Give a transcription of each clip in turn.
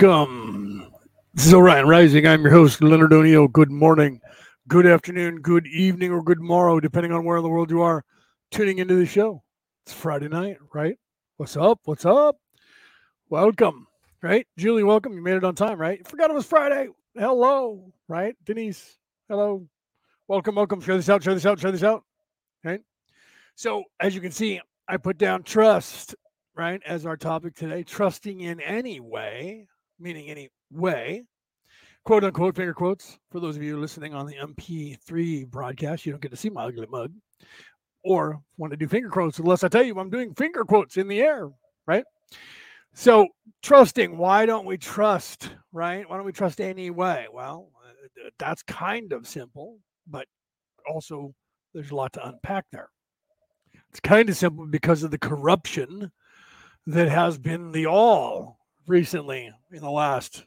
Welcome. This is Orion Rising. I'm your host, Leonard O'Neill. Good morning, good afternoon, good evening, or good morrow, depending on where in the world you are tuning into the show. It's Friday night, right? What's up? What's up? Welcome, right? Julie, welcome. You made it on time, right? Forgot it was Friday. Hello, right? Denise, hello. Welcome, welcome. Share this out, share this out, share this out. Right? So, as you can see, I put down trust right, as our topic today, trusting in any way, meaning any way, quote unquote, finger quotes. For those of you listening on the MP3 broadcast, you don't get to see my ugly mug or want to do finger quotes unless I tell you I'm doing finger quotes in the air, right? So, trusting, why don't we trust, right? Why don't we trust anyway? Well, uh, that's kind of simple, but also there's a lot to unpack there. It's kind of simple because of the corruption that has been the all recently in the last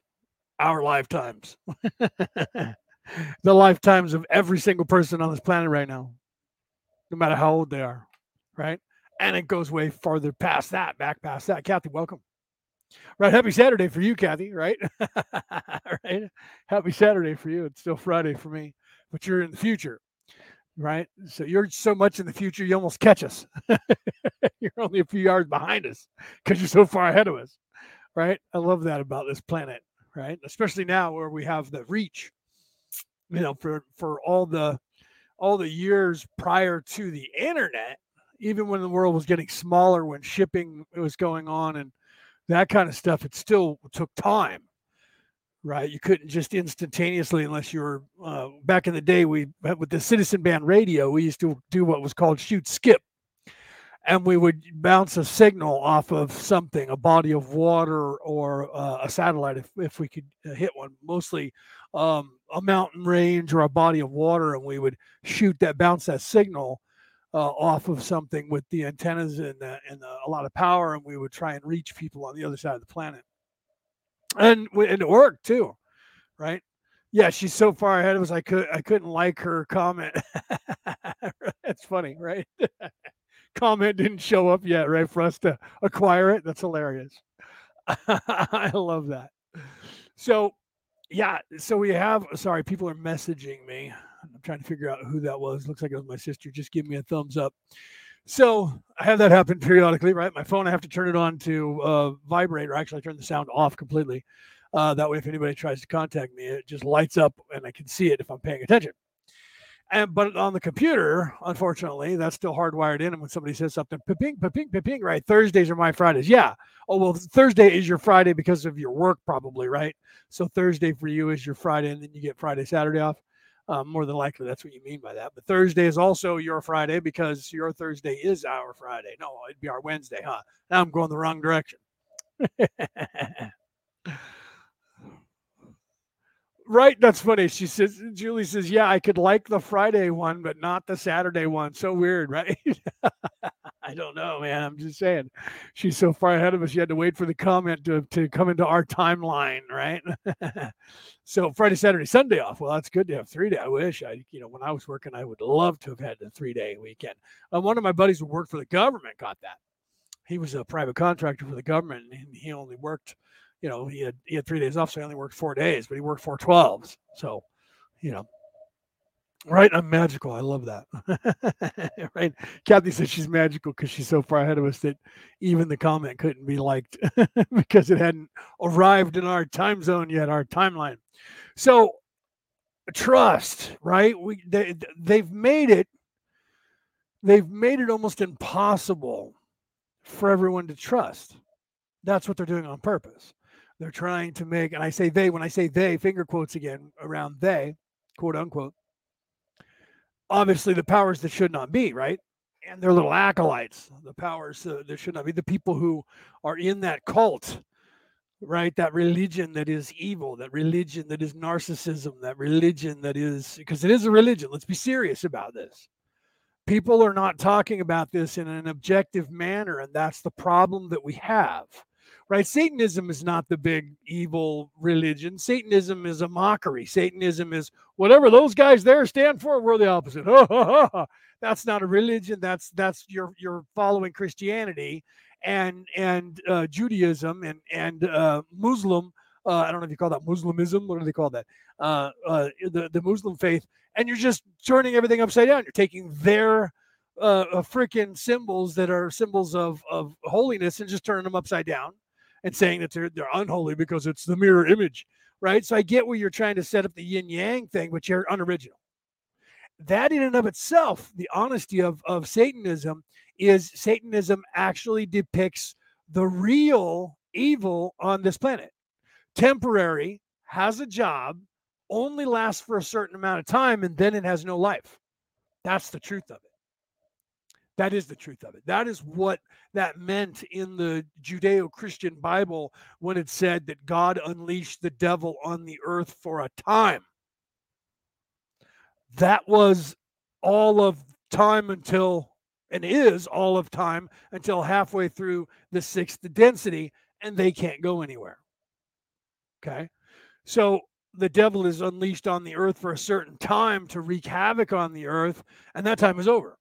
our lifetimes. the lifetimes of every single person on this planet right now, no matter how old they are, right? And it goes way farther past that, back past that. Kathy, welcome. Right. Happy Saturday for you, Kathy, right? right. Happy Saturday for you. It's still Friday for me, but you're in the future right? So you're so much in the future, you almost catch us. you're only a few yards behind us because you're so far ahead of us, right? I love that about this planet, right? Especially now where we have the reach, you know, for for all the all the years prior to the internet, even when the world was getting smaller, when shipping was going on and that kind of stuff, it still took time right? You couldn't just instantaneously, unless you were uh, back in the day. We with the Citizen Band radio, we used to do what was called shoot skip, and we would bounce a signal off of something, a body of water or uh, a satellite, if if we could uh, hit one. Mostly um, a mountain range or a body of water, and we would shoot that, bounce that signal. Uh, off of something with the antennas and, and a lot of power, and we would try and reach people on the other side of the planet and and it worked too, right? Yeah, she's so far ahead of us. I could I couldn't like her comment. That's funny, right? comment didn't show up yet, right? For us to acquire it. That's hilarious. I love that. So, yeah. So we have. Sorry, people are messaging me. I'm trying to figure out who that was. Looks like it was my sister. Just give me a thumbs up. So I have that happen periodically, right? My phone, I have to turn it on to uh, vibrate, or actually, I turn the sound off completely. Uh, that way, if anybody tries to contact me, it just lights up and I can see it if I'm paying attention. And but on the computer, unfortunately, that's still hardwired in. And when somebody says something, ping, ping, ping, right? Thursdays are my Fridays. Yeah. Oh well, Thursday is your Friday because of your work, probably, right? So Thursday for you is your Friday, and then you get Friday, Saturday off. Um, more than likely, that's what you mean by that. But Thursday is also your Friday because your Thursday is our Friday. No, it'd be our Wednesday, huh? Now I'm going the wrong direction. right? That's funny. She says, Julie says, yeah, I could like the Friday one, but not the Saturday one. So weird, right? I don't know, man. I'm just saying. She's so far ahead of us. You had to wait for the comment to, to come into our timeline, right? so Friday, Saturday, Sunday off. Well, that's good to have three day. I wish I, you know, when I was working, I would love to have had the three day weekend. Uh, one of my buddies who worked for the government got that. He was a private contractor for the government, and he only worked, you know, he had he had three days off, so he only worked four days, but he worked four twelves. So, you know, Right, I'm magical. I love that. right, Kathy says she's magical because she's so far ahead of us that even the comment couldn't be liked because it hadn't arrived in our time zone yet, our timeline. So, trust, right? We they they've made it. They've made it almost impossible for everyone to trust. That's what they're doing on purpose. They're trying to make, and I say they when I say they, finger quotes again around they, quote unquote obviously the powers that should not be, right? And their little acolytes, the powers uh, that should not be, the people who are in that cult, right? That religion that is evil, that religion that is narcissism, that religion that is, because it is a religion. Let's be serious about this. People are not talking about this in an objective manner, and that's the problem that we have right? Satanism is not the big evil religion. Satanism is a mockery. Satanism is whatever those guys there stand for. We're the opposite. that's not a religion. That's that's you're you're following Christianity, and and uh, Judaism and and uh, Muslim. Uh, I don't know if you call that Muslimism. What do they call that? Uh, uh, the the Muslim faith, and you're just turning everything upside down. You're taking their uh, freaking symbols that are symbols of of holiness and just turning them upside down, and saying that they're they're unholy because it's the mirror image, right? So I get where you're trying to set up the yin yang thing, but you're unoriginal. That in and of itself, the honesty of of Satanism is Satanism actually depicts the real evil on this planet. Temporary, has a job, only lasts for a certain amount of time, and then it has no life. That's the truth of it. That is the truth of it. That is what that meant in the Judeo Christian Bible when it said that God unleashed the devil on the earth for a time. That was all of time until and is all of time until halfway through the sixth density, and they can't go anywhere. Okay. So the devil is unleashed on the earth for a certain time to wreak havoc on the earth, and that time is over.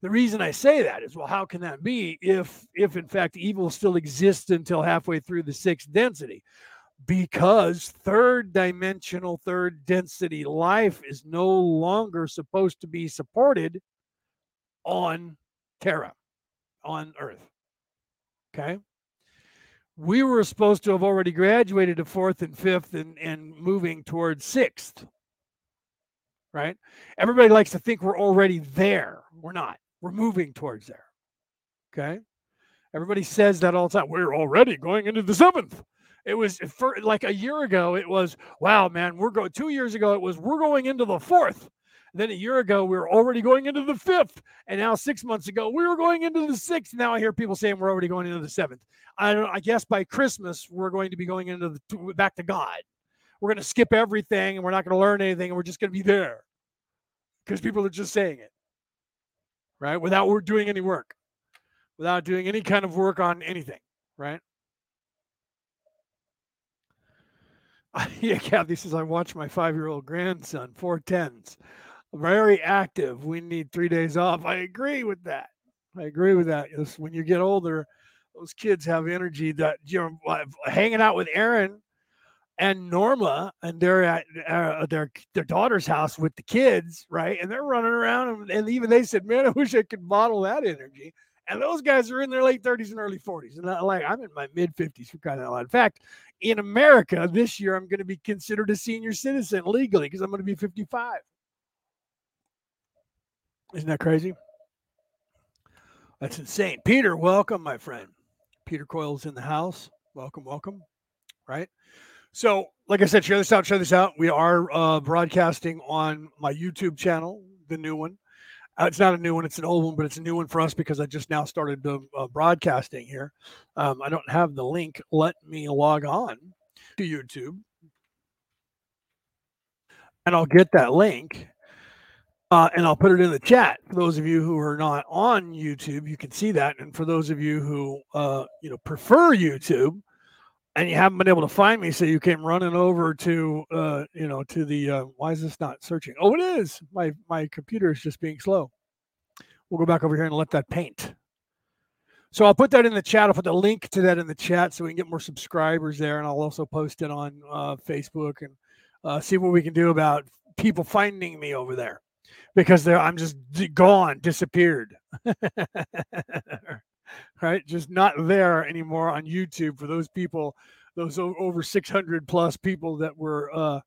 The reason I say that is, well, how can that be if, if in fact evil still exists until halfway through the sixth density? Because third dimensional, third density life is no longer supposed to be supported on Terra, on Earth. Okay. We were supposed to have already graduated to fourth and fifth and, and moving towards sixth. Right? Everybody likes to think we're already there. We're not. We're moving towards there. Okay. Everybody says that all the time. We're already going into the seventh. It was for like a year ago, it was, wow, man, we're going two years ago, it was we're going into the fourth. Then a year ago, we were already going into the fifth. And now six months ago, we were going into the sixth. Now I hear people saying we're already going into the seventh. I don't I guess by Christmas, we're going to be going into the back to God. We're going to skip everything and we're not going to learn anything and we're just going to be there because people are just saying it, right? Without doing any work, without doing any kind of work on anything, right? yeah, Kathy says I watch my five-year-old grandson, four tens very active. We need three days off. I agree with that. I agree with that. It's when you get older, those kids have energy that you're hanging out with Aaron and Norma, and they're at uh, their their daughter's house with the kids, right? And they're running around, and, and, even they said, "Man, I wish I could bottle that energy." And those guys are in their late 30s and early 40s, and I, like I'm in my mid 50s for kind of In fact, in America this year, I'm going to be considered a senior citizen legally because I'm going to be 55. Isn't that crazy? That's insane. Peter, welcome, my friend. Peter Coyle's in the house. Welcome, welcome. Right. So, like I said, share this out, share this out. We are uh, broadcasting on my YouTube channel, the new one. Uh, it's not a new one, it's an old one, but it's a new one for us because I just now started uh, broadcasting here. Um, I don't have the link. Let me log on to YouTube and I'll get that link uh, and I'll put it in the chat for those of you who are not on YouTube. You can see that, and for those of you who uh, you know prefer YouTube, and you haven't been able to find me, so you came running over to uh, you know to the. Uh, why is this not searching? Oh, it is. My my computer is just being slow. We'll go back over here and let that paint. So I'll put that in the chat. I'll put the link to that in the chat so we can get more subscribers there, and I'll also post it on uh, Facebook and uh, see what we can do about people finding me over there because I'm just gone, disappeared. right? Just not there anymore on YouTube for those people, those over 600 plus people that were uh,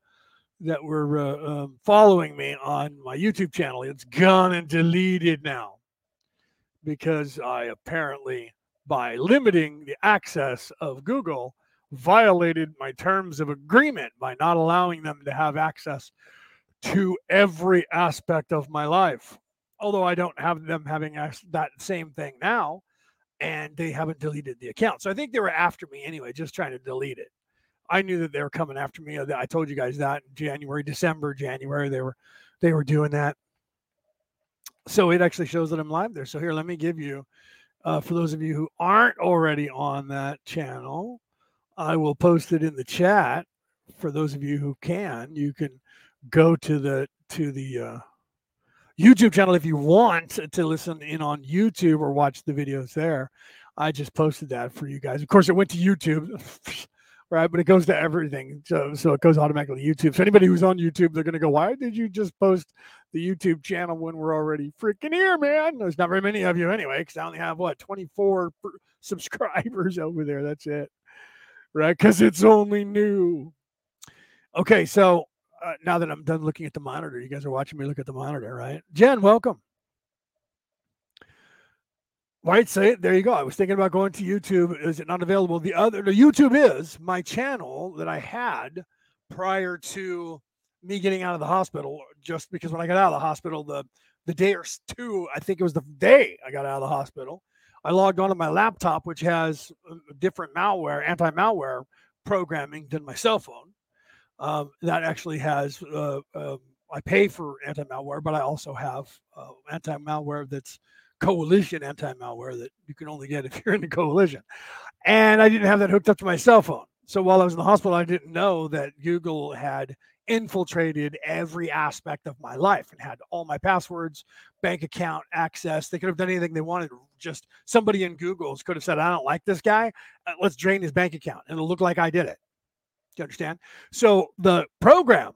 that were uh, um, following me on my YouTube channel. It's gone and deleted now because I apparently, by limiting the access of Google, violated my terms of agreement by not allowing them to have access to every aspect of my life. Although I don't have them having that same thing now, and they haven't deleted the account. So I think they were after me anyway, just trying to delete it. I knew that they were coming after me. I told you guys that in January, December, January, they were they were doing that. So it actually shows that I'm live there. So here, let me give you, uh, for those of you who aren't already on that channel, I will post it in the chat. For those of you who can, you can go to the to the uh, YouTube channel if you want to listen in on YouTube or watch the videos there. I just posted that for you guys. Of course, it went to YouTube, right? But it goes to everything, so so it goes automatically to YouTube. So anybody who's on YouTube, they're gonna go, "Why did you just post the YouTube channel when we're already freaking here, man?" There's not very many of you anyway, because I only have what 24 subscribers over there. That's it, right? Because it's only new. Okay, so uh, now that I'm done looking at the monitor, you guys are watching me look at the monitor, right? Jen, welcome. Right, say. There you go. I was thinking about going to YouTube. Is it not available? The other, the YouTube is my channel that I had prior to me getting out of the hospital. Just because when I got out of the hospital, the the day or two, I think it was the day I got out of the hospital, I logged onto my laptop, which has different malware, anti-malware programming than my cell phone. Um, that actually has. Uh, uh, I pay for anti-malware, but I also have uh, anti-malware that's coalition anti-malware that you can only get if you're in the coalition. And I didn't have that hooked up to my cell phone. So while I was in the hospital, I didn't know that Google had infiltrated every aspect of my life and had all my passwords, bank account access. They could have done anything they wanted. Just somebody in Google's could have said, I don't like this guy. Uh, let's drain his bank account. And it'll look like I did it. Do you understand? So the program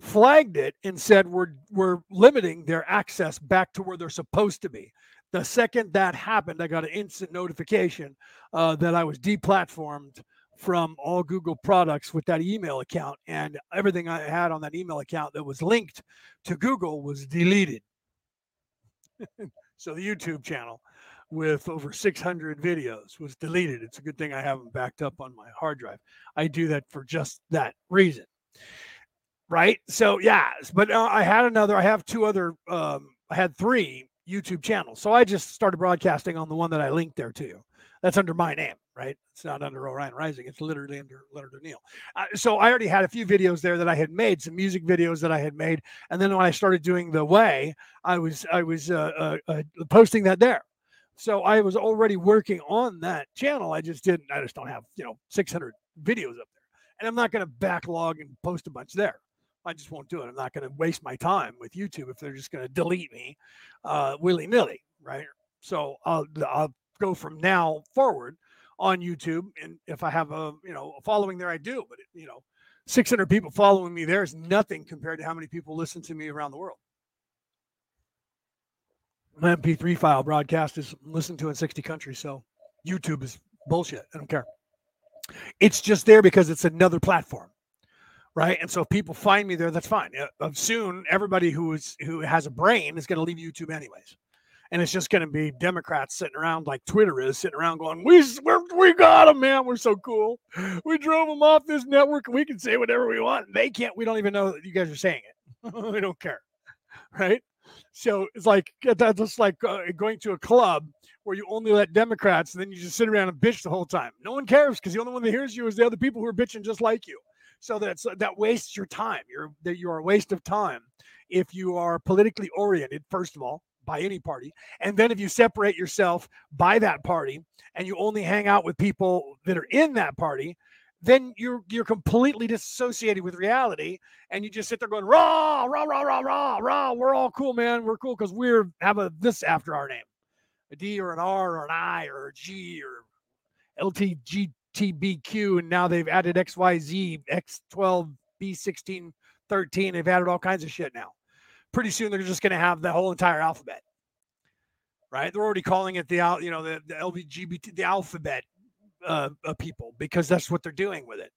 flagged it and said we're we're limiting their access back to where they're supposed to be. The second that happened, I got an instant notification uh, that I was deplatformed from all Google products with that email account, and everything I had on that email account that was linked to Google was deleted. so the YouTube channel with over 600 videos was deleted. It's a good thing I have them backed up on my hard drive. I do that for just that reason right? So yeah, but uh, I had another. I have two other. Um, I had three YouTube channels, so I just started broadcasting on the one that I linked there to. That's under my name, right? It's not under Orion Rising. It's literally under Leonard O'Neill. Uh, so I already had a few videos there that I had made, some music videos that I had made, and then when I started doing the way, I was I was uh, uh, uh posting that there. So I was already working on that channel. I just didn't. I just don't have you know 600 videos up there, and I'm not going to backlog and post a bunch there. I just won't do it. I'm not going to waste my time with YouTube if they're just going to delete me uh, willy nilly, right? So I'll I'll go from now forward on YouTube, and if I have a you know a following there, I do. But you know, 600 people following me there is nothing compared to how many people listen to me around the world. My MP3 file broadcast is listened to in 60 countries, so YouTube is bullshit. I don't care. It's just there because it's another platform right? And so if people find me there, that's fine. Uh, soon, everybody who is who has a brain is going to leave YouTube anyways, and it's just going to be Democrats sitting around like Twitter is sitting around going, "We we got them, man. We're so cool. We drove them off this network. We can say whatever we want. They can't. We don't even know that you guys are saying it. we don't care, right?" So it's like that's just like uh, going to a club where you only let Democrats, and then you just sit around and bitch the whole time. No one cares because the only one that hears you is the other people who are bitching just like you. So that's that wastes your time. You're that you're a waste of time if you are politically oriented. First of all, by any party, and then if you separate yourself by that party and you only hang out with people that are in that party, then you're you're completely disassociated with reality and you just sit there going rah rah rah rah rah rah we're all cool man we're cool because we're have a this after our name a d or an r or an i or a g or ltg TBQ, and now they've added XYZ, X12, B16, 13. They've added all kinds of shit now. Pretty soon they're just going to have the whole entire alphabet, right? They're already calling it the out you know the, the LGBT the alphabet uh, of people because that's what they're doing with it.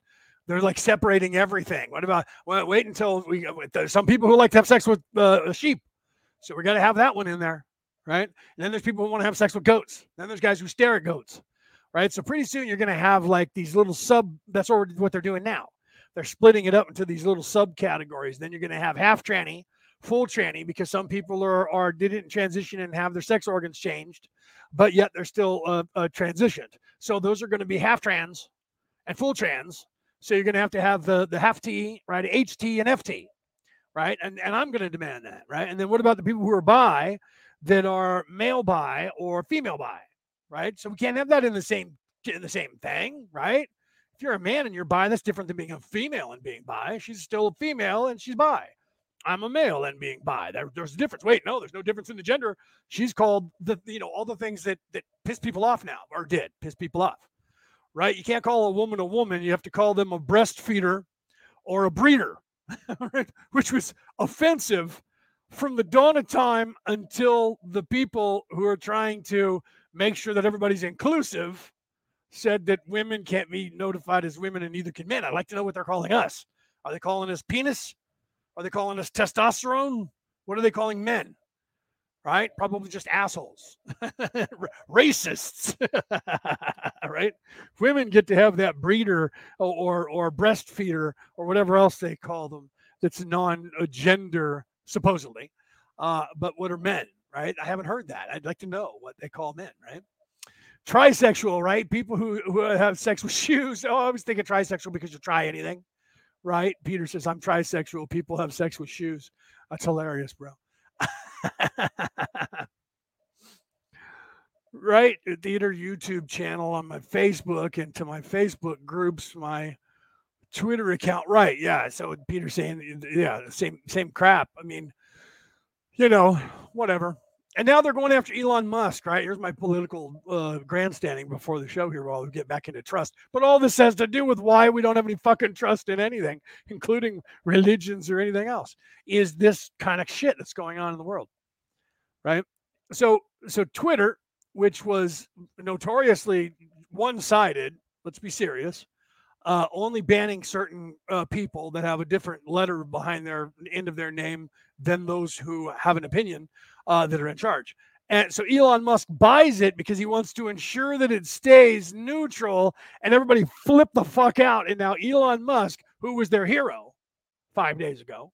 They're like separating everything. What about well, wait until we? There's some people who like to have sex with uh, sheep, so we're to have that one in there, right? And then there's people who want to have sex with goats. Then there's guys who stare at goats right? So pretty soon you're going to have like these little sub. That's already what they're doing now. They're splitting it up into these little subcategories. Then you're going to have half tranny, full tranny, because some people are are didn't transition and have their sex organs changed, but yet they're still uh, uh, transitioned. So those are going to be half trans and full trans. So you're going to have to have the the half T, right? HT and FT, right? And and I'm going to demand that, right? And then what about the people who are bi that are male bi or female bi? right? So we can't have that in the same in the same thing, right? If you're a man and you're bi, that's different than being a female and being bi. She's still a female and she's bi. I'm a male and being bi. There, there's a difference. Wait, no, there's no difference in the gender. She's called the, you know, all the things that that piss people off now or did piss people off. Right? You can't call a woman a woman. You have to call them a breastfeeder or a breeder, right? which was offensive from the dawn of time until the people who are trying to make sure that everybody's inclusive said that women can't be notified as women and neither can men. I'd like to know what they're calling us. Are they calling us penis? Are they calling us testosterone? What are they calling men? Right? Probably just assholes, racists. right? Women get to have that breeder or, or, or breastfeeder or whatever else they call them that's non-gender supposedly. Uh, but what are men? Right? I haven't heard that. I'd like to know what they call men. Right? Trisexual, right? People who, who have sex with shoes. Oh, I was thinking trisexual because you try anything right? Peter says, I'm trisexual. People have sex with shoes. That's hilarious, bro. right? Uh, theater YouTube channel on my Facebook and to my Facebook groups, my Twitter account. Right. Yeah. So Peter saying, yeah, same, same crap. I mean, you know, whatever and now they're going after Elon Musk, right? Here's my political uh, grandstanding before the show here while we get back into trust. But all this has to do with why we don't have any fucking trust in anything, including religions or anything else, is this kind of shit that's going on in the world, right? So, so Twitter, which was notoriously one-sided, let's be serious, uh, only banning certain uh, people that have a different letter behind their end of their name than those who have an opinion uh, that are in charge. And so Elon Musk buys it because he wants to ensure that it stays neutral and everybody flip the fuck out. And now Elon Musk, who was their hero five days ago,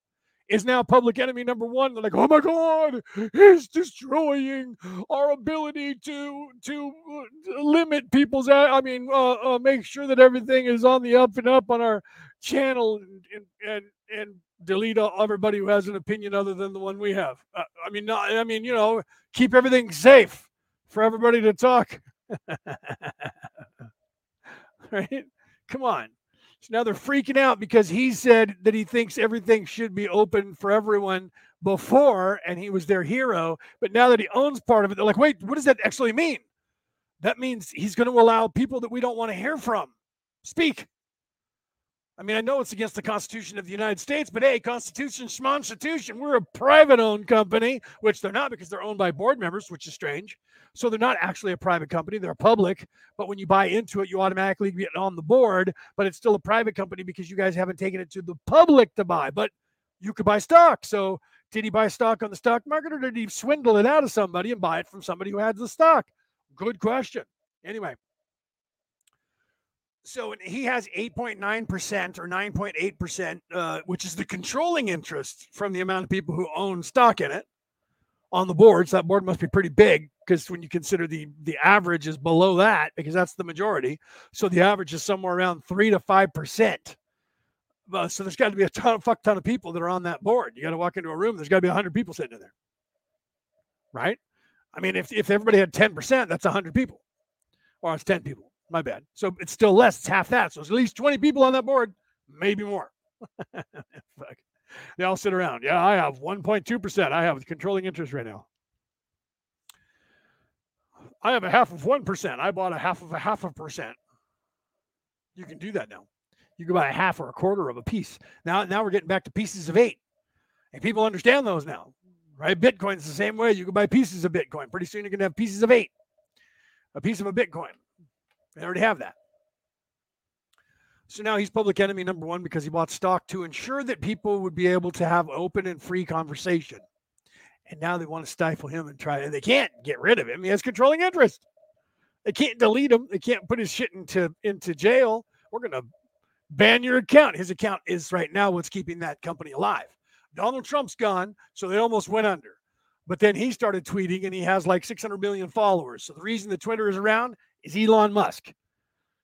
is now public enemy number one. They're like, oh my God, he's destroying our ability to to uh, limit people's. I mean, uh, uh, make sure that everything is on the up and up on our channel and and and delete everybody who has an opinion other than the one we have. Uh, I mean, not, I mean, you know, keep everything safe for everybody to talk. right? Come on. So now they're freaking out because he said that he thinks everything should be open for everyone before, and he was their hero. But now that he owns part of it, they're like, wait, what does that actually mean? That means he's going to allow people that we don't want to hear from speak. I mean, I know it's against the Constitution of the United States, but hey, Constitution, Schmonstitution, we're a private owned company, which they're not because they're owned by board members, which is strange. So they're not actually a private company, they're public. But when you buy into it, you automatically get on the board, but it's still a private company because you guys haven't taken it to the public to buy. But you could buy stock. So did he buy stock on the stock market or did he swindle it out of somebody and buy it from somebody who had the stock? Good question. Anyway, so he has 8.9% or 9.8%, uh, which is the controlling interest from the amount of people who own stock in it on the board. So that board must be pretty big because when you consider the the average is below that because that's the majority. So the average is somewhere around three to five percent. Uh, so there's got to be a ton, fuck ton of people that are on that board. You got to walk into a room. There's got to be hundred people sitting in there, right? I mean, if if everybody had ten percent, that's hundred people, or it's ten people. My bad. So it's still less. It's half that. So it's at least 20 people on that board, maybe more. Fuck. They all sit around. Yeah, I have 1.2%. I have controlling interest right now. I have a half of 1%. I bought a half of a half of percent. You can do that now. You can buy a half or a quarter of a piece. Now, now we're getting back to pieces of eight. And people understand those now, right? Bitcoin's the same way. You can buy pieces of Bitcoin. Pretty soon you're going to have pieces of eight, a piece of a Bitcoin. They already have that. So now he's public enemy number one because he bought stock to ensure that people would be able to have open and free conversation. And now they want to stifle him and try, and they can't get rid of him. He has controlling interest. They can't delete him. They can't put his shit into into jail. We're gonna ban your account. His account is right now what's keeping that company alive. Donald Trump's gone, so they almost went under. But then he started tweeting, and he has like 600 million followers. So the reason the Twitter is around is Elon Musk.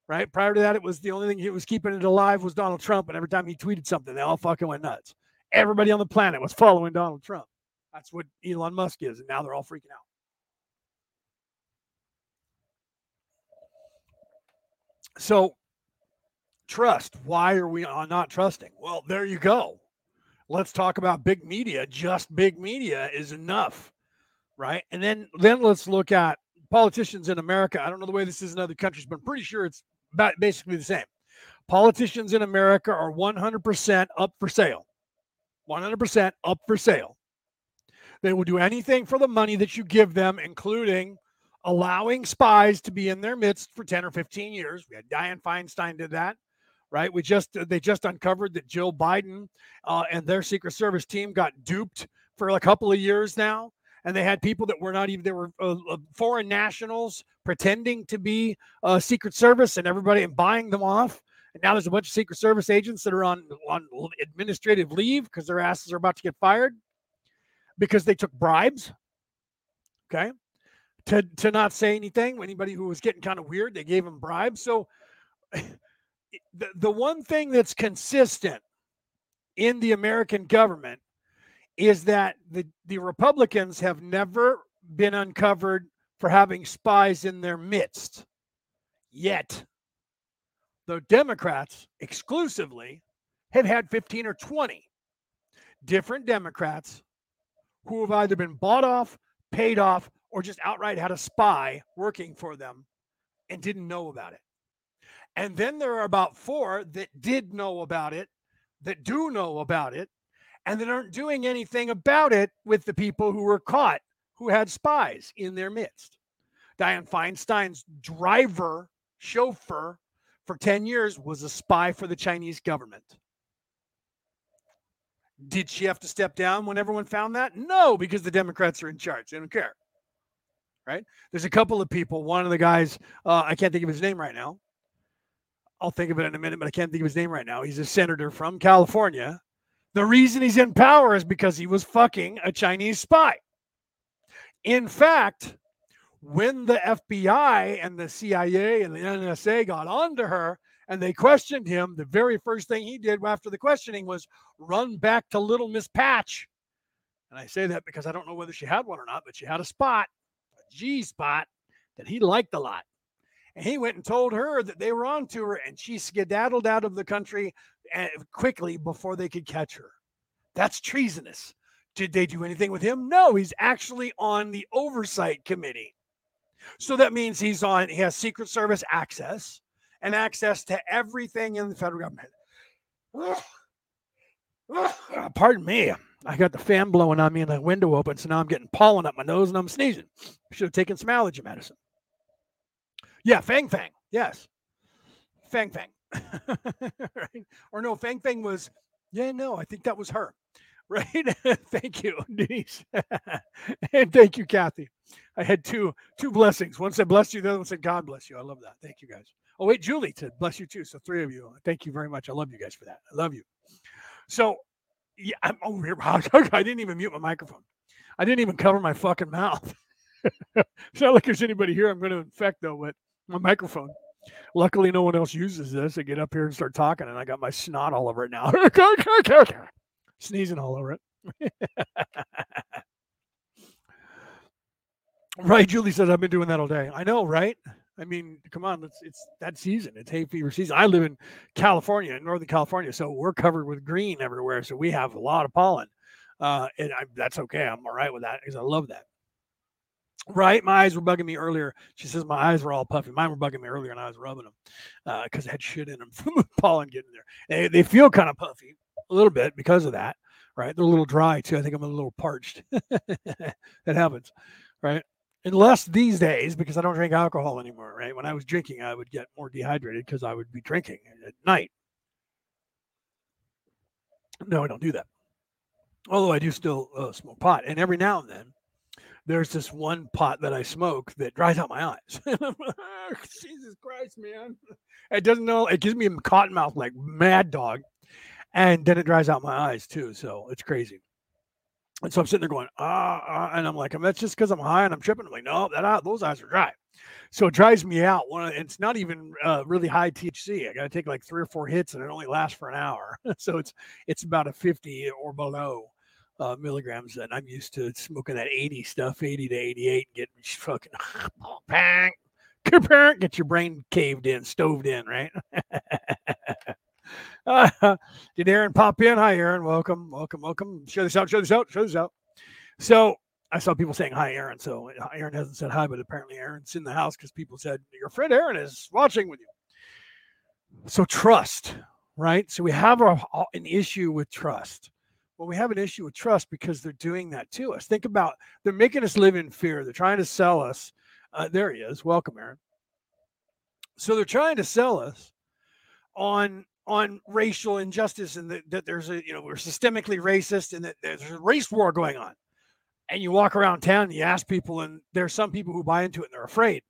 Right. Prior to that, it was the only thing that was keeping it alive was Donald Trump. And every time he tweeted something, they all fucking went nuts. Everybody on the planet was following Donald Trump. That's what Elon Musk is. And now they're all freaking out. So, trust. Why are we not trusting? Well, there you go. let's talk about big media. Just big media is enough, right? And then then let's look at politicians in America. I don't know the way this is in other countries, but I'm pretty sure it's basically the same. Politicians in America are 100% up for sale. 100% up for sale. They will do anything for the money that you give them, including allowing spies to be in their midst for 10 or 15 years. We had Dianne Feinstein did that right? We just they just uncovered that Joe Biden uh, and their Secret Service team got duped for a couple of years now, and they had people that were not even they were uh, uh foreign nationals pretending to be uh, Secret Service and everybody and buying them off. And now there's a bunch of Secret Service agents that are on on administrative leave because their asses are about to get fired because they took bribes. Okay. To, to not say anything, anybody who was getting kind of weird, they gave them bribes. So the, the one thing that's consistent in the American government is that the, the Republicans have never been uncovered for having spies in their midst. Yet, the Democrats exclusively have had 15 or 20 different Democrats who have either been bought off, paid off, or just outright had a spy working for them and didn't know about it. And then there are about four that did know about it, that do know about it, and that aren't doing anything about it with the people who were caught who had spies in their midst. Dianne Feinstein's driver, chauffeur for 10 years was a spy for the Chinese government. Did she have to step down when everyone found that? No, because the Democrats are in charge. They don't care. Right? There's a couple of people. One of the guys, uh, I can't think of his name right now, I'll think of it in a minute, but I can't think of his name right now. He's a senator from California. The reason he's in power is because he was fucking a Chinese spy. In fact, when the FBI and the CIA and the NSA got onto her and they questioned him, the very first thing he did after the questioning was run back to Little Miss Patch. And I say that because I don't know whether she had one or not, but she had a spot, a G spot that he liked a lot. And he went and told her that they were onto her, and she skedaddled out of the country quickly before they could catch her. That's treasonous. Did they do anything with him? No, he's actually on the oversight committee. So that means he's on, he has Secret Service access and access to everything in the federal government. Pardon me. I got the fan blowing on me and the window open, so now I'm getting pollen up my nose and I'm sneezing. Should have taken some allergy medicine. Yeah, Fang Fang. Yes. Fang Fang. right? Or no, Fang Fang was, yeah, no, I think that was her. Right. thank you, Denise. and thank you, Kathy. I had two two blessings. One said bless you, the other one said God bless you. I love that. Thank you guys. Oh, wait, Julie said bless you too. So three of you. Thank you very much. I love you guys for that. I love you. So yeah, I'm oh, over here. I didn't even mute my microphone. I didn't even cover my fucking mouth. it's not like there's anybody here I'm going to infect though, but my microphone. Luckily, no one else uses this. I get up here and start talking, and I got my snot all over it now. Sneezing all over it. right, Julie says I've been doing that all day. I know, right? I mean, come on, it's it's that season. It's hay fever season. I live in California, in Northern California, so we're covered with green everywhere. So we have a lot of pollen, uh, and I, that's okay. I'm all right with that because I love that. Right, my eyes were bugging me earlier. She says my eyes were all puffy. Mine were bugging me earlier, and I was rubbing them because uh, I had shit in them from the pollen getting there. They, they feel kind of puffy a little bit because of that. Right, they're a little dry too. I think I'm a little parched. that happens, right? Unless these days, because I don't drink alcohol anymore. Right, when I was drinking, I would get more dehydrated because I would be drinking at night. No, I don't do that. Although I do still uh, smoke pot, and every now and then there's this one pot that I smoke that dries out my eyes. Jesus Christ, man. It doesn't know, it gives me a cotton mouth like mad dog. And then it dries out my eyes too. So it's crazy. And so I'm sitting there going, ah, ah and I'm like, that's just because I'm high and I'm tripping. I'm like, no, that eye, those eyes are dry. So it dries me out. One, it's not even uh, really high THC. I got to take like three or four hits, and it only lasts for an hour. so it's it's about a 50 or below uh, milligrams, and I'm used to smoking that 80 stuff, 80 to 88, and getting fucking bang, get your brain caved in, stoved in, right? Uh, did Aaron pop in? Hi, Aaron. Welcome, welcome, welcome. Show this out. Show this out. Show this out. So I saw people saying hi, Aaron. So uh, Aaron hasn't said hi, but apparently Aaron's in the house because people said your friend Aaron is watching with you. So trust, right? So we have a, an issue with trust. Well, we have an issue with trust because they're doing that to us. Think about they're making us live in fear. They're trying to sell us. Uh, there he is. Welcome, Aaron. So they're trying to sell us on on racial injustice and that, that there's a you know we're systemically racist and that there's a race war going on. And you walk around town and you ask people, and there's some people who buy into it and they're afraid.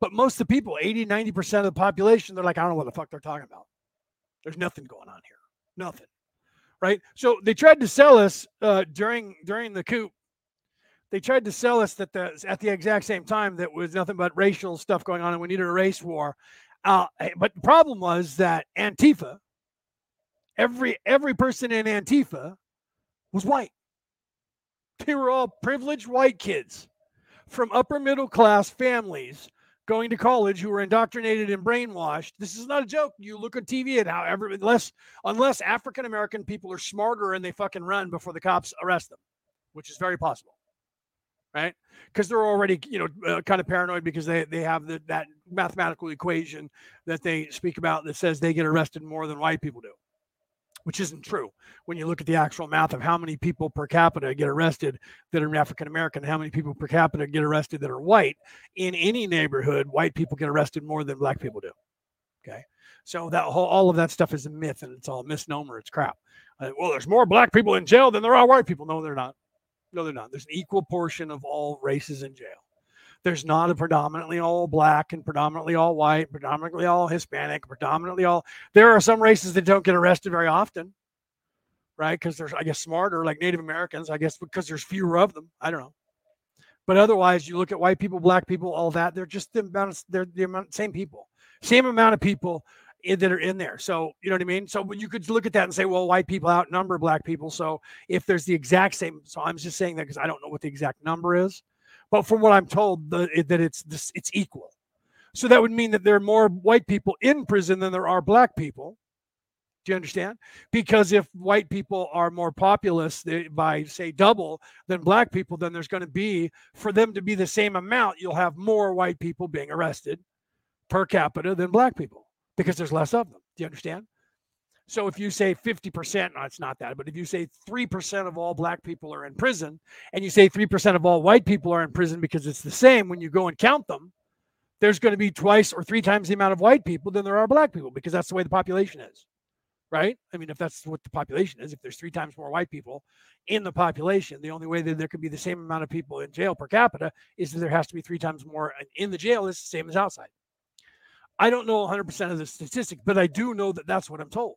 But most of the people, 80, 90% of the population, they're like, I don't know what the fuck they're talking about. There's nothing going on here. Nothing. Right. So they tried to sell us uh, during during the coup. They tried to sell us that the at the exact same time that was nothing but racial stuff going on and we needed a race war. Uh, eh, but the problem was that Antifa, every every person in Antifa was white. They were all privileged white kids from upper middle class families going to college who were indoctrinated and brainwashed. This is not a joke. You look at TV and how every unless unless African American people are smarter and they fucking run before the cops arrest them, which is very possible, right? Because they're already you know uh, kind of paranoid because they they have the, that mathematical equation that they speak about that says they get arrested more than white people do which isn't true when you look at the actual math of how many people per capita get arrested that are African American, how many people per capita get arrested that are white. In any neighborhood, white people get arrested more than black people do. Okay. So that whole all of that stuff is a myth and it's all misnomer. It's crap. Uh, well, there's more black people in jail than there are white people. No, they're not. No, they're not. There's an equal portion of all races in jail there's not a predominantly all black and predominantly all white, predominantly all Hispanic, predominantly all. There are some races that don't get arrested very often, right? Because there's, I guess, smarter, like Native Americans, I guess, because there's fewer of them. I don't know. But otherwise, you look at white people, black people, all that, they're just the amount of, they're the amount, same people, same amount of people that are in there. So, you know what I mean? So you could look at that and say, well, white people outnumber black people. So if there's the exact same, so I'm just saying that because I don't know what the exact number is. But from what I'm told, the, it, that it's this, it's equal. So that would mean that there are more white people in prison than there are black people. Do you understand? Because if white people are more populous by, say, double than black people, then there's going to be, for them to be the same amount, you'll have more white people being arrested per capita than black people because there's less of them. Do you understand? So if you say 50%, no, it's not that, but if you say 3% of all black people are in prison and you say 3% of all white people are in prison because it's the same when you go and count them, there's going to be twice or three times the amount of white people than there are black people because that's the way the population is. Right? I mean, if that's what the population is, if there's three times more white people in the population, the only way that there could be the same amount of people in jail per capita is that there has to be three times more in the jail is the same as outside. I don't know 100% of the statistics, but I do know that that's what I'm told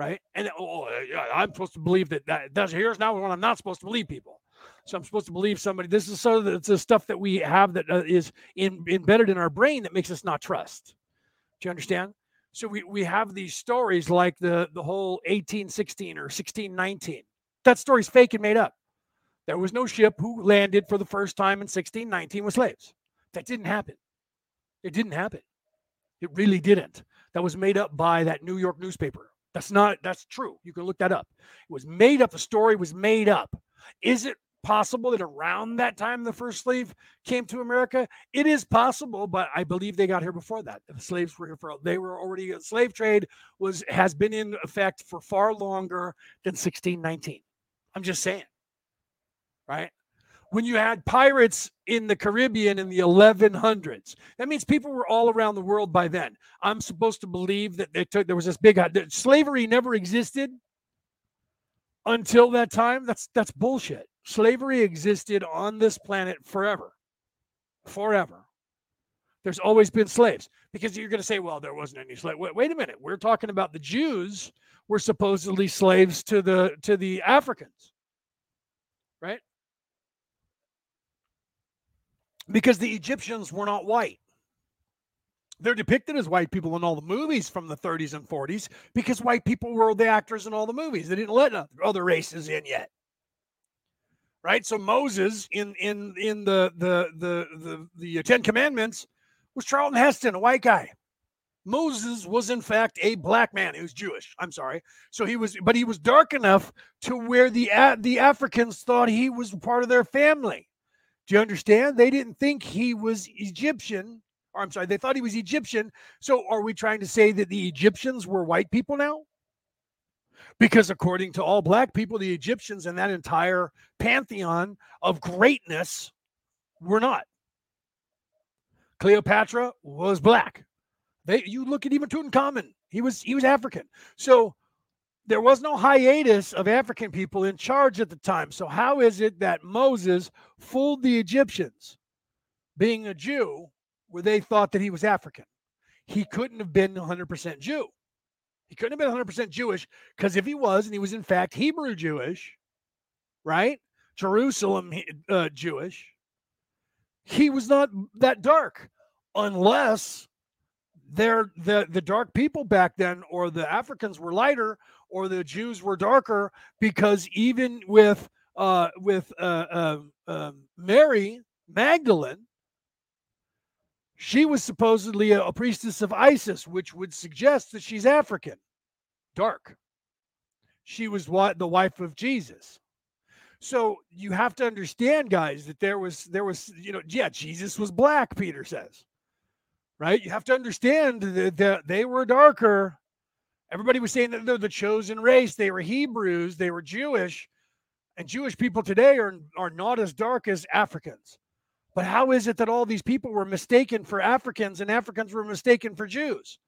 right? And oh, I'm supposed to believe that, that that's here's now when I'm not supposed to believe people. So I'm supposed to believe somebody. This is sort of the, the stuff that we have that uh, is in, embedded in our brain that makes us not trust. Do you understand? So we, we have these stories like the the whole 1816 or 1619. That story's fake and made up. There was no ship who landed for the first time in 1619 with slaves. That didn't happen. It didn't happen. It really didn't. That was made up by that New York newspaper. That's not that's true. You can look that up. It was made up. The story was made up. Is it possible that around that time the first slave came to America? It is possible, but I believe they got here before that. The slaves were here for they were already uh, slave trade was has been in effect for far longer than 1619. I'm just saying. Right? When you had pirates in the Caribbean in the 1100s. That means people were all around the world by then. I'm supposed to believe that they took there was this big uh, that slavery never existed until that time. That's that's bullshit. Slavery existed on this planet forever. Forever. There's always been slaves because you're going to say, well, there wasn't any slave. Wait, wait a minute. We're talking about the Jews were supposedly slaves to the to the Africans. Right? Because the Egyptians were not white. They're depicted as white people in all the movies from the 30s and 40s because white people were the actors in all the movies. They didn't let other races in yet. Right? So Moses in in in the the the the, the Ten Commandments was Charlton Heston, a white guy. Moses was in fact a black man. He was Jewish. I'm sorry. So he was, but he was dark enough to where the the Africans thought he was part of their family. Do you understand? They didn't think he was Egyptian. Or I'm sorry, they thought he was Egyptian. So are we trying to say that the Egyptians were white people now? Because according to all black people, the Egyptians and that entire pantheon of greatness were not. Cleopatra was black. They you look at even Tutankhamun, he was he was African. So there was no hiatus of African people in charge at the time. So how is it that Moses fooled the Egyptians, being a Jew, where they thought that he was African? He couldn't have been 100% Jew. He couldn't have been 100% Jewish because if he was, and he was in fact Hebrew Jewish, right? Jerusalem uh, Jewish, he was not that dark unless they're the the dark people back then or the africans were lighter or the jews were darker because even with uh with uh, uh, mary magdalene she was supposedly a, a priestess of isis which would suggest that she's african dark she was what the wife of jesus so you have to understand guys that there was there was you know yeah jesus was black peter says right? You have to understand that they were darker. Everybody was saying that they're the chosen race. They were Hebrews. They were Jewish. And Jewish people today are, are not as dark as Africans. But how is it that all these people were mistaken for Africans and Africans were mistaken for Jews?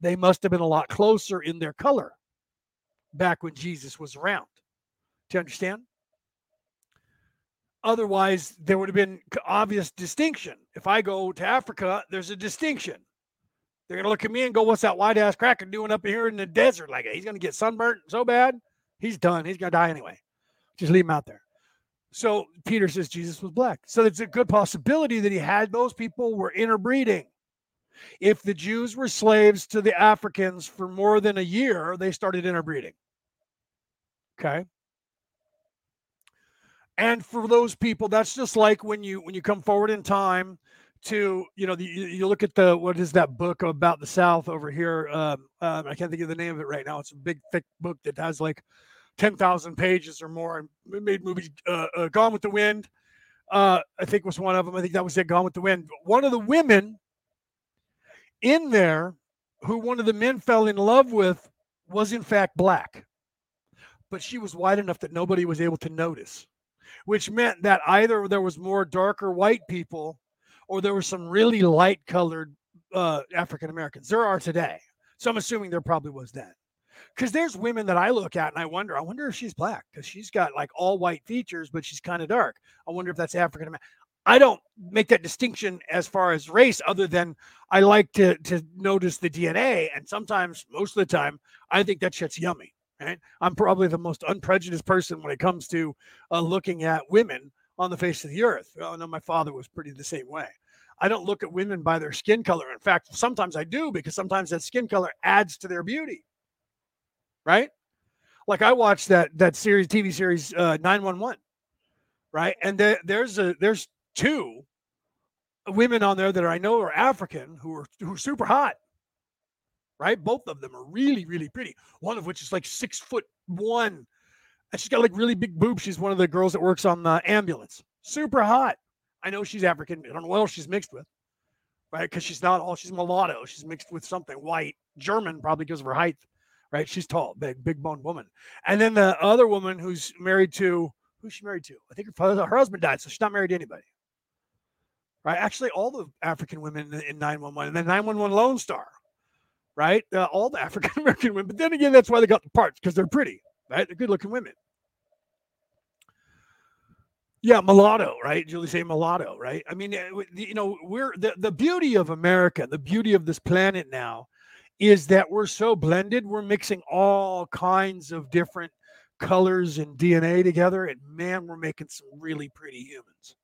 They must have been a lot closer in their color back when Jesus was around. Do you understand? Otherwise, there would have been obvious distinction. If I go to Africa, there's a distinction. They're going to look at me and go, What's that white ass cracker doing up here in the desert? Like, he's going to get sunburnt so bad. He's done. He's going to die anyway. Just leave him out there. So Peter says Jesus was black. So it's a good possibility that he had those people were interbreeding. If the Jews were slaves to the Africans for more than a year, they started interbreeding. Okay and for those people that's just like when you when you come forward in time to you know the, you look at the what is that book about the south over here? Um, um, i can't think of the name of it right now. It's a big thick book that has like 10,000 pages or more. And made movies uh, uh, gone with the wind uh, i think was one of them i think that was it gone with the wind. One of the women in there who one of the men fell in love with was in fact black. But she was white enough that nobody was able to notice which meant that either there was more darker white people or there were some really light colored uh, African Americans. There are today. So I'm assuming there probably was then. Because there's women that I look at and I wonder, I wonder if she's black because she's got like all white features, but she's kind of dark. I wonder if that's African American. I don't make that distinction as far as race, other than I like to to notice the DNA, and sometimes, most of the time, I think that shit's yummy. Right? I'm probably the most unprejudiced person when it comes to uh, looking at women on the face of the earth. I know my father was pretty the same way. I don't look at women by their skin color. In fact, sometimes I do because sometimes that skin color adds to their beauty. Right? Like I watched that that series, TV series, uh, 911. Right, and there, there's a there's two women on there that I know are African who are who are super hot right? Both of them are really, really pretty. One of which is like six foot one. And she's got like really big boobs. She's one of the girls that works on the ambulance. Super hot. I know she's African. I don't know what else she's mixed with, right? Because she's not all, she's mulatto. She's mixed with something white, German, probably because of her height, right? She's tall, big, big boned woman. And then the other woman who's married to, who's she married to? I think her, her husband died, so she's not married to anybody. Right? Actually, all the African women in 911 and then 911 Lone Star right? Uh, all the African American women. But then again, that's why they got the parts because they're pretty, right? They're good looking women. Yeah, mulatto, right? Julie say mulatto, right? I mean, eh, you know, we're the, the beauty of America, the beauty of this planet now is that we're so blended. We're mixing all kinds of different colors and DNA together. And man, we're making some really pretty humans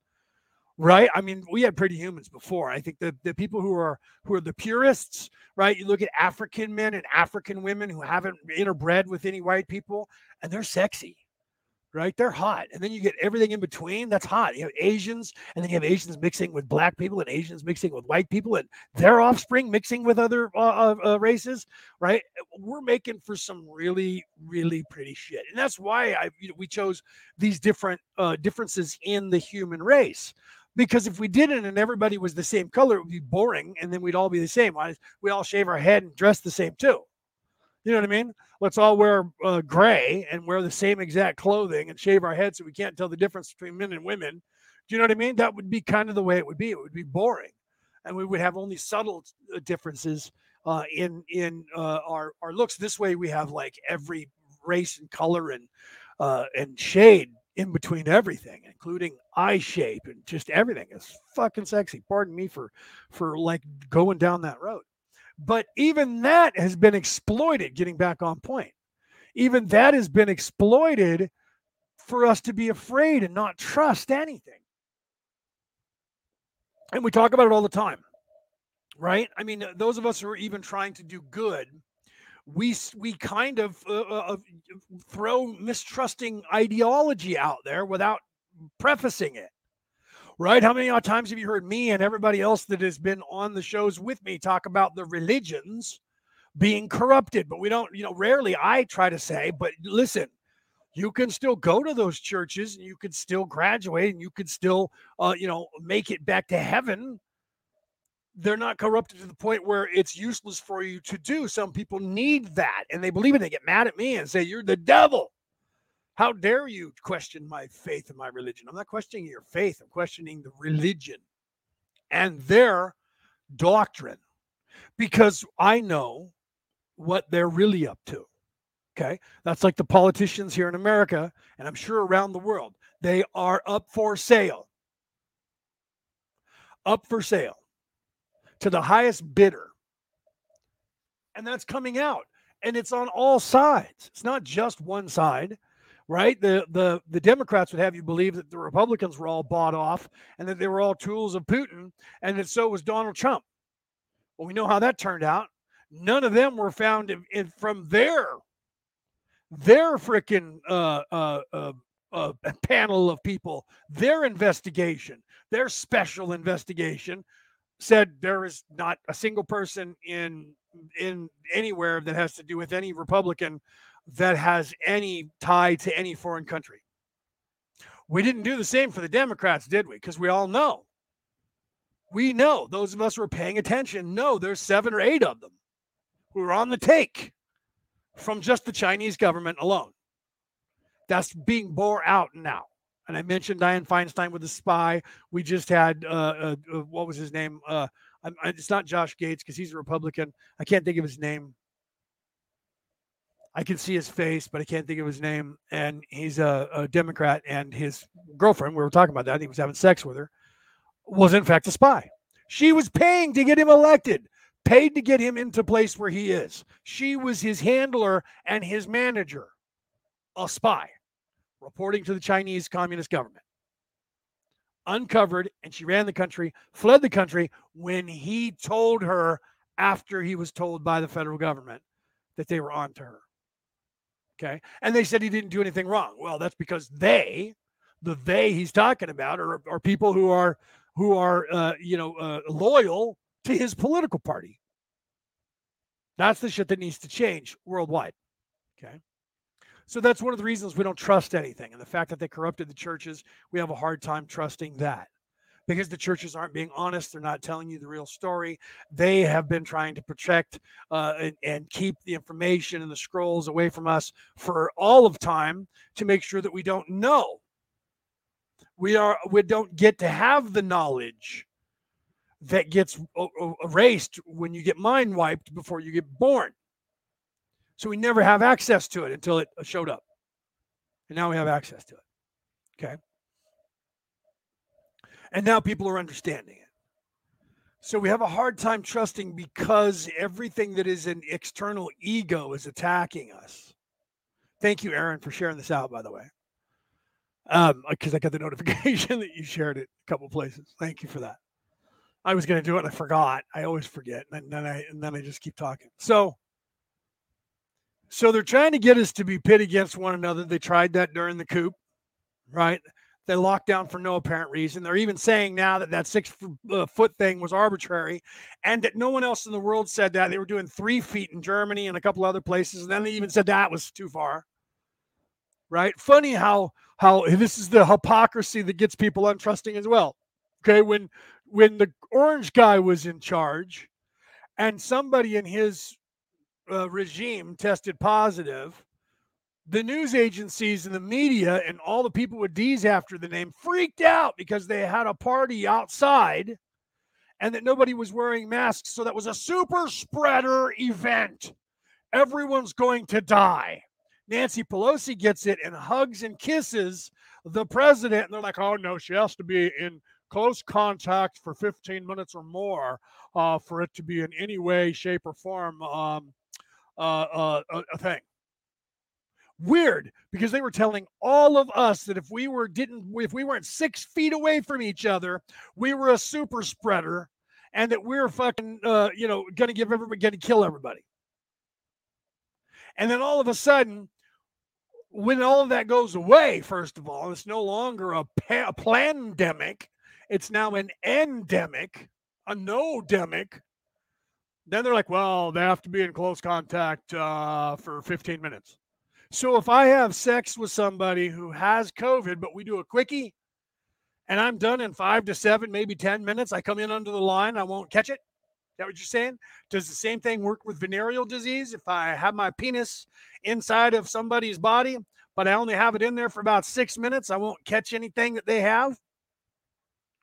right? I mean, we had pretty humans before. I think the the people who are who are the purists, right? You look at African men and African women who haven't interbred with any white people, and they're sexy. Right? They're hot. And then you get everything in between. That's hot. You have Asians, and then you have Asians mixing with black people, and Asians mixing with white people, and their offspring mixing with other uh, uh, uh, races, right? We're making for some really, really pretty shit. And that's why I you know, we chose these different uh, differences in the human race. Because if we didn't and everybody was the same color, it would be boring, and then we'd all be the same. We all shave our head and dress the same too. You know what I mean? Let's all wear uh, gray and wear the same exact clothing and shave our heads so we can't tell the difference between men and women. Do you know what I mean? That would be kind of the way it would be. It would be boring, and we would have only subtle uh, differences uh, in in uh, our our looks. This way, we have like every race and color and uh, and shade in between everything, including eye shape and just everything. It's fucking sexy. Pardon me for for like going down that road. But even that has been exploited, getting back on point. Even that has been exploited for us to be afraid and not trust anything. And we talk about it all the time, right? I mean, those of us who are even trying to do good, we we kind of uh, uh, throw mistrusting ideology out there without prefacing it right? How many times have you heard me and everybody else that has been on the shows with me talk about the religions being corrupted? But we don't, you know, rarely I try to say, but listen, you can still go to those churches and you could still graduate and you could still, uh, you know, make it back to heaven. They're not corrupted to the point where it's useless for you to do. Some people need that and they believe it. They get mad at me and say, You're the devil. How dare you question my faith and my religion? I'm not questioning your faith, I'm questioning the religion and their doctrine because I know what they're really up to. Okay. That's like the politicians here in America, and I'm sure around the world. They are up for sale. Up for sale to the highest bidder. And that's coming out. And it's on all sides. It's not just one side right? The the the Democrats would have you believe that the Republicans were all bought off and that they were all tools of Putin, and that so was Donald Trump. Well, we know how that turned out. None of them were found in, in from their their freaking uh, uh, uh, uh, panel of people, their investigation, their special investigation said there is not a single person in in anywhere that has to do with any Republican that has any tie to any foreign country. We didn't do the same for the Democrats, did we? Because we all know. We know, those of us who are paying attention know there's seven or eight of them who are on the take from just the Chinese government alone. That's being bore out now. And I mentioned Dianne Feinstein with the spy. We just had, uh, uh, uh what was his name? Uh, I, it's not Josh Gates because he's a Republican. I can't think of his name. I can see his face, but I can't think of his name. And he's a, a Democrat, and his girlfriend, we were talking about that, he was having sex with her, was in fact a spy. She was paying to get him elected, paid to get him into place where he is. She was his handler and his manager, a spy, reporting to the Chinese Communist government. Uncovered, and she ran the country, fled the country when he told her after he was told by the federal government that they were on to her. Okay. And they said he didn't do anything wrong. Well, that's because they, the they he's talking about, are, are people who are who are uh, you know uh, loyal to his political party. That's the shit that needs to change worldwide. Okay. So that's one of the reasons we don't trust anything. And the fact that they corrupted the churches, we have a hard time trusting that because the churches aren't being honest. They're not telling you the real story. They have been trying to protect uh, and, and, keep the information and the scrolls away from us for all of time to make sure that we don't know. We are we don't get to have the knowledge that gets erased when you get mind wiped before you get born. So we never have access to it until it showed up. And now we have access to it. Okay. And now people are understanding it. So we have a hard time trusting because everything that is an external ego is attacking us. Thank you, Aaron, for sharing this out, by the way. Um, because I got the notification that you shared it a couple places. Thank you for that. I was going to do it and I forgot. I always forget, and then I and then I just keep talking. So So they're trying to get us to be pit against one another. They tried that during the coup, right? They locked down for no apparent reason. They're even saying now that that six uh, foot thing was arbitrary and that no one else in the world said that. They were doing three feet in Germany and a couple other places. And then they even said that was too far. Right? Funny how how this is the hypocrisy that gets people untrusting as well. Okay, when when the orange guy was in charge and somebody in his uh, regime tested positive, the news agencies and the media and all the people with D's after the name freaked out because they had a party outside and that nobody was wearing masks. So that was a super spreader event. Everyone's going to die. Nancy Pelosi gets it and hugs and kisses the president. And they're like, oh, no, she has to be in close contact for 15 minutes or more uh, for it to be in any way, shape, or form um, uh, uh, a, a thing. Weird because they were telling all of us that if we were didn't if we weren't six feet away from each other, we were a super spreader, and that we are fucking uh, you know gonna give everybody gonna kill everybody. And then all of a sudden, when all of that goes away, first of all, it's no longer a, pa- pandemic, it's now an endemic, a no-demic. Then they're like, well, they have to be in close contact uh, for 15 minutes. So if I have sex with somebody who has COVID, but we do a quickie and I'm done in five to seven, maybe 10 minutes, I come in under the line, I won't catch it. Is that what you're saying? Does the same thing work with venereal disease? If I have my penis inside of somebody's body, but I only have it in there for about six minutes, I won't catch anything that they have?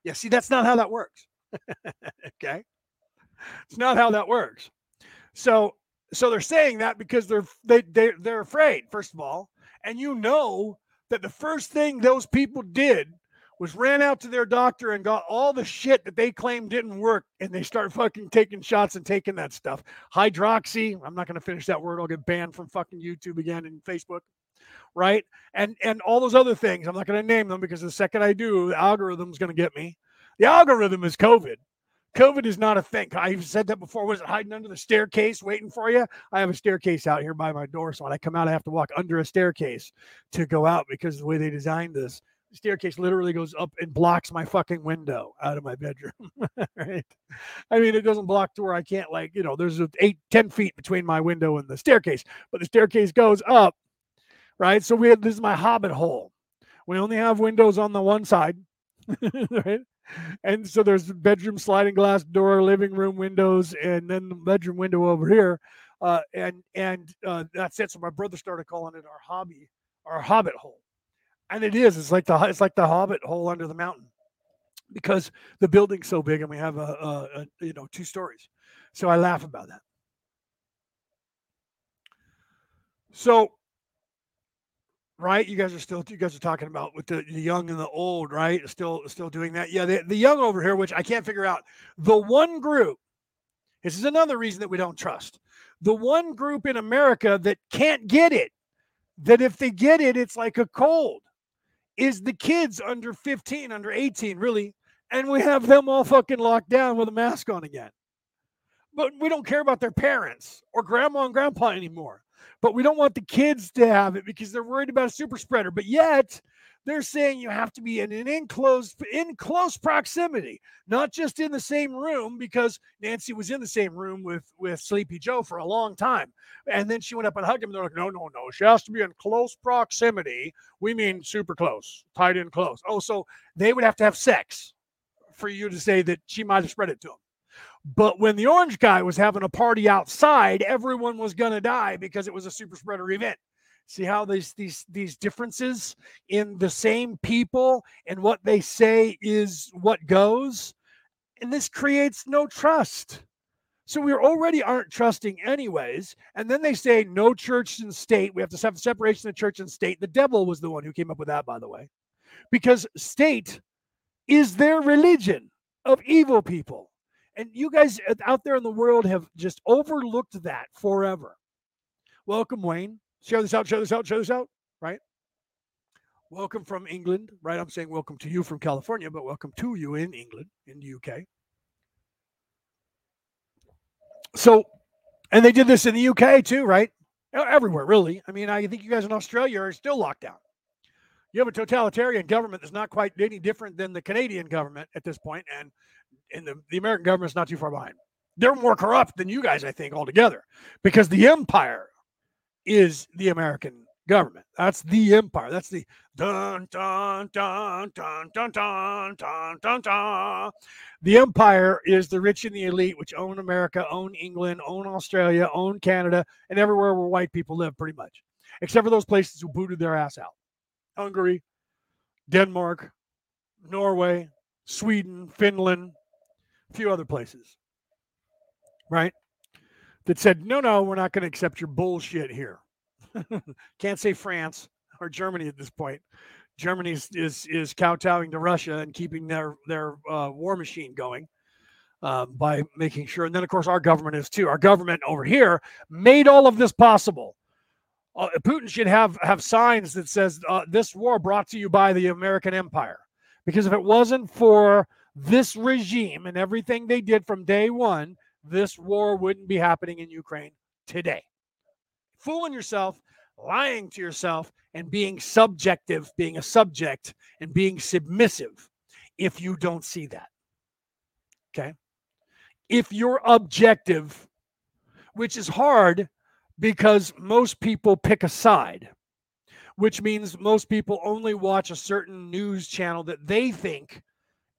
Yeah, see, that's not how that works. okay. It's not how that works. So so they're saying that because they're they, they they're afraid, first of all. And you know that the first thing those people did was ran out to their doctor and got all the shit that they claimed didn't work and they start fucking taking shots and taking that stuff. Hydroxy, I'm not going to finish that word. I'll get banned from fucking YouTube again and Facebook. Right? And and all those other things. I'm not going to name them because the second I do, the algorithm's going to get me. The algorithm is COVID. COVID is not a thing. I've said that before. Was it hiding under the staircase waiting for you? I have a staircase out here by my door. So when I come out, I have to walk under a staircase to go out because of the way they designed this the staircase literally goes up and blocks my fucking window out of my bedroom. right. I mean, it doesn't block to where I can't, like, you know, there's eight, 10 feet between my window and the staircase, but the staircase goes up. Right. So we have this is my hobbit hole. We only have windows on the one side. right and so there's bedroom sliding glass door, living room windows, and then the bedroom window over here. Uh, and and uh, that's it. So my brother started calling it our hobby, our hobbit hole, and it is. It's like the it's like the hobbit hole under the mountain, because the building's so big and we have a, a, a you know two stories. So I laugh about that. So right? You guys are still you guys are talking about with the, the young and the old, right? Still still doing that. Yeah, the, the young over here, which I can't figure out. The one group, this is another reason that we don't trust. The one group in America that can't get it, that if they get it, it's like a cold, is the kids under 15, under 18, really. And we have them all fucking locked down with a mask on again. But we don't care about their parents or grandma and grandpa anymore but we don't want the kids to have it because they're worried about a super spreader. But yet, they're saying you have to be in an enclosed in close proximity not just in the same room because nancy was in the same room with with sleepy joe for a long time. And then she went up and hugged him. And they're like no no no. She has to be in close proximity. We mean super close tied in close. Oh so they would have to have sex for you to say that she might have spread it to him but when the orange guy was having a party outside, everyone was going to die because it was a super spreader event. See how these these these differences in the same people and what they say is what goes, and this creates no trust. So we already aren't trusting anyways. And then they say no church and state. We have to have separation of church and state. The devil was the one who came up with that, by the way, because state is their religion of evil people. And you guys uh, out there in the world have just overlooked that forever. Welcome, Wayne. Share this out, share this out, share this out, right? Welcome from England, right? I'm saying welcome to you from California, but welcome to you in England, in the UK. So, and they did this in the UK too, right? everywhere, really. I mean, I think you guys in Australia are still locked down. You have a totalitarian government that's not quite any different than the Canadian government at this point, and and the, the American government's not too far behind. They're more corrupt than you guys, I think, altogether, because the empire is the American government. That's the empire. That's the dun dun dun dun dun dun dun dun dun. The empire is the rich and the elite, which own America, own England, own Australia, own Canada, and everywhere where white people live, pretty much, except for those places who booted their ass out: Hungary, Denmark, Norway, Sweden, Finland, few other places, right? That said, no, no, we're not going to accept your bullshit here. Can't say France or Germany at this point. Germany is is, is kowtowing to Russia and keeping their their uh, war machine going uh, by making sure. And then, of course, our government is too. Our government over here made all of this possible. Uh, Putin should have have signs that says uh, this war brought to you by the American Empire. Because if it wasn't for this regime and everything they did from day one, this war wouldn't be happening in Ukraine today. Fooling yourself lying to yourself and being subjective, being a subject and being submissive if you don't see that. Okay. If you're objective, which is hard because most people pick a side, which means most people only watch a certain news channel that they think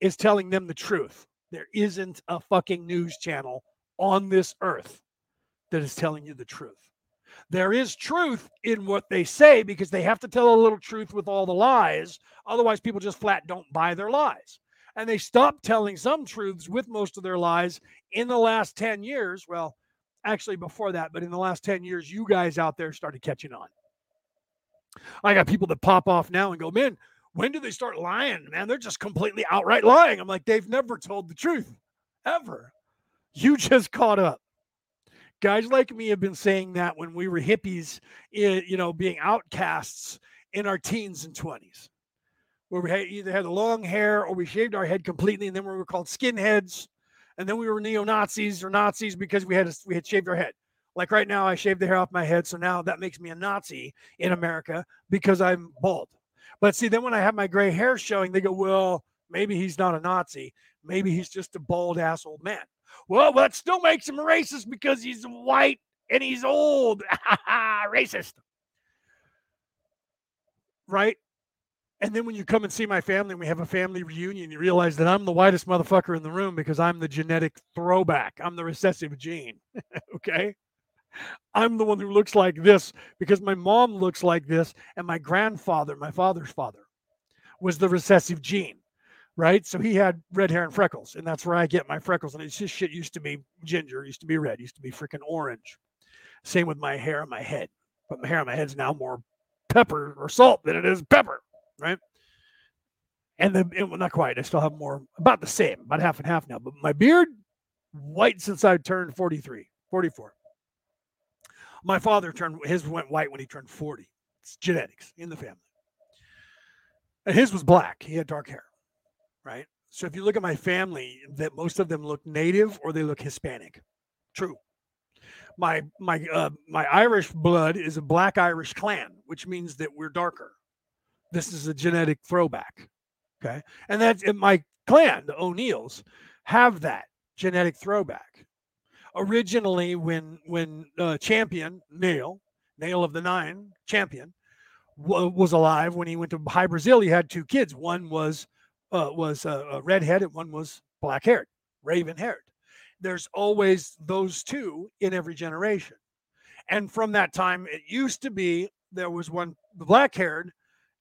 is telling them the truth. There isn't a fucking news channel on this earth that is telling you the truth there is truth in what they say because they have to tell a little truth with all the lies. Otherwise, people just flat don't buy their lies. And they stopped telling some truths with most of their lies in the last 10 years. Well, actually, before that, but in the last 10 years, you guys out there started catching on. I got people that pop off now and go, man, when do they start lying? Man, they're just completely outright lying. I'm like, they've never told the truth ever. You just caught up. Guys like me have been saying that when we were hippies, you know, being outcasts in our teens and 20s, where we had either had long hair or we shaved our head completely, and then we were called skinheads, and then we were neo Nazis or Nazis because we had we had shaved our head. Like right now, I shaved the hair off my head, so now that makes me a Nazi in America because I'm bald. But see, then when I have my gray hair showing, they go, "Well, maybe he's not a Nazi. Maybe he's just a bald ass old man." Well, that still makes him racist because he's white and he's old. racist. Right? And then when you come and see my family and we have a family reunion, you realize that I'm the whitest motherfucker in the room because I'm the genetic throwback. I'm the recessive gene. okay? I'm the one who looks like this because my mom looks like this and my grandfather, my father's father, was the recessive gene right? So he had red hair and freckles, and that's where I get my freckles. And it's just shit used to be ginger, used to be red, used to be freaking orange. Same with my hair on my head, but my hair on my head's now more pepper or salt than it is pepper, right? And then it, well, not quite. I still have more, about the same, about half and half now. But my beard, white since I turned 43, 44. My father turned his went white when he turned 40. It's genetics in the family. And his was black. He had dark hair right? So if you look at my family, that most of them look native or they look Hispanic. True. My my uh, my Irish blood is a black Irish clan, which means that we're darker. This is a genetic throwback. Okay, and that's in my clan, the O'Neills, have that genetic throwback. Originally, when when uh, Champion Niall, Niall of the Nine, Champion, w- was alive when he went to Hy-Brasil, he had two kids. One was uh, was uh, redheaded, one was black haired, raven haired. There's always those two in every generation. And from that time, it used to be there was one the black haired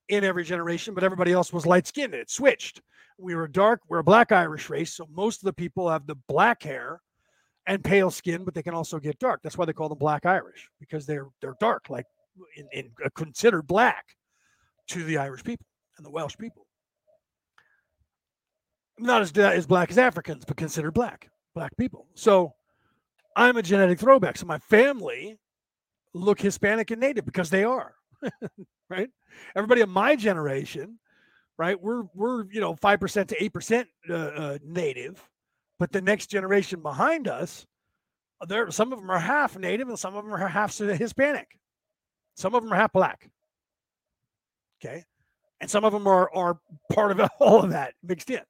in every generation, but everybody else was light skinned. It switched. We were dark, we're a black Irish race. So most of the people have the black hair and pale skin, but they can also get dark. That's why they call them black Irish because they're they're dark, like in, in uh, considered black to the Irish people and the Welsh people not as as black as Africans, but considered black, black people. So I'm a genetic throwback. So my family look Hispanic and Native because they are, right? Everybody in my generation, right? We're we're you know five percent to eight percent uh, uh, Native, but the next generation behind us, there some of them are half Native and some of them are half Hispanic. Some of them are half black. Okay. And some of them are, are part of all of that mixed in.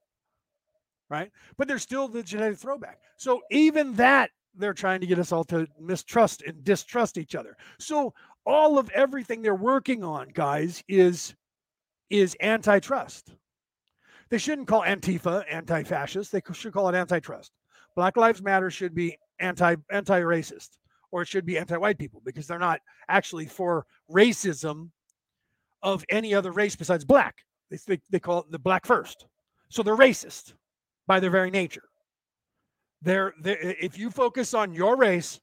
Right. But they're still the genetic throwback. So even that, they're trying to get us all to mistrust and distrust each other. So all of everything they're working on, guys, is is antitrust. They shouldn't call Antifa anti-fascist. They should call it antitrust. Black Lives Matter should be anti anti-racist, or it should be anti-white people because they're not actually for racism of any other race besides black. They, they, they call it the black first. So they're racist by their very nature. They're, they're if you focus on your race,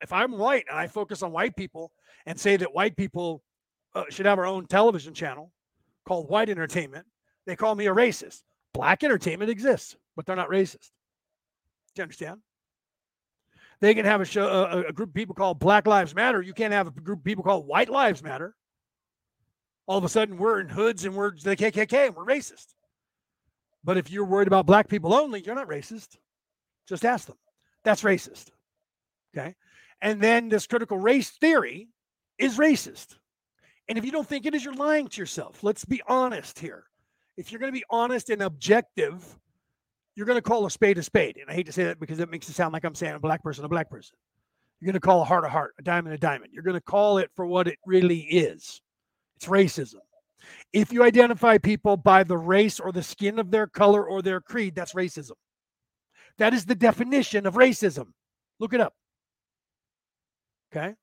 if I'm white and I focus on white people and say that white people uh, should have our own television channel called white entertainment, they call me a racist. Black entertainment exists, but they're not racist. Do you understand? They can have a show, a, a group of people called Black Lives Matter. You can't have a group of people called White Lives Matter. All of a sudden, we're in hoods and we're the KKK and we're racist. But if you're worried about black people only, you're not racist. Just ask them. That's racist. Okay. And then this critical race theory is racist. And if you don't think it is, you're lying to yourself. Let's be honest here. If you're going to be honest and objective, you're going to call a spade a spade. And I hate to say that because it makes it sound like I'm saying a black person a black person. You're going to call a heart a heart, a diamond a diamond. You're going to call it for what it really is. It's racism. If you identify people by the race or the skin of their color or their creed, that's racism. That is the definition of racism. Look it up. Okay?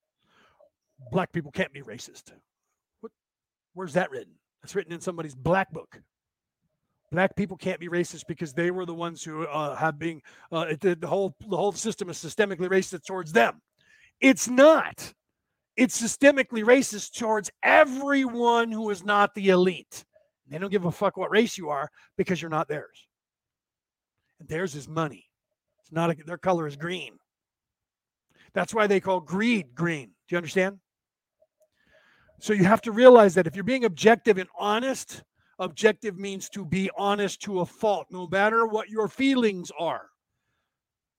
Black people can't be racist. What, where's that written? That's written in somebody's black book black people can't be racist because they were the ones who uh, have been uh, the, the whole the whole system is systemically racist towards them. It's not. It's systemically racist towards everyone who is not the elite. They don't give a fuck what race you are because you're not theirs. And theirs is money. It's not a, their color is green. That's why they call greed green. Do you understand? So you have to realize that if you're being objective and honest, Objective means to be honest to a fault, no matter what your feelings are.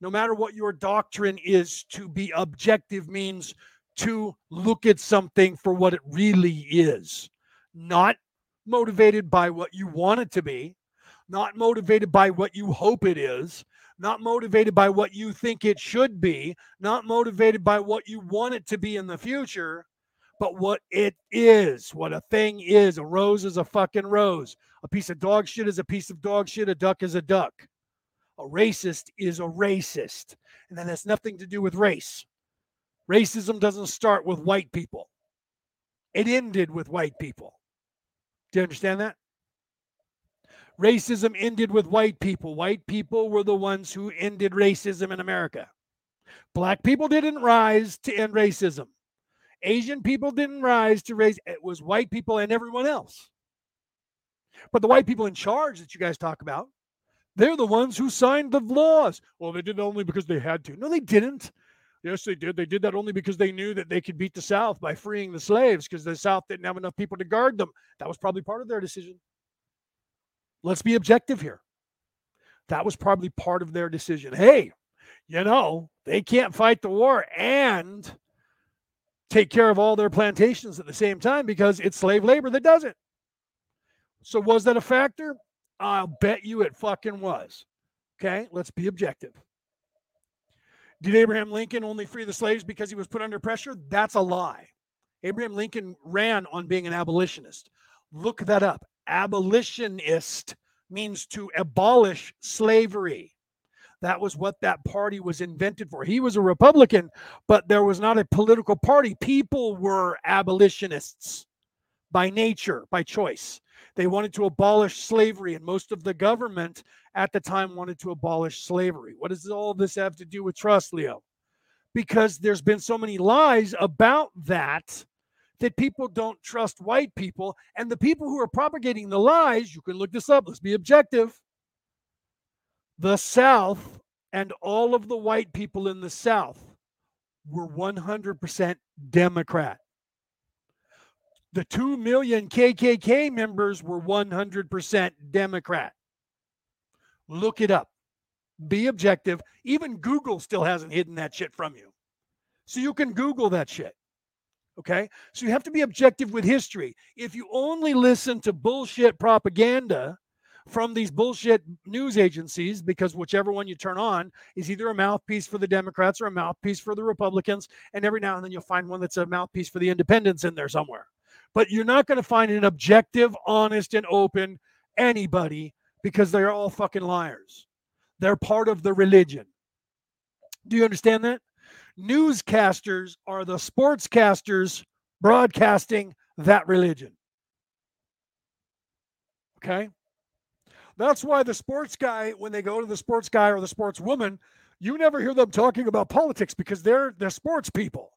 No matter what your doctrine is, to be objective means to look at something for what it really is, not motivated by what you want it to be, not motivated by what you hope it is, not motivated by what you think it should be, not motivated by what you want it to be in the future, but what it is, what a thing is. A rose is a fucking rose. A piece of dog shit is a piece of dog shit. A duck is a duck. A racist is a racist. And that has nothing to do with race. Racism doesn't start with white people, it ended with white people. Do you understand that? Racism ended with white people. White people were the ones who ended racism in America. Black people didn't rise to end racism. Asian people didn't rise to raise, it was white people and everyone else. But the white people in charge that you guys talk about, they're the ones who signed the laws. Well, they did it only because they had to. No, they didn't. Yes, they did. They did that only because they knew that they could beat the South by freeing the slaves because the South didn't have enough people to guard them. That was probably part of their decision. Let's be objective here. That was probably part of their decision. Hey, you know, they can't fight the war and take care of all their plantations at the same time because it's slave labor that does it. So, was that a factor? I'll bet you it fucking was. Okay, let's be objective. Did Abraham Lincoln only free the slaves because he was put under pressure? That's a lie. Abraham Lincoln ran on being an abolitionist. Look that up. Abolitionist means to abolish slavery. That was what that party was invented for. He was a Republican, but there was not a political party. People were abolitionists by nature, by choice. They wanted to abolish slavery, and most of the government at the time wanted to abolish slavery. What does all this have to do with trust, Leo? Because there's been so many lies about that that people don't trust white people. And the people who are propagating the lies, you can look this up, let's be objective the South and all of the white people in the South were 100% Democrat. The 2 million KKK members were 100% Democrat. Look it up. Be objective. Even Google still hasn't hidden that shit from you. So you can Google that shit. Okay. So you have to be objective with history. If you only listen to bullshit propaganda from these bullshit news agencies, because whichever one you turn on is either a mouthpiece for the Democrats or a mouthpiece for the Republicans. And every now and then you'll find one that's a mouthpiece for the independents in there somewhere. But you're not going to find an objective, honest, and open anybody because they're all fucking liars. They're part of the religion. Do you understand that? Newscasters are the sportscasters broadcasting that religion. Okay? That's why the sports guy, when they go to the sports guy or the sports woman, you never hear them talking about politics because they're they're sports people.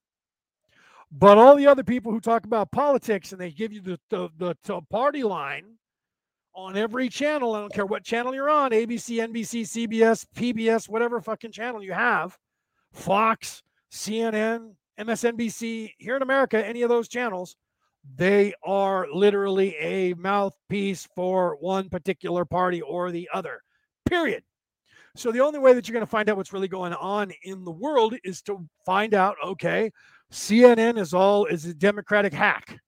But all the other people who talk about politics and they give you the the, the, the party line on every channel. I don't care what channel you're on ABC, NBC, CBS, PBS, whatever fucking channel you have, Fox, CNN, MSNBC, here in America, any of those channels, they are literally a mouthpiece for one particular party or the other, period. So the only way that you're going to find out what's really going on in the world is to find out, okay, CNN is all is a Democratic hack.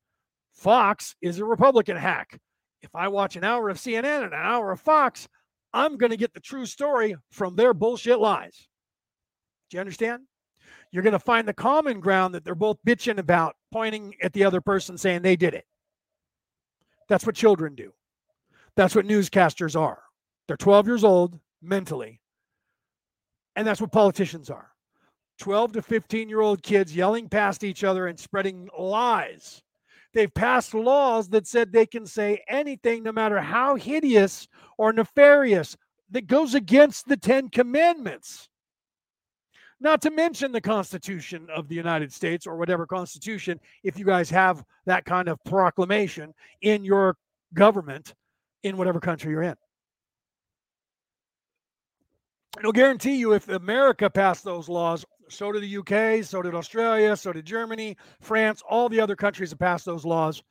Fox is a Republican hack. If I watch an hour of CNN and an hour of Fox, I'm going to get the true story from their bullshit lies. Do you understand? You're going to find the common ground that they're both bitching about, pointing at the other person saying they did it. That's what children do. That's what newscasters are. They're 12 years old mentally. And that's what politicians are 12 to 15 year old kids yelling past each other and spreading lies They've passed laws that said they can say anything, no matter how hideous or nefarious, that goes against the Ten Commandments. Not to mention the Constitution of the United States or whatever Constitution, if you guys have that kind of proclamation in your government in whatever country you're in. It'll guarantee you if America passed those laws, so did the UK, so did Australia, so did Germany, France, all the other countries have passed those laws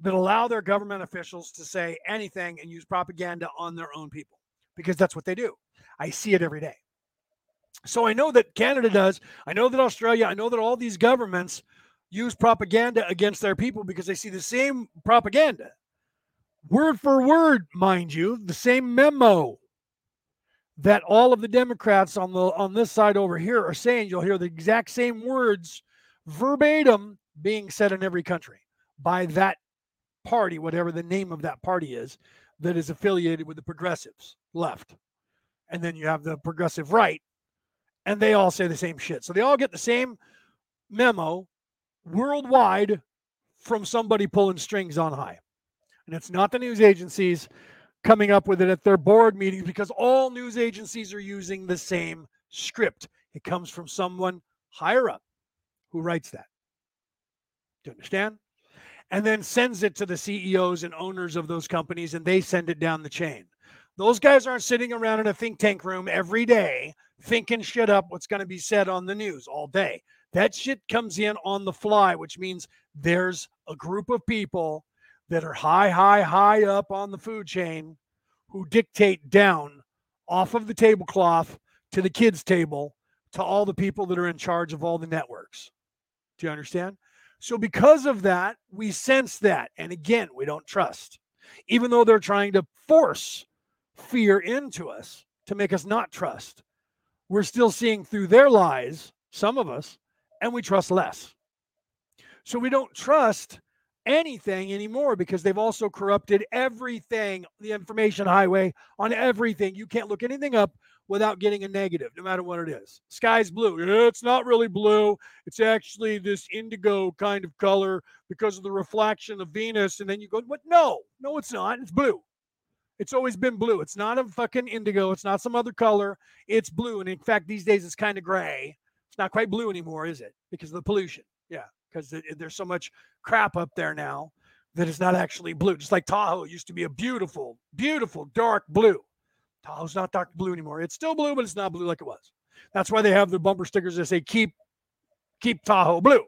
that allow their government officials to say anything and use propaganda on their own people because that's what they do. I see it every day. So I know that Canada does. I know that Australia, I know that all these governments use propaganda against their people because they see the same propaganda. Word for word, mind you, the same memo that all of the Democrats on the on this side over here are saying. You'll hear the exact same words verbatim being said in every country by that party, whatever the name of that party is, that is affiliated with the progressives left. And then you have the progressive right, and they all say the same shit. So they all get the same memo worldwide from somebody pulling strings on high. And it's not the news agencies, coming up with it at their board meetings because all news agencies are using the same script. It comes from someone higher up who writes that. Do you understand? And then sends it to the CEOs and owners of those companies, and they send it down the chain. Those guys aren't sitting around in a think tank room every day thinking shit up what's going to be said on the news all day. That shit comes in on the fly, which means there's a group of people that are high, high, high up on the food chain who dictate down off of the tablecloth to the kids' table to all the people that are in charge of all the networks. Do you understand? So, because of that, we sense that. And again, we don't trust, even though they're trying to force fear into us to make us not trust. We're still seeing through their lies, some of us, and we trust less. So, we don't trust anything anymore because they've also corrupted everything, the information highway on everything. You can't look anything up without getting a negative, no matter what it is. Sky's blue. It's not really blue. It's actually this indigo kind of color because of the reflection of Venus. And then you go, what? No, no, it's not. It's blue. It's always been blue. It's not a fucking indigo. It's not some other color. It's blue. And in fact, these days it's kind of gray. It's not quite blue anymore, is it? Because of the pollution. Yeah because there's so much crap up there now that it's not actually blue. Just like Tahoe used to be a beautiful, beautiful dark blue. Tahoe's not dark blue anymore. It's still blue, but it's not blue like it was. That's why they have the bumper stickers that say "Keep, keep Tahoe blue."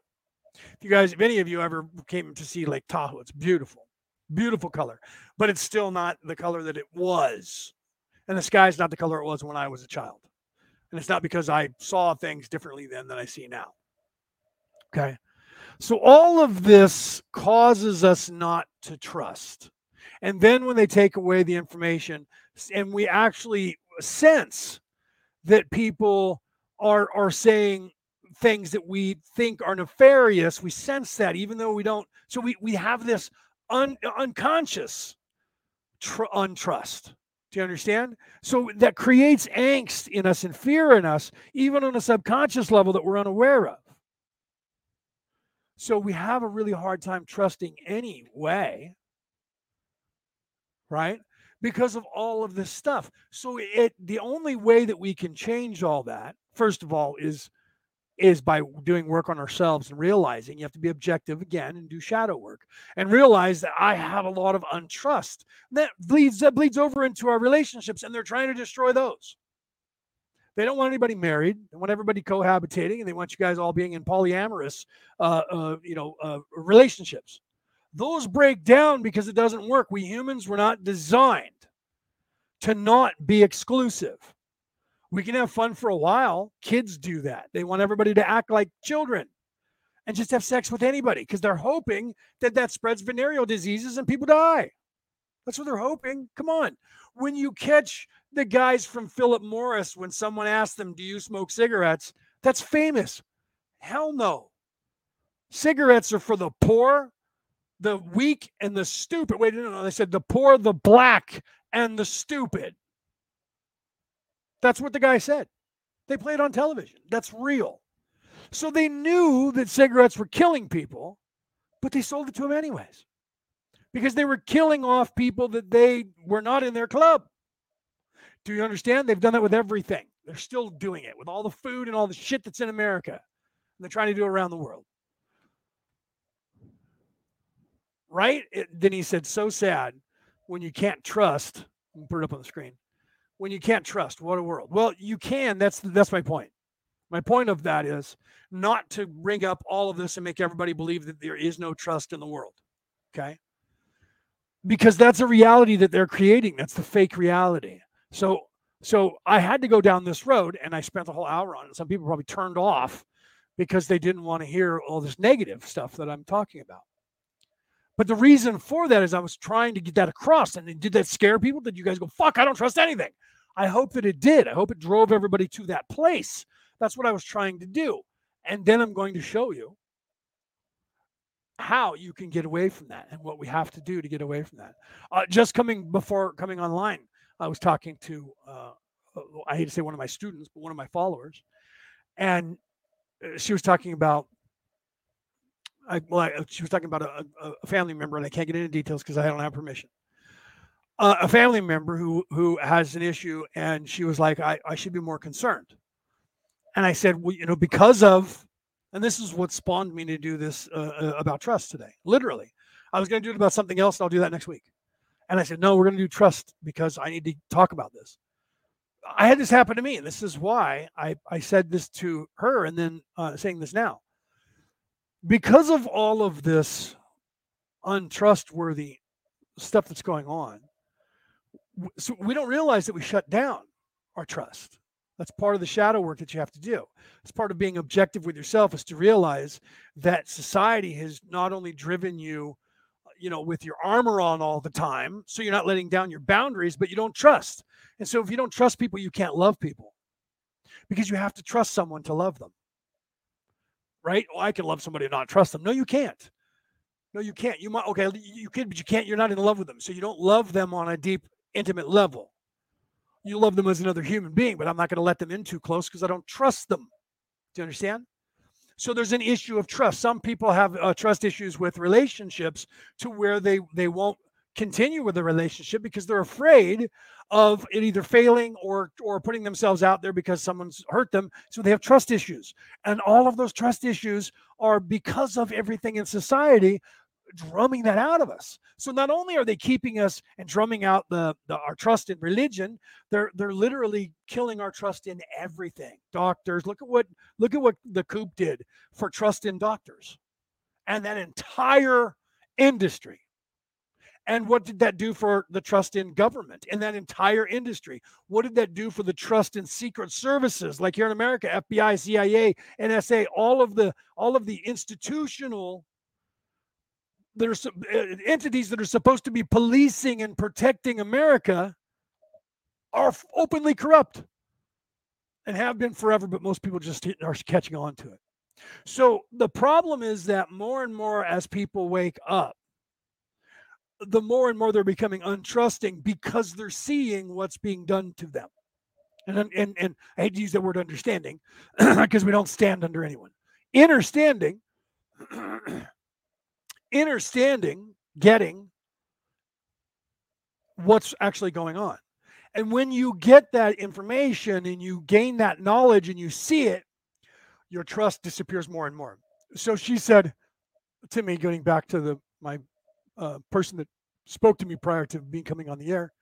If you guys, if any of you ever came to see Lake Tahoe, it's beautiful, beautiful color, but it's still not the color that it was, and the sky's not the color it was when I was a child, and it's not because I saw things differently then than I see now. Okay, So all of this causes us not to trust. And then when they take away the information and we actually sense that people are are saying things that we think are nefarious, we sense that even though we don't so we we have this un, unconscious tr- untrust. Do you understand? So that creates angst in us and fear in us, even on a subconscious level that we're unaware of. So we have a really hard time trusting anyway, right? Because of all of this stuff. So it the only way that we can change all that, first of all, is is by doing work on ourselves and realizing you have to be objective again and do shadow work and realize that I have a lot of untrust that bleeds that bleeds over into our relationships and they're trying to destroy those. They don't want anybody married. They want everybody cohabitating, and they want you guys all being in polyamorous, uh, uh, you know, uh, relationships. Those break down because it doesn't work. We humans were not designed to not be exclusive. We can have fun for a while. Kids do that. They want everybody to act like children and just have sex with anybody because they're hoping that that spreads venereal diseases and people die. That's what they're hoping. Come on. When you catch the guys from Philip Morris, when someone asks them, Do you smoke cigarettes? That's famous. Hell no. Cigarettes are for the poor, the weak, and the stupid. Wait, no, no. They said the poor, the black, and the stupid. That's what the guy said. They played on television. That's real. So they knew that cigarettes were killing people, but they sold it to them anyways because they were killing off people that they were not in their club. Do you understand? They've done that with everything. They're still doing it with all the food and all the shit that's in America. And they're trying to do it around the world. Right? It, then he said, so sad when you can't trust. Put it up on the screen. When you can't trust, what a world. Well, you can. That's that's my point. My point of that is not to bring up all of this and make everybody believe that there is no trust in the world. Okay because that's a reality that they're creating. That's the fake reality. So so I had to go down this road and I spent the whole hour on it. Some people probably turned off because they didn't want to hear all this negative stuff that I'm talking about. But the reason for that is I was trying to get that across. And did that scare people? Did you guys go, fuck, I don't trust anything? I hope that it did. I hope it drove everybody to that place. That's what I was trying to do. And then I'm going to show you how you can get away from that and what we have to do to get away from that. Uh, just coming before coming online, I was talking to, uh, uh, I hate to say one of my students, but one of my followers, and uh, she was talking about, I, well, I, she was talking about a, a, family member, and I can't get into details because I don't have permission. A family member who who has an issue, and she was like, I, I should be more concerned. And I said, well, you know, because of and this is what spawned me to do this uh, uh about trust today. Literally, I was going to do it about something else, and I'll do that next week. And I said, no, we're going to do trust because I need to talk about this. I had this happen to me, and this is why I, I said this to her and then uh, saying this now. Because of all of this untrustworthy stuff that's going on, so we don't realize that we shut down our trust. That's part of the shadow work that you have to do. It's part of being objective with yourself is to realize that society has not only driven you, uh, you know, with your armor on all the time, so you're not letting down your boundaries, but you don't trust. And so if you don't trust people, you can't love people because you have to trust someone to love them. Right? Well, I can love somebody and not trust them. No, you can't. No, you can't. You might, okay, you could, but you can't. You're not in love with them. So you don't love them on a deep, intimate level you love them as another human being, but I'm not going to let them in too close because I don't trust them. Do you understand? So there's an issue of trust. Some people have uh, trust issues with relationships to where they they won't continue with the relationship because they're afraid of it either failing or or putting themselves out there because someone's hurt them so they have trust issues and all of those trust issues are because of everything in society drumming that out of us. So not only are they keeping us and drumming out the, the, our trust in religion, they're they're literally killing our trust in everything. Doctors, look at what look at what the coup did for trust in doctors, and that entire industry. And what did that do for the trust in government in that entire industry? What did that do for the trust in secret services like here in America, FBI, CIA, NSA, all of the all of the institutional are uh, entities that are supposed to be policing and protecting America are openly corrupt and have been forever, but most people just are catching on to it. So the problem is that more and more as people wake up, the more and more they're becoming untrusting because they're seeing what's being done to them. And and and I hate to use that word understanding because we don't stand under anyone. Understanding, understanding, getting what's actually going on. And when you get that information and you gain that knowledge and you see it, your trust disappears more and more. So she said to me, getting back to the my uh, person that spoke to me prior to me coming on the air,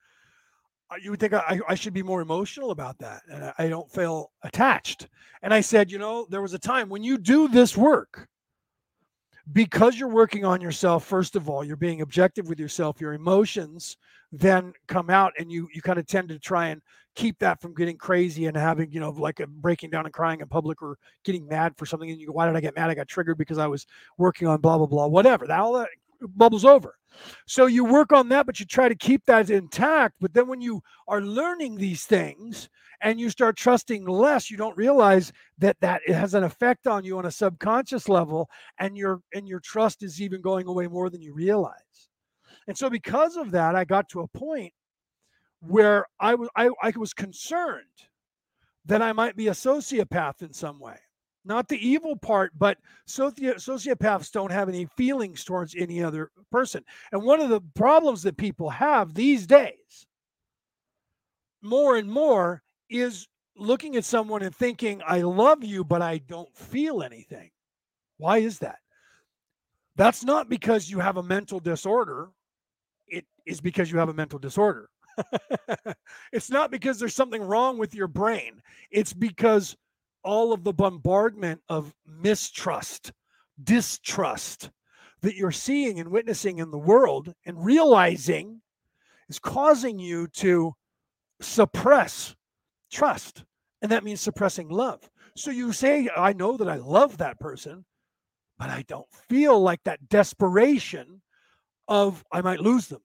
uh, you would think I, I should be more emotional about that, and I don't feel attached. And I said, you know, there was a time when you do this work, because you're working on yourself first of all you're being objective with yourself your emotions then come out and you you kind of tend to try and keep that from getting crazy and having you know like breaking down and crying in public or getting mad for something and you go why did i get mad? I got triggered because i was working on blah blah blah whatever. That all that bubbles over. So you work on that but you try to keep that intact. But then when you are learning these things and you start trusting less you don't realize that that it has an effect on you on a subconscious level and your and your trust is even going away more than you realize. And so because of that i got to a point where i was i, I was concerned that i might be a sociopath in some way not the evil part, but soci- sociopaths don't have any feelings towards any other person. And one of the problems that people have these days, more and more, is looking at someone and thinking, I love you, but I don't feel anything. Why is that? That's not because you have a mental disorder. It is because you have a mental disorder. it's not because there's something wrong with your brain. It's because all of the bombardment of mistrust, distrust that you're seeing and witnessing in the world and realizing is causing you to suppress trust. And that means suppressing love. So you say, I know that I love that person, but I don't feel like that desperation of I might lose them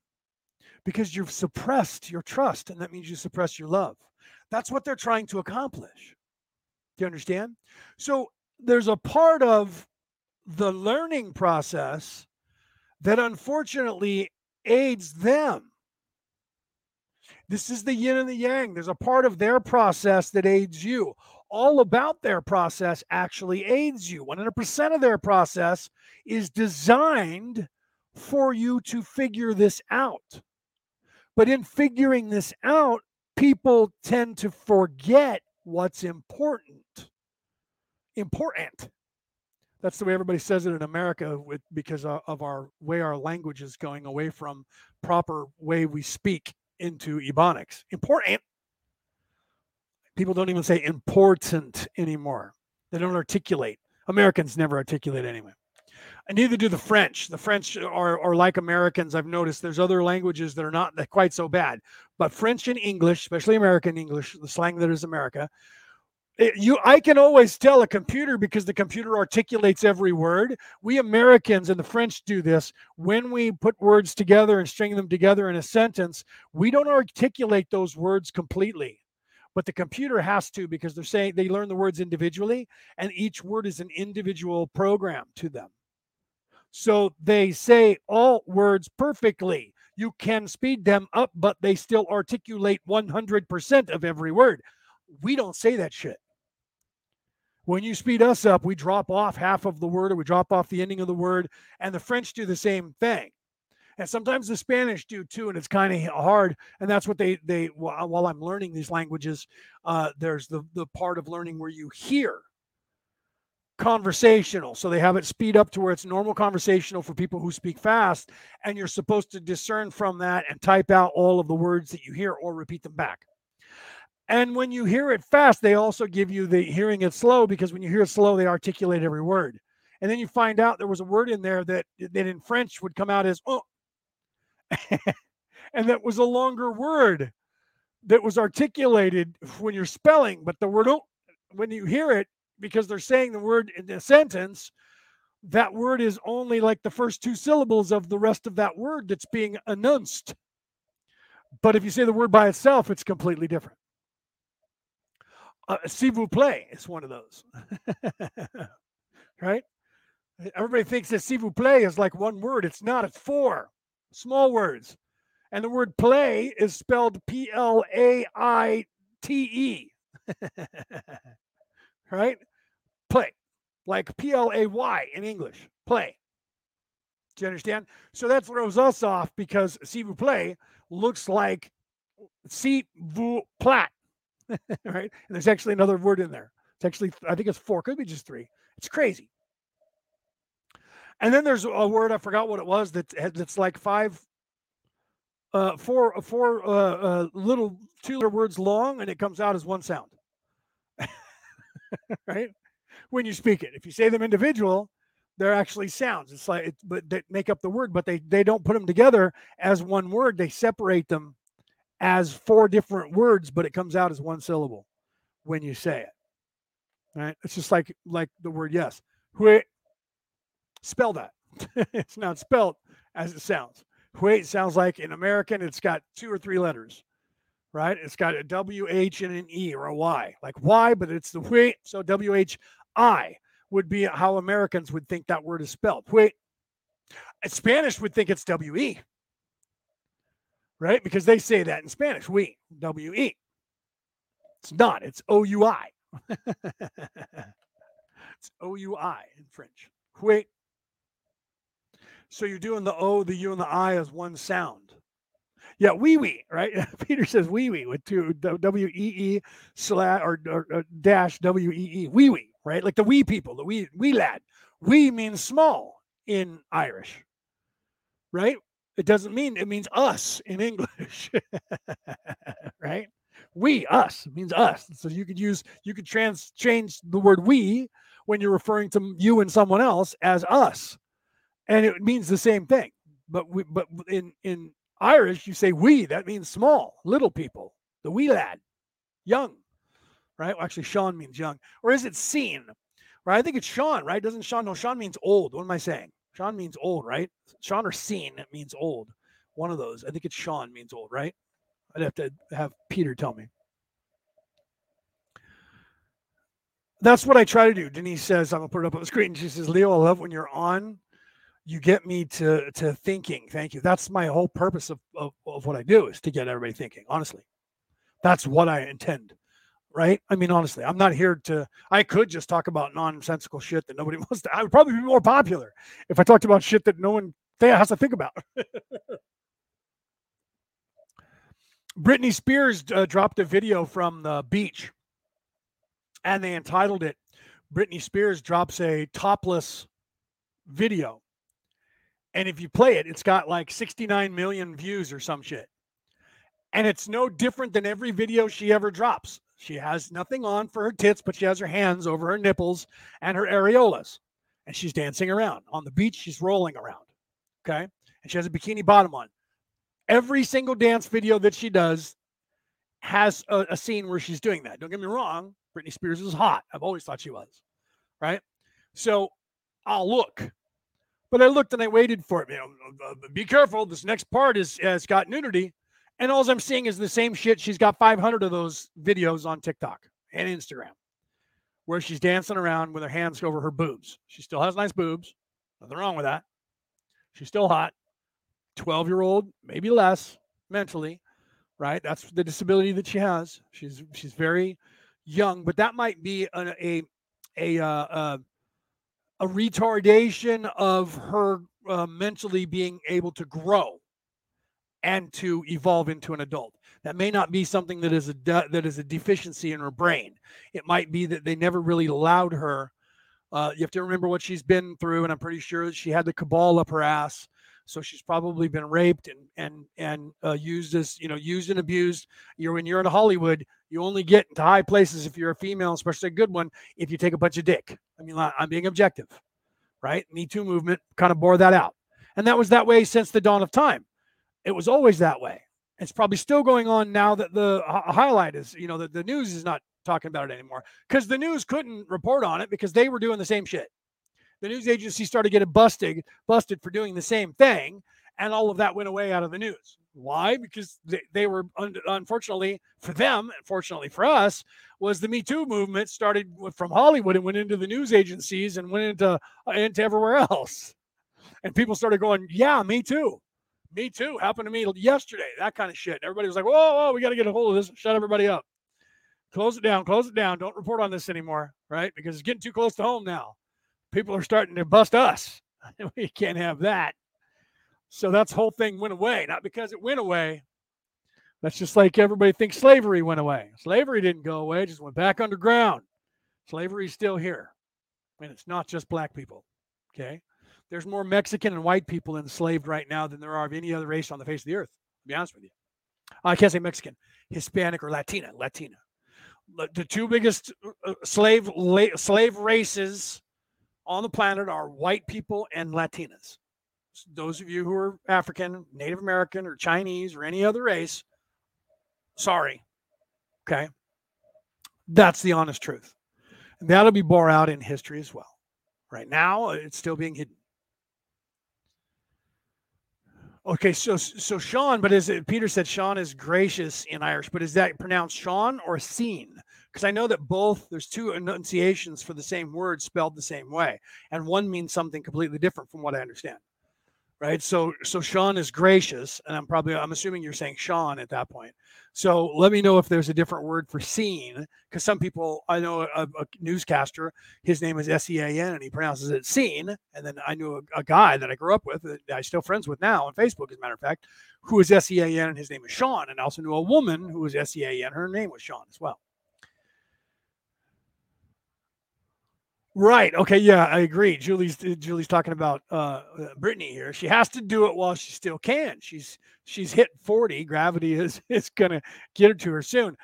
because you've suppressed your trust. And that means you suppress your love. That's what they're trying to accomplish. Do you understand? So there's a part of the learning process that unfortunately aids them this is the yin and the yang. There's a part of their process that aids you. All about their process actually aids you. 100% of their process is designed for you to figure this out. But in figuring this out, people tend to forget what's important. Important. That's the way everybody says it in America with, because of our way our language is going away from proper way we speak into Ebonics. Important. People don't even say important anymore. They don't articulate. Americans never articulate anyway. And neither do the French. The French are, are like Americans. I've noticed there's other languages that are not quite so bad. But French and English, especially American English, the slang that is America, it, you i can always tell a computer because the computer articulates every word we americans and the french do this when we put words together and string them together in a sentence we don't articulate those words completely but the computer has to because they're saying they learn the words individually and each word is an individual program to them so they say all words perfectly you can speed them up but they still articulate 100% of every word we don't say that shit when you speed us up, we drop off half of the word or we drop off the ending of the word. And the French do the same thing. And sometimes the Spanish do too, and it's kind of hard. And that's what they they while I'm learning these languages, uh, there's the the part of learning where you hear conversational. So they have it speed up to where it's normal conversational for people who speak fast, and you're supposed to discern from that and type out all of the words that you hear or repeat them back. And when you hear it fast, they also give you the hearing it slow because when you hear it slow, they articulate every word. And then you find out there was a word in there that that in French would come out as oh, and that was a longer word that was articulated when you're spelling, but the word oh, when you hear it, because they're saying the word in a sentence, that word is only like the first two syllables of the rest of that word that's being announced. But if you say the word by itself, it's completely different. Uh, s'il vous plaît is one of those. right? Everybody thinks that s'il vous plaît is like one word. It's not, it's four small words. And the word play is spelled P L A I T E. right? Play. Like P L A Y in English. Play. Do you understand? So that throws us off because s'il vous plaît looks like s'il vous plait. right? And there's actually another word in there. It's actually, I think it's four, could be just three. It's crazy. And then there's a word I forgot what it was that that's like five, uh, four, four uh, uh, little two words long, and it comes out as one sound. right? When you speak it, if you say them individual, they're actually sounds. It's like, but they make up the word, but they they don't put them together as one word. They separate them as four different words, but it comes out as one syllable when you say it. Right? It's just like like the word yes. Hui Spell that. it's not spelled as it sounds. Wait sounds like in American, it's got two or three letters, right? It's got a W, H, and an E or a Y, like Y, but it's the wait. So W, H, I would be how Americans would think that word is spelled. Wait. Uh, Spanish would think it's W, E, right? Because they say that in Spanish, we, W, E. It's not, it's O, U, I. it's O, U, I in French. Wait. So you're doing the O, the U, and the I as one sound. Yeah, wee wee, right? Peter says wee wee with two W E E slash or, or, or, dash W E E wee wee, right? Like the wee people, the wee wee lad. Wee means small in Irish, right? It doesn't mean it means us in English, right? We us means us. So you could use you could trans change the word we when you're referring to you and someone else as us and it means the same thing. But we, but in in Irish, you say we. That means small, little people. The wee lad, young, right? Well, actually, Sean means young, or is it seen? Right? I think it's Sean, right? Doesn't Sean? No, Sean means old. What am I saying? Sean means old, right? Sean or seen it means old. One of those. I think it's Sean means old, right? I'd have to have Peter tell me. That's what I try to do. Denise says, I'm gonna put it up on the screen. She says, Leo, I love when you're on you get me to to thinking thank you that's my whole purpose of, of, of what i do is to get everybody thinking honestly that's what i intend right i mean honestly i'm not here to i could just talk about nonsensical shit that nobody wants to i would probably be more popular if i talked about shit that no one has to think about britney spears uh, dropped a video from the beach and they entitled it britney spears drops a topless video and if you play it, it's got like 69 million views or some shit. And it's no different than every video she ever drops. She has nothing on for her tits, but she has her hands over her nipples and her areolas. And she's dancing around. On the beach, she's rolling around. Okay. And she has a bikini bottom on. Every single dance video that she does has a, a scene where she's doing that. Don't get me wrong. Britney Spears is hot. I've always thought she was. Right. So I'll look but I looked and I waited for it. You know, uh, uh, be careful. This next part is has got nudity, and all I'm seeing is the same shit. She's got 500 of those videos on TikTok and Instagram, where she's dancing around with her hands over her boobs. She still has nice boobs. Nothing wrong with that. She's still hot. 12 year old, maybe less mentally, right? That's the disability that she has. She's she's very young, but that might be a a a, uh, uh, a retardation of her uh, mentally being able to grow and to evolve into an adult. That may not be something that is a de- that is a deficiency in her brain. It might be that they never really allowed her. Uh, you have to remember what she's been through, and I'm pretty sure she had the cabal up her ass. So she's probably been raped and and and uh, used as you know used and abused. You're when you're in Hollywood, you only get into high places if you're a female, especially a good one, if you take a bunch of dick. I mean, I'm being objective, right? Me Too movement kind of bore that out. And that was that way since the dawn of time. It was always that way. It's probably still going on now that the highlight is, you know, that the news is not talking about it anymore because the news couldn't report on it because they were doing the same shit. The news agency started getting busted, busted for doing the same thing, and all of that went away out of the news. Why? Because they, they were, un- unfortunately for them, unfortunately for us, was the Me Too movement started from Hollywood and went into the news agencies and went into uh, into everywhere else, and people started going, "Yeah, me too." Me too. Happened to me yesterday. That kind of shit. Everybody was like, whoa, whoa, we got to get a hold of this. Shut everybody up. Close it down. Close it down. Don't report on this anymore, right? Because it's getting too close to home now. People are starting to bust us. we can't have that. So that's whole thing went away. Not because it went away. That's just like everybody thinks slavery went away. Slavery didn't go away, just went back underground. Slavery's still here. And it's not just black people. Okay there's more Mexican and white people enslaved right now than there are of any other race on the face of the earth. To be honest with you, I can't say Mexican, Hispanic or Latina. Latina, the two biggest uh, uh, slave slave races on the planet are white people and Latinas. Those of you who are African, Native American, or Chinese, or any other race, sorry. Okay, that's the honest truth. And that'll be bore out in history as well. Right now, it's still being hidden. Okay, so so Sean, but is it Peter said Sean is gracious in Irish, but is that pronounced Sean or Scene? Because I know that both there's two enunciations for the same word spelled the same way, and one means something completely different from what I understand right? So so Sean is gracious, and I'm probably I'm assuming you're saying Sean at that point. So let me know if there's a different word for seen, because some people I know a, a, newscaster, his name is S E A N, and he pronounces it seen. And then I knew a, a, guy that I grew up with, that I'm still friends with now on Facebook, as a matter of fact, who is S E A N, and his name is Sean. And I also knew a woman who was S E A N, her name was Sean as well. Right. Okay. Yeah, I agree. Julie's Julie's talking about uh, uh, Britney here. She has to do it while she still can. She's she's hit forty. Gravity is is gonna get her to her soon.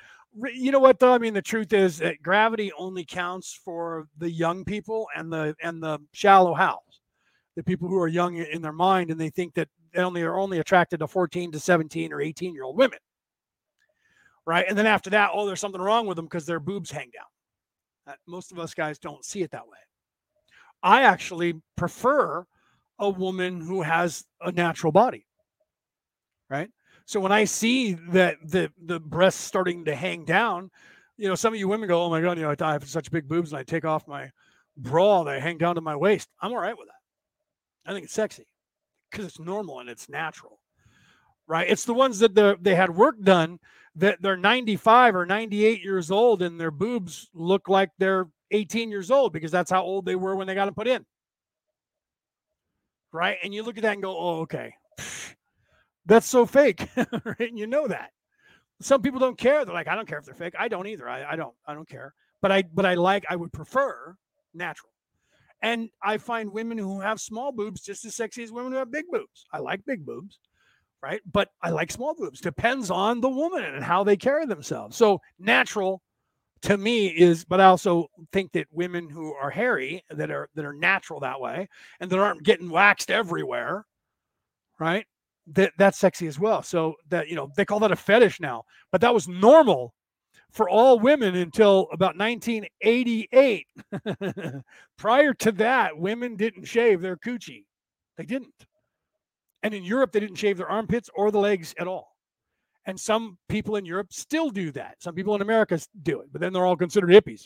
You know what though? I mean, the truth is that gravity only counts for the young people and the and the shallow house, the people who are young in their mind and they think that they only are only attracted to fourteen to seventeen or eighteen year old women. Right. And then after that, oh, there's something wrong with them because their boobs hang down uh, most of us guys don't see it that way. I actually prefer a woman who has a natural body. Right? So when I see that the the breasts starting to hang down, you know, some of you women go, "Oh my god, you know, I have such big boobs and I take off my bra, they hang down to my waist." I'm all right with that. I think it's sexy because it's normal and it's natural. Right? It's the ones that the, they had work done that they're 95 or 98 years old and their boobs look like they're 18 years old because that's how old they were when they got them put in. Right. And you look at that and go, oh, okay. That's so fake. right? And you know that. Some people don't care. They're like, I don't care if they're fake. I don't either. I, I don't. I don't care. But I but I like I would prefer natural. And I find women who have small boobs just as sexy as women who have big boobs. I like big boobs right? But I like small boobs. Depends on the woman and how they carry themselves. So natural to me is, but I also think that women who are hairy, that are that are natural that way, and that aren't getting waxed everywhere, right? That that's sexy as well. So that you know they call that a fetish now, but that was normal for all women until about 1988. Prior to that, women didn't shave their coochie. They didn't. And in Europe, they didn't shave their armpits or the legs at all. And some people in Europe still do that. Some people in America do it, but then they're all considered hippies.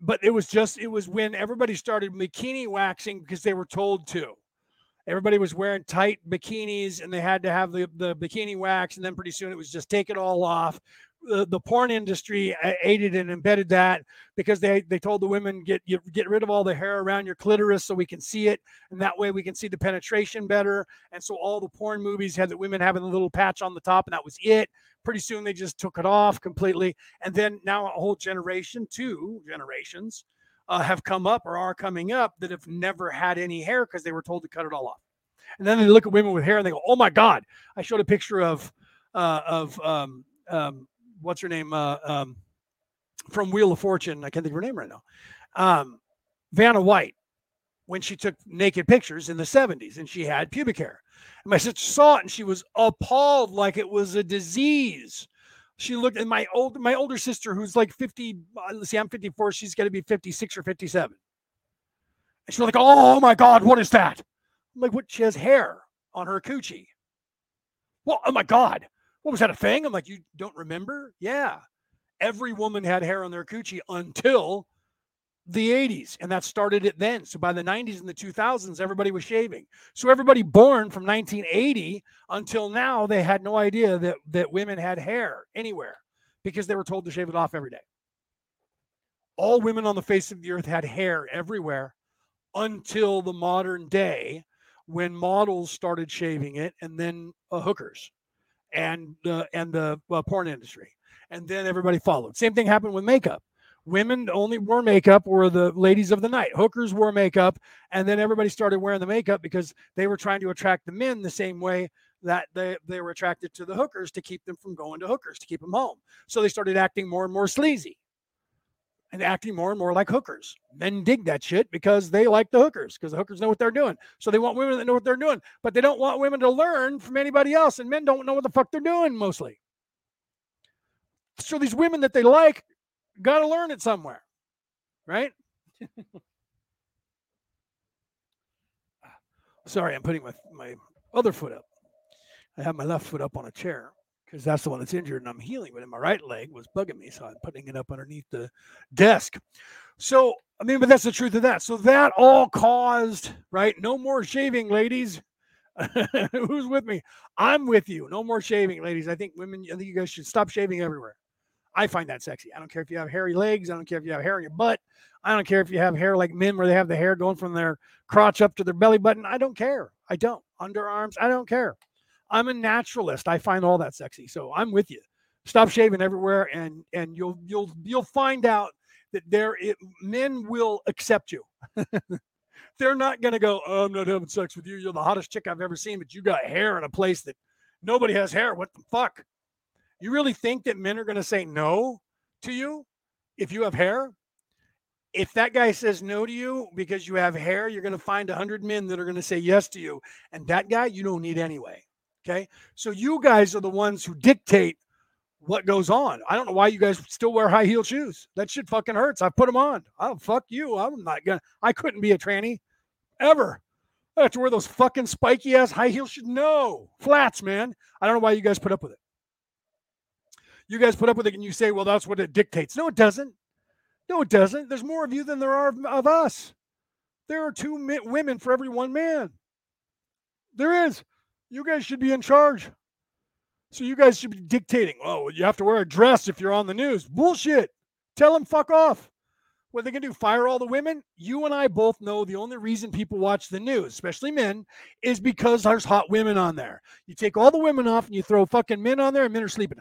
But it was just, it was when everybody started bikini waxing because they were told to. Everybody was wearing tight bikinis and they had to have the, the bikini wax. And then pretty soon it was just take it all off the, the porn industry aided and embedded that because they they told the women get you get rid of all the hair around your clitoris so we can see it and that way we can see the penetration better. And so all the porn movies had the women having a little patch on the top and that was it. Pretty soon they just took it off completely. And then now a whole generation two generations uh, have come up or are coming up that have never had any hair because they were told to cut it all off. And then they look at women with hair and they go oh my god i showed a picture of uh, of um, um, what's her name uh, um, from Wheel of Fortune. I can't think of her name right now. Um, Vanna White. when she took naked pictures in the 70s and she had pubic hair. And my sister saw it and she was appalled like it was a disease. She looked at my old my older sister who's like 50 uh, let's see I'm 54 she's going to be 56 or 57. And she's like, "Oh my god, what is that?" I'm like, "What? She has hair on her coochie." Well, oh my god. What was that a thing? I'm like, "You don't remember?" Yeah. Every woman had hair on their coochie until the 80s and that started it then so by the 90s and the 2000s everybody was shaving so everybody born from 1980 until now they had no idea that that women had hair anywhere because they were told to shave it off every day all women on the face of the earth had hair everywhere until the modern day when models started shaving it and then uh, hookers and uh, and the uh, porn industry and then everybody followed same thing happened with makeup Women only wore makeup or the ladies of the night. Hookers wore makeup. And then everybody started wearing the makeup because they were trying to attract the men the same way that they, they were attracted to the hookers to keep them from going to hookers, to keep them home. So they started acting more and more sleazy and acting more and more like hookers. Men dig that shit because they like the hookers because the hookers know what they're doing. So they want women that know what they're doing, but they don't want women to learn from anybody else. And men don't know what the fuck they're doing mostly. So these women that they like Got to learn it somewhere, right? Sorry, I'm putting my my other foot up. I have my left foot up on a chair because that's the one that's injured and I'm healing. But in my right leg was bugging me, so I'm putting it up underneath the desk. So I mean, but that's the truth of that. So that all caused right. No more shaving, ladies. Who's with me? I'm with you. No more shaving, ladies. I think women. I think you guys should stop shaving everywhere. I find that sexy. I don't care if you have hairy legs. I don't care if you have hair your butt. I don't care if you have hair like men where they have the hair going from their crotch up to their belly button. I don't care. I don't. Underarms, I don't care. I'm a naturalist. I find all that sexy. So I'm with you. Stop shaving everywhere and and you'll you'll you'll find out that there it, men will accept you. They're not going to go, oh, I'm not having sex with you. You're the hottest chick I've ever seen, but you got hair in a place that nobody has hair. What the fuck? You really think that men are going to say no to you if you have hair? If that guy says no to you because you have hair, you're going to find 100 men that are going to say yes to you. And that guy you don't need anyway. Okay. So you guys are the ones who dictate what goes on. I don't know why you guys still wear high heel shoes. That shit fucking hurts. I put them on. Oh, fuck you. I'm not to, I couldn't be a tranny ever. I have to wear those fucking spiky ass high heel shoes. No, flats, man. I don't know why you guys put up with it you guys put up with it and you say, well, that's what it dictates. No, it doesn't. No, it doesn't. There's more of you than there are of us. There are two women for every one man. There is. You guys should be in charge. So you guys should be dictating. Oh, you have to wear a dress if you're on the news. Bullshit. Tell them fuck off. What are they can do? Fire all the women? You and I both know the only reason people watch the news, especially men, is because there's hot women on there. You take all the women off and you throw fucking men on there, and men are sleeping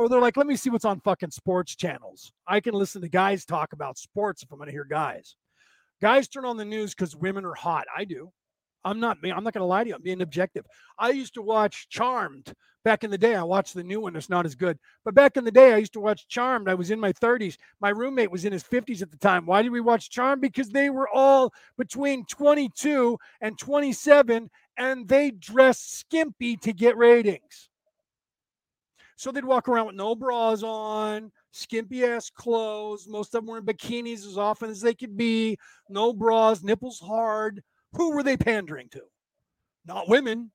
or they're like, let me see what's on fucking sports channels. I can listen to guys talk about sports if I'm going to hear guys. Guys turn on the news because women are hot. I do. I'm not. I'm not going to lie to you. I'm being objective. I used to watch Charmed back in the day. I watched the new one. It's not as good. But back in the day, I used to watch Charmed. I was in my 30s. My roommate was in his 50s at the time. Why did we watch Charmed? Because they were all between 22 and 27, and they dressed skimpy to get ratings. So they'd walk around with no bras on, skimpy ass clothes. Most of them were in bikinis as often as they could be, no bras, nipples hard. Who were they pandering to? Not women,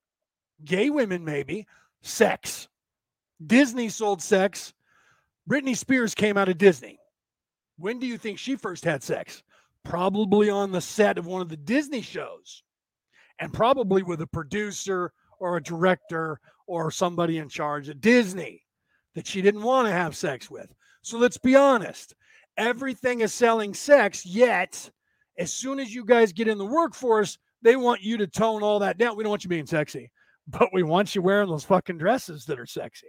gay women, maybe. Sex. Disney sold sex. Britney Spears came out of Disney. When do you think she first had sex? Probably on the set of one of the Disney shows, and probably with a producer or a director or somebody in charge at Disney that she didn't want to have sex with. So let's be honest. Everything is selling sex, yet as soon as you guys get in the workforce, they want you to tone all that down. We don't want you being sexy, but we want you wearing those fucking dresses that are sexy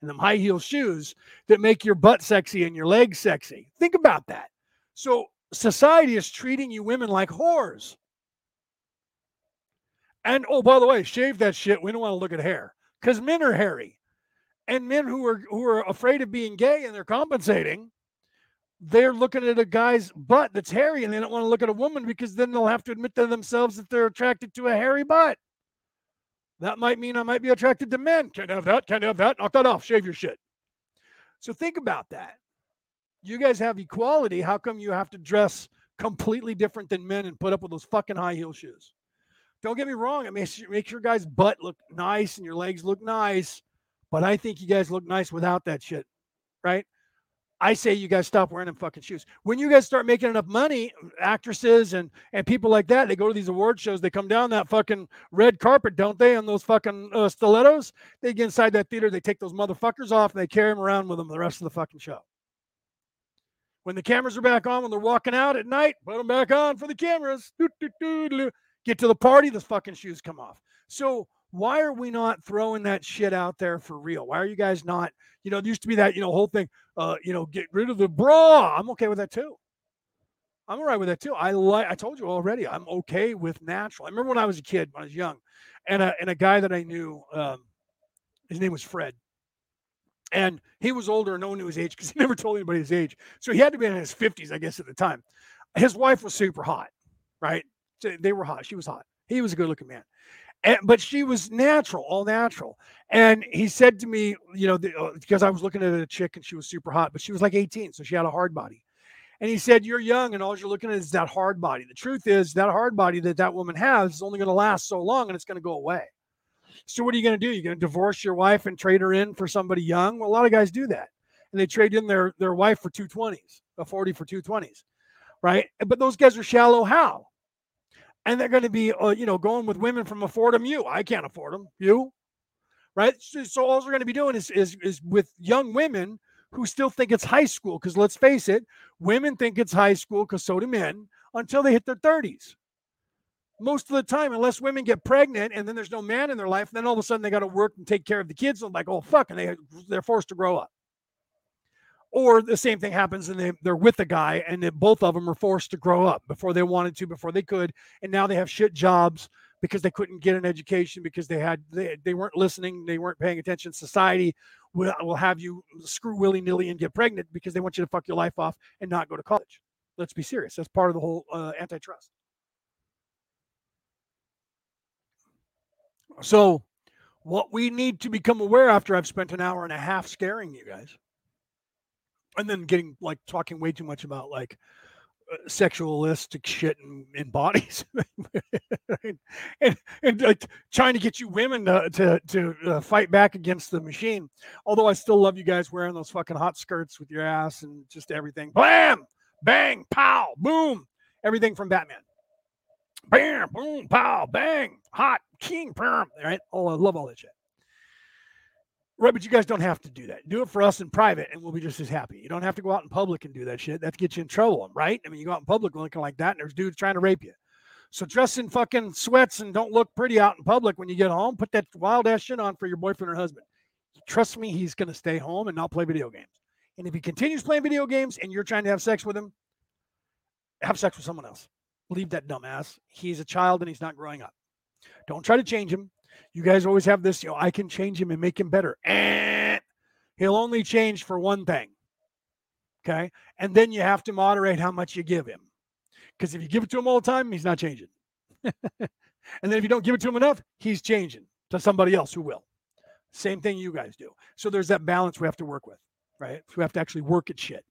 and them high heel shoes that make your butt sexy and your legs sexy. Think about that. So society is treating you women like whores. And oh, by the way, shave that shit. We don't want to look at hair because men are hairy, and men who are who are afraid of being gay and they're compensating they're looking at a guy's butt that's hairy and they don't want to look at a woman because then they'll have to admit to themselves that they're attracted to a hairy butt. That might mean I might be attracted to men. Can't have that. Can't have that. Knock that off. Shave your shit. So think about that. You guys have equality. How come you have to dress completely different than men and put up with those fucking high heel shoes? Don't get me wrong. It makes, makes your guys' butt look nice and your legs look nice. But I think you guys look nice without that shit. Right? I say you guys stop wearing them fucking shoes. When you guys start making enough money, actresses and and people like that, they go to these award shows. They come down that fucking red carpet, don't they? On those fucking uh, stilettos. They get inside that theater. They take those motherfuckers off and they carry them around with them the rest of the fucking show. When the cameras are back on, when they're walking out at night, put them back on for the cameras. Get to the party, the fucking shoes come off. So why are we not throwing that shit out there for real? Why are you guys not? You know, there used to be that you know whole thing. Uh, you know, get rid of the bra. I'm okay with that too. I'm all right with that too. I like. I told you already. I'm okay with natural. I remember when I was a kid, when I was young, and a and a guy that I knew, um, his name was Fred, and he was older and no one knew his age because he never told anybody his age. So he had to be in his 50s, I guess, at the time. His wife was super hot, right? They were hot. She was hot. He was a good looking man. And, but she was natural, all natural. And he said to me, you know, uh, because I was looking at a chick and she was super hot, but she was like 18, so she had a hard body. And he said, You're young, and all you're looking at is that hard body. The truth is, that hard body that that woman has is only going to last so long and it's going to go away. So, what are you going to do? You're going to divorce your wife and trade her in for somebody young? Well, a lot of guys do that. And they trade in their, their wife for 220s, a 40 for 220s, right? But those guys are shallow how? And they're going to be, uh, you know, going with women from afford. You, I can't afford them. You, right? So, so all they're going to be doing is, is is with young women who still think it's high school. Because let's face it, women think it's high school because so do men until they hit their thirties. Most of the time, unless women get pregnant and then there's no man in their life, then all of a sudden they got to work and take care of the kids. And like, oh fuck, and they they're forced to grow up. Or the same thing happens and they, they're with a guy and both of them are forced to grow up before they wanted to, before they could. And now they have shit jobs because they couldn't get an education because they had they, they weren't listening, they weren't paying attention. Society will, will have you screw willy nilly and get pregnant because they want you to fuck your life off and not go to college. Let's be serious. That's part of the whole uh, antitrust. So, what we need to become aware after I've spent an hour and a half scaring you guys and then getting like talking way too much about like uh, sexualistic shit in, bodies. And, and, and like trying to get you women to to, to uh, fight back against the machine. Although i still love you guys wearing those fucking hot skirts with your ass and just everything. Blam! Bang! Pow! Boom! Everything from batman. Bam! Boom! Pow! Bang! Hot! King! Bam! Right? Oh i love all that shit Right, but you guys don't have to do that. Do it for us in private, and we'll be just as happy. You don't have to go out in public and do that shit. That gets you in trouble, right? I mean, you go out in public looking like that, and there's dudes trying to rape you. So dress in fucking sweats and don't look pretty out in public when you get home. Put that wild ass shit on for your boyfriend or husband. Trust me, he's to stay home and not play video games. And if he continues playing video games and you're trying to have sex with him, have sex with someone else. Leave that dumbass. He's a child and he's not growing up. Don't try to change him. You guys always have this, you know, I can change him and make him better. And he'll only change for one thing. Okay. And then you have to moderate how much you give him. Because if you give it to him all the time, he's not changing. and then if you don't give it to him enough, he's changing to somebody else who will. Same thing you guys do. So there's that balance we have to work with, right? we have to actually work at shit.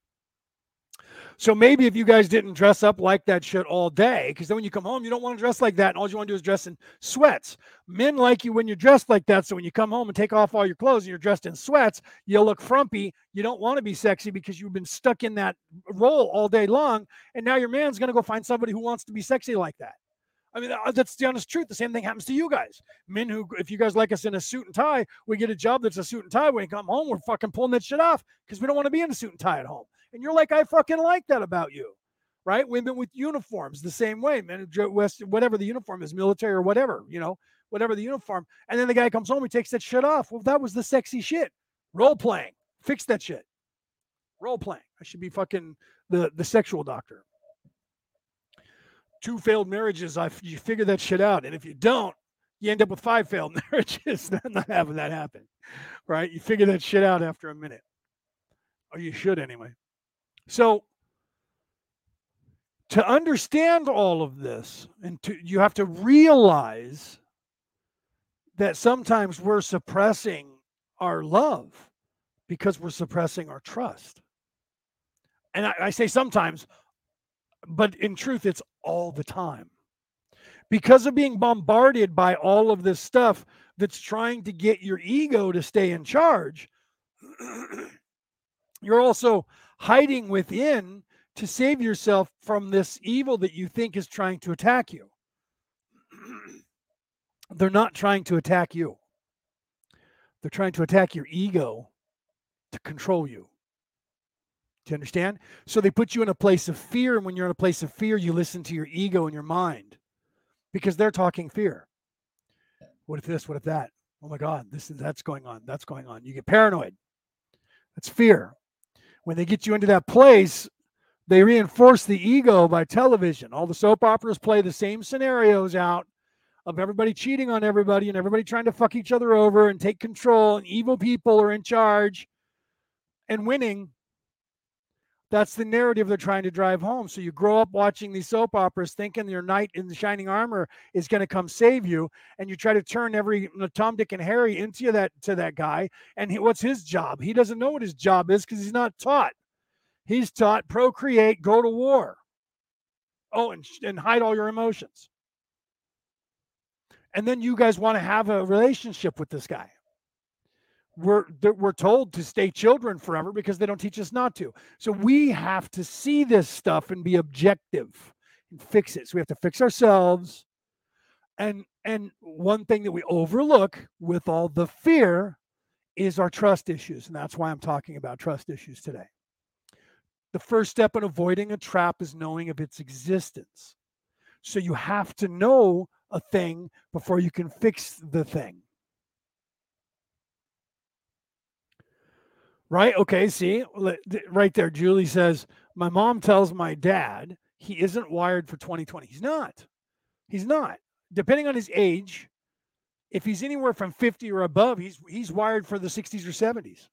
So maybe if you guys didn't dress up like that shit all day, because then when you come home, you don't want to dress like that. And all you want to do is dress in sweats. Men like you when you're dressed like that. So when you come home and take off all your clothes and you're dressed in sweats, you look frumpy. You don't want to be sexy because you've been stuck in that role all day long. And now your man's going to go find somebody who wants to be sexy like that. I mean, uh, that's the honest truth. The same thing happens to you guys. Men who, if you guys like us in a suit and tie, we get a job that's a suit and tie. When we come home, we're fucking pulling that shit off because we don't want to be in a suit and tie at home. And you're like, I fucking like that about you, right? Women with uniforms, the same way, men, whatever the uniform is, military or whatever, you know, whatever the uniform. And then the guy comes home, he takes that shit off. Well, that was the sexy shit. Role playing, fix that shit. Role playing. I should be fucking the the sexual doctor. Two failed marriages. I you figure that shit out, and if you don't, you end up with five failed marriages. I'm not having that happen, right? You figure that shit out after a minute, or you should anyway. So to understand all of this and to you have to realize that sometimes we're suppressing our love because we're suppressing our trust and I, I say sometimes but in truth it's all the time because of being bombarded by all of this stuff that's trying to get your ego to stay in charge you're also hiding within to save yourself from this evil that you think is trying to attack you. They're not trying to attack you. They're trying to attack your ego to control you. Do you understand? So they put you in a place of fear. And when you're in a place of fear, you listen to your ego and your mind because they're talking fear. What if this? What if that? Oh my God, this is that's going on. That's going on. You get paranoid. That's fear. When they get you into that place, they reinforce the ego by television. All the soap operas play the same scenarios out of everybody cheating on everybody and everybody trying to fuck each other over and take control, and evil people are in charge and winning. That's the narrative they're trying to drive home. So you grow up watching these soap operas thinking your knight in the shining armor is going to come save you. And you try to turn every Tom, Dick, and Harry into that to that guy. And he, what's his job? He doesn't know what his job is because he's not taught. He's taught procreate, go to war. Oh, and, and hide all your emotions. And then you guys want to have a relationship with this guy. We're we're told to stay children forever because they don't teach us not to. So we have to see this stuff and be objective and fix it. So we have to fix ourselves. And and one thing that we overlook with all the fear is our trust issues. And that's why I'm talking about trust issues today. The first step in avoiding a trap is knowing of its existence. So you have to know a thing before you can fix the thing. Right? Okay, see, right there, Julie says, My mom tells my dad he isn't wired for 2020. He's not. He's not. Depending on his age, if he's anywhere from 50 or above, he's he's wired for the 60s or 70s.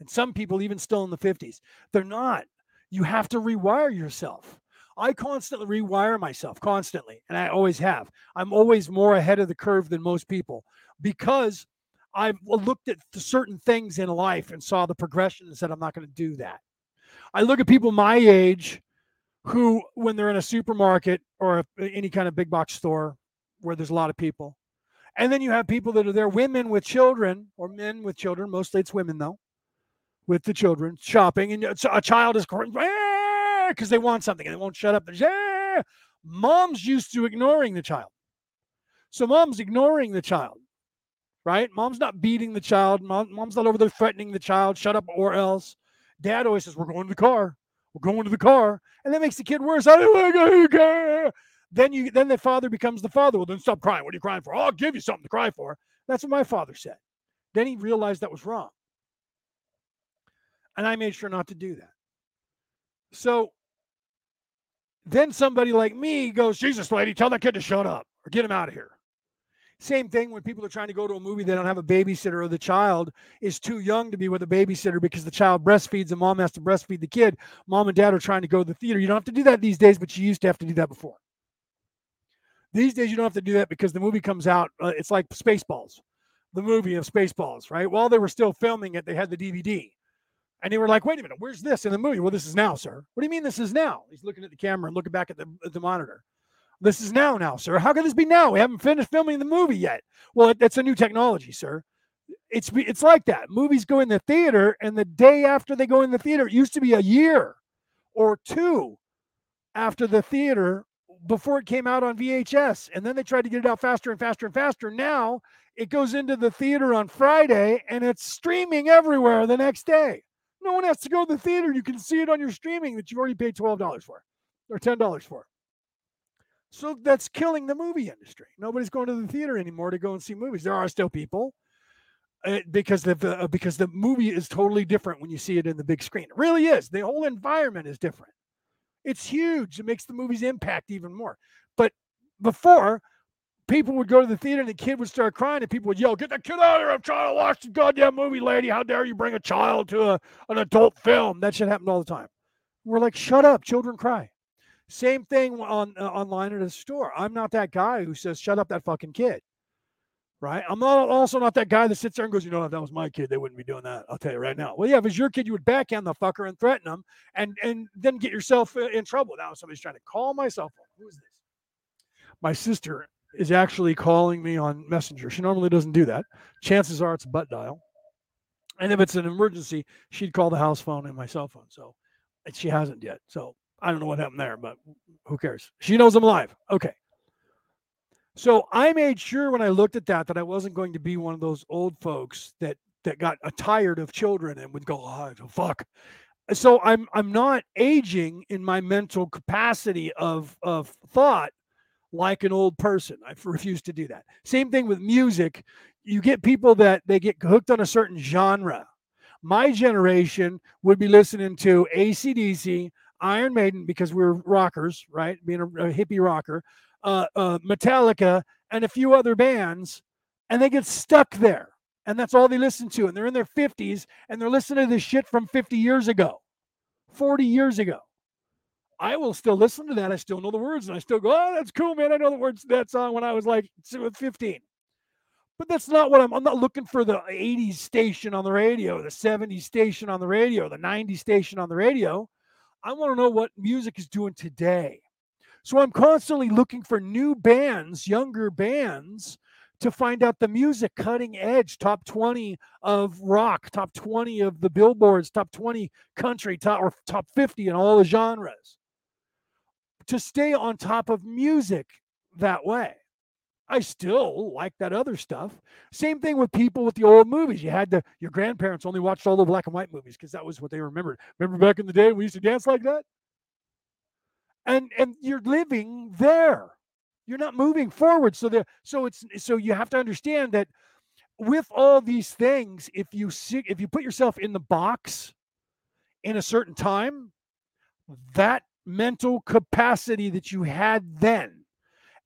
And some people even still in the 50s. They're not. You have to rewire yourself. I constantly rewire myself, constantly, and I always have. I'm always more ahead of the curve than most people because I've looked at certain things in life and saw the progression and said, I'm not going to do that. I look at people my age who, when they're in a supermarket or any kind of big box store where there's a lot of people, and then you have people that are there, women with children or men with children, mostly it's women though, with the children shopping, and a child is crying because they want something and they won't shut up. Yeah. Mom's used to ignoring the child. So mom's ignoring the child, right? Mom's not beating the child. Mom, mom's not over there threatening the child, shut up or else. Dad always says, We're going to the car. We're going to the car. And that makes the kid worse. I don't want to go to the car. Then you then the father becomes the father. Well, then stop crying. What are you crying for? I'll give you something to cry for. That's what my father said. Then he realized that was wrong. And I made sure not to do that. So then somebody like me goes, Jesus, lady, tell that kid to shut up or get him out of here. Same thing when people are trying to go to a movie, they don't have a babysitter, or the child is too young to be with a babysitter because the child breastfeeds and mom has to breastfeed the kid. Mom and dad are trying to go to the theater. You don't have to do that these days, but you used to have to do that before. These days, you don't have to do that because the movie comes out. Uh, it's like Spaceballs, the movie of Spaceballs, right? While they were still filming it, they had the DVD. And they were like, wait a minute, where's this in the movie? Well, this is now, sir. What do you mean this is now? He's looking at the camera and looking back at the, at the monitor. This is now, now, sir. How can this be now? We haven't finished filming the movie yet. Well, it, it's a new technology, sir. It's it's like that. Movies go in the theater, and the day after they go in the theater, it used to be a year or two after the theater before it came out on VHS. And then they tried to get it out faster and faster and faster. Now it goes into the theater on Friday and it's streaming everywhere the next day. No one has to go to the theater. You can see it on your streaming that you've already paid $12 for or $10 for. So that's killing the movie industry. Nobody's going to the theater anymore to go and see movies. There are still people uh, because the uh, because the movie is totally different when you see it in the big screen. It really is. The whole environment is different. It's huge. It makes the movie's impact even more. But before, people would go to the theater and the kid would start crying and people would yell, Get that kid out of here. I'm trying to watch the goddamn movie, lady. How dare you bring a child to a, an adult film? That shit happened all the time. We're like, Shut up. Children cry. Same thing on uh, online at a store. I'm not that guy who says, "Shut up, that fucking kid." Right? I'm not also not that guy that sits there and goes, "You know, if that was my kid, they wouldn't be doing that." I'll tell you right now. Well, yeah, if it's your kid, you would backhand the fucker and threaten them, and and then get yourself uh, in trouble. Now somebody's trying to call my cell phone. Who is this? My sister is actually calling me on Messenger. She normally doesn't do that. Chances are it's butt dial. And if it's an emergency, she'd call the house phone and my cell phone. So she hasn't yet. So I don't know what happened there, but who cares? She knows I'm live. Okay. So I made sure when I looked at that that I wasn't going to be one of those old folks that that got uh, tired of children and would go, oh, fuck. So I'm I'm not aging in my mental capacity of of thought like an old person. I refuse to do that. Same thing with music you get people that they get hooked on a certain genre. My generation would be listening to ACDC, Iron Maiden, because we are rockers, right? Being a, a hippie rocker, uh, uh, Metallica, and a few other bands, and they get stuck there. And that's all they listen to. And they're in their 50s and they're listening to this shit from 50 years ago, 40 years ago. I will still listen to that. I still know the words and I still go, oh, that's cool, man. I know the words to that song when I was like 15. But that's not what I'm. I'm not looking for the 80s station on the radio, the 70s station on the radio, the 90s station on the radio. I want to know what music is doing today. So I'm constantly looking for new bands, younger bands, to find out the music cutting edge, top 20 of rock, top 20 of the billboards, top 20 country, top or top 50 in all the genres. To stay on top of music that way. I still like that other stuff. Same thing with people with the old movies. You had to, your grandparents only watched all the black and white movies because that was what they remembered. Remember back in the day we used to dance like that? And and you're living there. You're not moving forward. So there, so it's so you have to understand that with all these things, if you see, if you put yourself in the box in a certain time, that mental capacity that you had then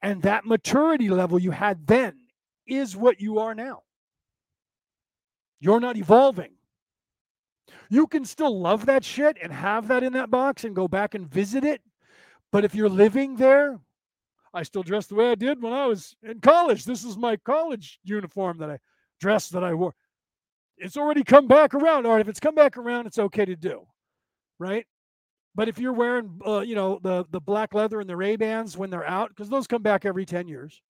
and that maturity level you had then is what you are now. You're not evolving. You can still love that shit and have that in that box and go back and visit it. But if you're living there, I still dress the way I did when I was in college. This is my college uniform that I dressed that I wore. It's already come back around. All right, if it's come back around, it's okay to do. Right? But if you're wearing, uh, you know, the the black leather and the Ray Bans when they're out, because those come back every ten years,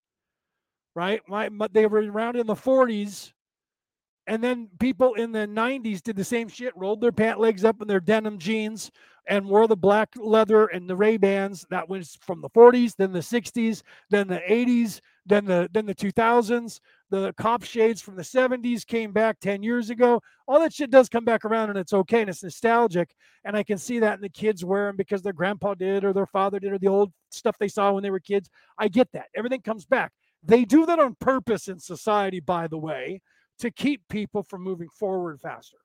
right? My, my, they were around in the 40s, and then people in the 90s did the same shit, rolled their pant legs up in their denim jeans and wore the black leather and the Ray Bans. That was from the 40s, then the 60s, then the 80s, then the then the 2000s. The cop shades from the 70s came back 10 years ago. All that shit does come back around and it's okay and it's nostalgic. And I can see that in the kids wearing because their grandpa did or their father did or the old stuff they saw when they were kids. I get that. Everything comes back. They do that on purpose in society, by the way, to keep people from moving forward faster.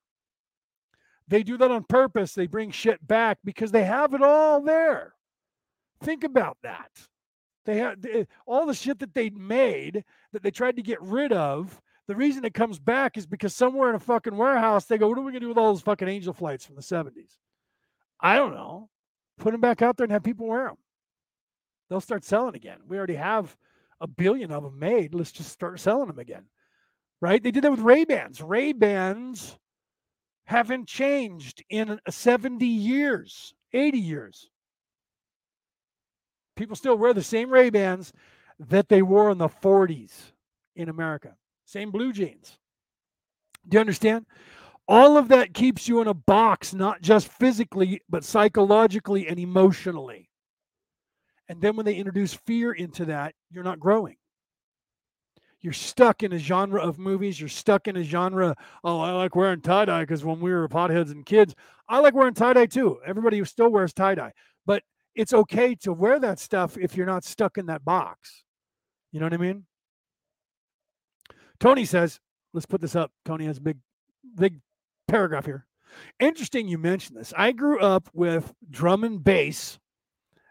They do that on purpose. They bring shit back because they have it all there. Think about that. They have they, eh, all the shit that they made that they tried to get rid of. The reason it comes back is because somewhere in a fucking warehouse they go, "What are we gonna do with all those fucking angel flights from the '70s?" I don't know. Put them back out there and have people wear them. They'll start selling again. We already have a billion of them made. Let's just start selling them again. Right? They did that with Ray Bans. Ray Bans haven't changed in 70 years, 80 years. People still wear the same Ray Bans that they wore in the 40s in America. Same blue jeans. Do you understand? All of that keeps you in a box, not just physically, but psychologically and emotionally. And then when they introduce fear into that, you're not growing. You're stuck in a genre of movies. You're stuck in a genre. Oh, I like wearing tie dye because when we were potheads and kids, I like wearing tie dye too. Everybody still wears tie dye. But it's okay to wear that stuff if you're not stuck in that box. You know what I mean? Tony says, let's put this up. Tony has a big, big paragraph here. Interesting you mentioned this. I grew up with drum and bass,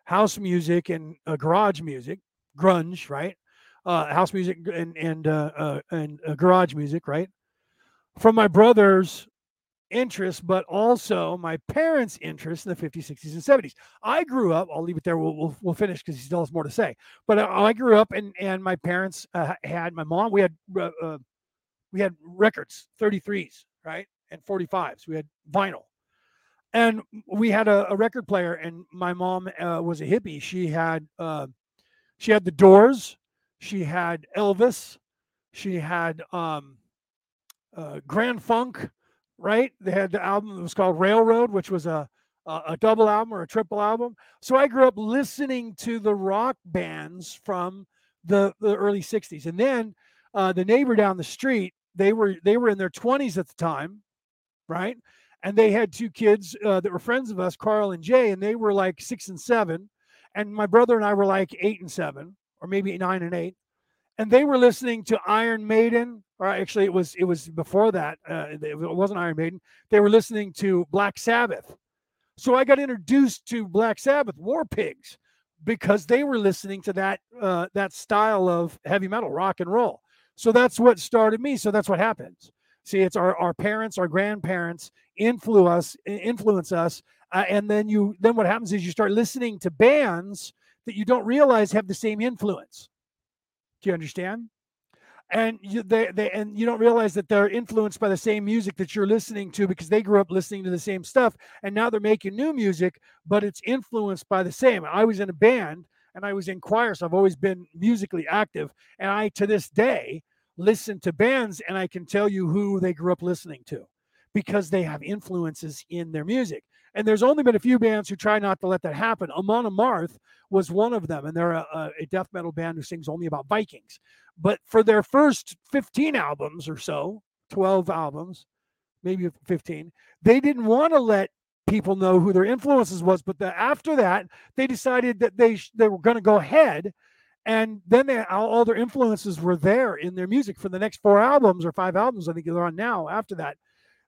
house music, and uh, garage music, grunge, right? Uh, house music and and uh, uh and uh, garage music, right? From my brothers interest, but also my parents' interest in the 50s, 60s, and 70s. I grew up, I'll leave it there, we'll, we'll, we'll finish because he still has more to say. But I, I grew up and, and my parents uh, had, my mom, we had, uh, uh, we had records, 33s, right? And 45s. We had vinyl. And we had a, a record player, and my mom uh, was a hippie. She had, uh, she had the Doors, she had Elvis, she had um, uh, Grand Funk, right? They had the album that was called Railroad, which was a, a, a double album or a triple album. So I grew up listening to the rock bands from the, the early 60s. And then uh, the neighbor down the street, they were they were in their 20s at the time, right? And they had two kids uh, that were friends of us, Carl and Jay, and they were like six and seven. And my brother and I were like eight and seven, or maybe nine and eight and they were listening to Iron Maiden, or actually it was it was before that. Uh, it wasn't Iron Maiden. They were listening to Black Sabbath. So I got introduced to Black Sabbath, War Pigs, because they were listening to that uh, that style of heavy metal, rock and roll. So that's what started me. So that's what happens. See, it's our, our parents, our grandparents influence us, influence us, uh, and then you then what happens is you start listening to bands that you don't realize have the same influence. Do you understand? And you, they, they and you don't realize that they're influenced by the same music that you're listening to because they grew up listening to the same stuff, and now they're making new music, but it's influenced by the same. I was in a band and I was in choir, so I've always been musically active, and I to this day listen to bands and I can tell you who they grew up listening to because they have influences in their music. And there's only been a few bands who try not to let that happen. Amon Amarth was one of them, and they're a, a death metal band who sings only about Vikings. But for their first 15 albums or so, 12 albums, maybe 15, they didn't want to let people know who their influences was. But the, after that, they decided that they they were going to go ahead, and then they, all, all their influences were there in their music for the next four albums or five albums. I think they're on now. After that,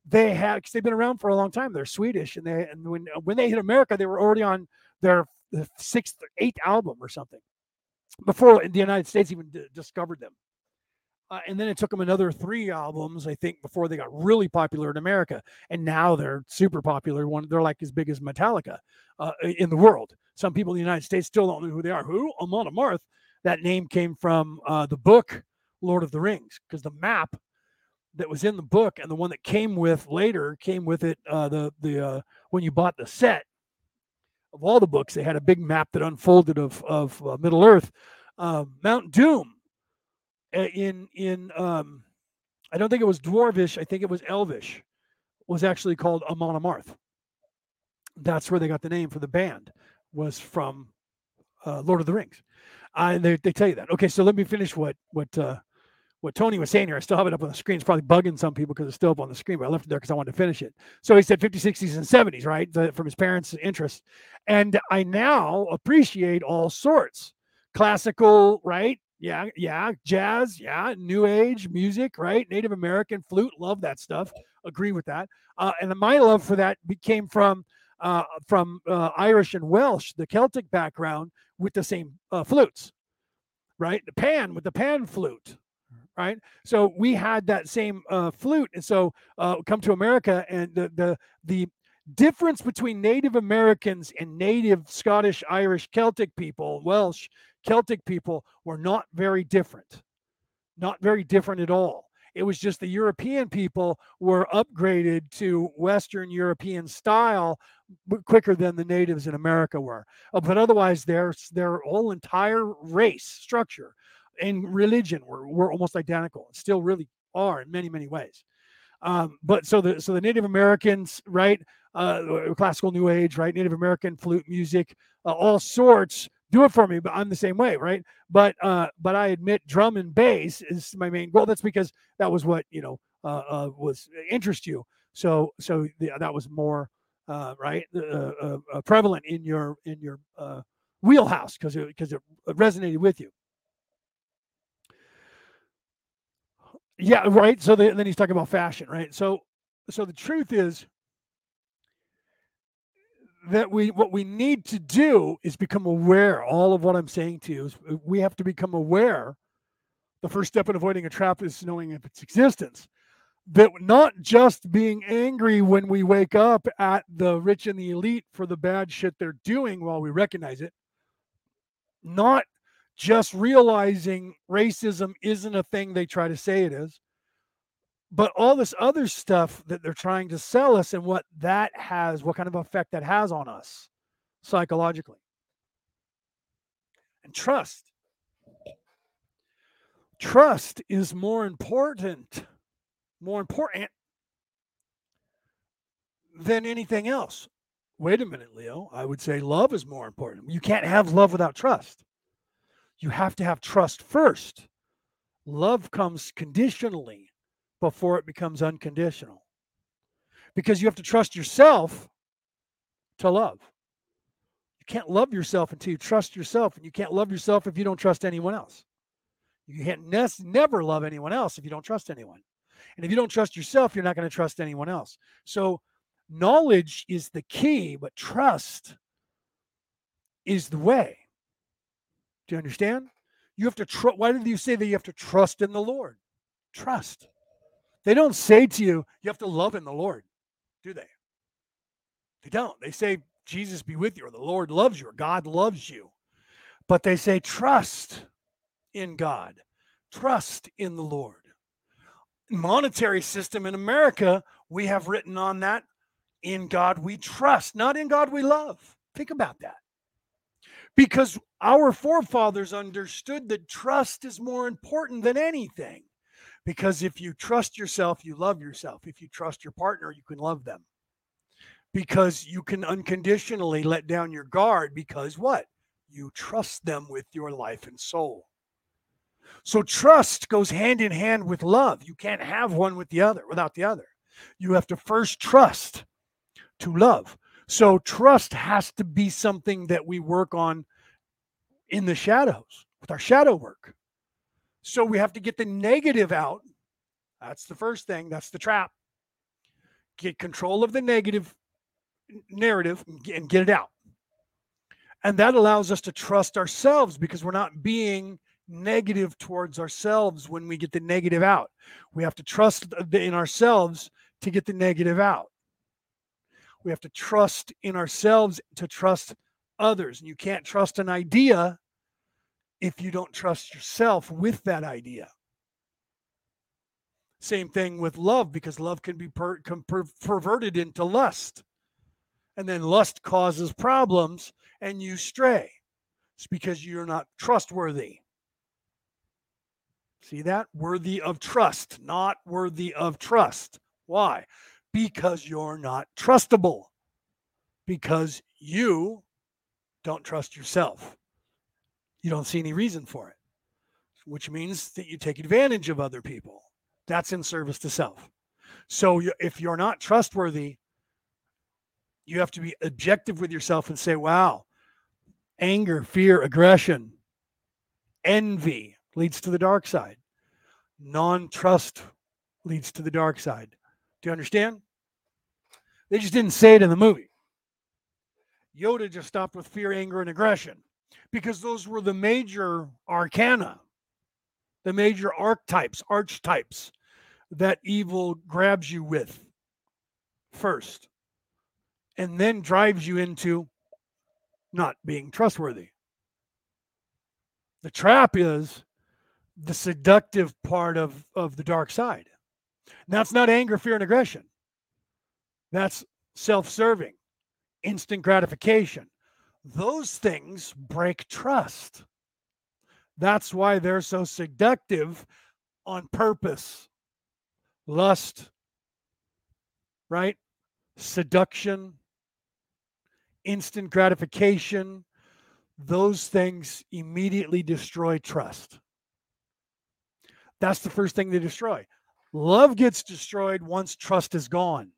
they had because they've been around for a long time. They're Swedish, and they and when when they hit America, they were already on their sixth, eighth album or something before the United States even d- discovered them. Uh, and then it took them another three albums, I think, before they got really popular in America. And now they're super popular. One, they're like as big as Metallica uh, in the world. Some people in the United States still don't know who they are. Who? Amon Amarth. That name came from uh, the book Lord of the Rings, because the map that was in the book and the one that came with later came with it uh, the the uh, when you bought the set of all the books they had a big map that unfolded of of uh, Middle Earth um, Mount Doom in in um, I don't think it was Dwarvish I think it was Elvish was actually called Amon Amarth that's where they got the name for the band was from uh, Lord of the Rings. Uh, they, they tell you that. Okay so let me finish what what uh, what Tony was saying here. I still have it up on the screen. It's probably bugging some people because it's still up on the screen, but I left it there because I wanted to finish it. So he said 50s, 60s, and 70s, right? The, from his parents' interest. And I now appreciate all sorts classical, right? Yeah, yeah, jazz, yeah, new age music, right? Native American flute, love that stuff. Agree with that. Uh, and my love for that came from uh, from uh, Irish and Welsh, the Celtic background, with the same uh, flutes, right? The pan with the pan flute, right? So we had that same uh, flute, and so uh, come to America, and the the the difference between Native Americans and Native Scottish, Irish, Celtic people, Welsh, Celtic people were not very different, not very different at all. It was just the European people were upgraded to Western European style quicker than the natives in America were. Uh, but otherwise, their their whole entire race structure in religion we're, we're almost identical still really are in many many ways. Um, but so the so the native americans right uh, classical new age right native american flute music uh, all sorts do it for me but i'm the same way right? But uh but i admit drum and bass is my main goal that's because that was what you know uh, uh was interest you. So so the, that was more uh right uh, uh, prevalent in your in your uh wheelhouse because it because it resonated with you Yeah, right. So the, then he's talking about fashion, right? So, so the truth is that we what we need to do is become aware. All of what I'm saying to you is uh, we have to become aware. The first step in avoiding a trap is knowing of its existence. that not just being angry when we wake up at the rich and the elite for the bad shit they're doing while we recognize it, not just realizing racism isn't a thing they try to say it is, but all this other stuff that they're trying to sell us and what that has, what kind of effect that has on us psychologically. And trust. Trust is more important more important than anything else. Wait a minute, Leo. I would say love is more important. You can't have love without trust. You have to have trust first. Love comes conditionally before it becomes unconditional. Because you have to trust yourself to love. You can't love yourself until you trust yourself, and you can't love yourself if you don't trust anyone else. You can't ne- never love anyone else if you don't trust anyone. And if you don't trust yourself, you're not going to trust anyone else. So knowledge is the key, but trust is the way. Do you understand? You have to trust. Why did you say that you have to trust in the Lord? Trust. They don't say to you, you have to love in the Lord, do they? They don't. They say, Jesus be with you, or the Lord loves you, or God loves you. But they say, trust in God, trust in the Lord monetary system in America, we have written on that in God we trust, not in God we love. Think about that. Because our forefathers understood that trust is more important than anything. Because if you trust yourself, you love yourself. If you trust your partner, you can love them. Because you can unconditionally let down your guard because what? You trust them with your life and soul. So trust goes hand in hand with love. You can't have one with the other without the other. You have to first trust to love. So trust has to be something that we work on in the shadows with our shadow work. So we have to get the negative out. That's the first thing. That's the trap. Get control of the negative narrative and get it out. And that allows us to trust ourselves because we're not being negative towards ourselves when we get the negative out. We have to trust in ourselves to get the negative out. We have to trust in ourselves to trust others. And you can't trust an idea if you don't trust yourself with that idea. Same thing with love, because love can be per, per, perverted into lust. And then lust causes problems and you stray. It's because you're not trustworthy. See that? Worthy of trust, not worthy of trust. Why? Because you're not trustable. Because you don't trust yourself. You don't see any reason for it, which means that you take advantage of other people. That's in service to self. So if you're not trustworthy, you have to be objective with yourself and say, wow, anger, fear, aggression, envy, leads to the dark side. Non trust leads to the dark side. Do you understand? They just didn't say it in the movie. Yoda just stopped with fear, anger, and aggression because those were the major arcana, the major archetypes, archetypes that evil grabs you with first and then drives you into not being trustworthy. The trap is the seductive part of of the dark side. Now it's not anger, fear, and aggression. That's self-serving, instant gratification. Those things break trust. That's why they're so seductive on purpose. Lust, right? Seduction, instant gratification, those things immediately destroy trust. That's the first thing they destroy. Love gets destroyed once trust is gone.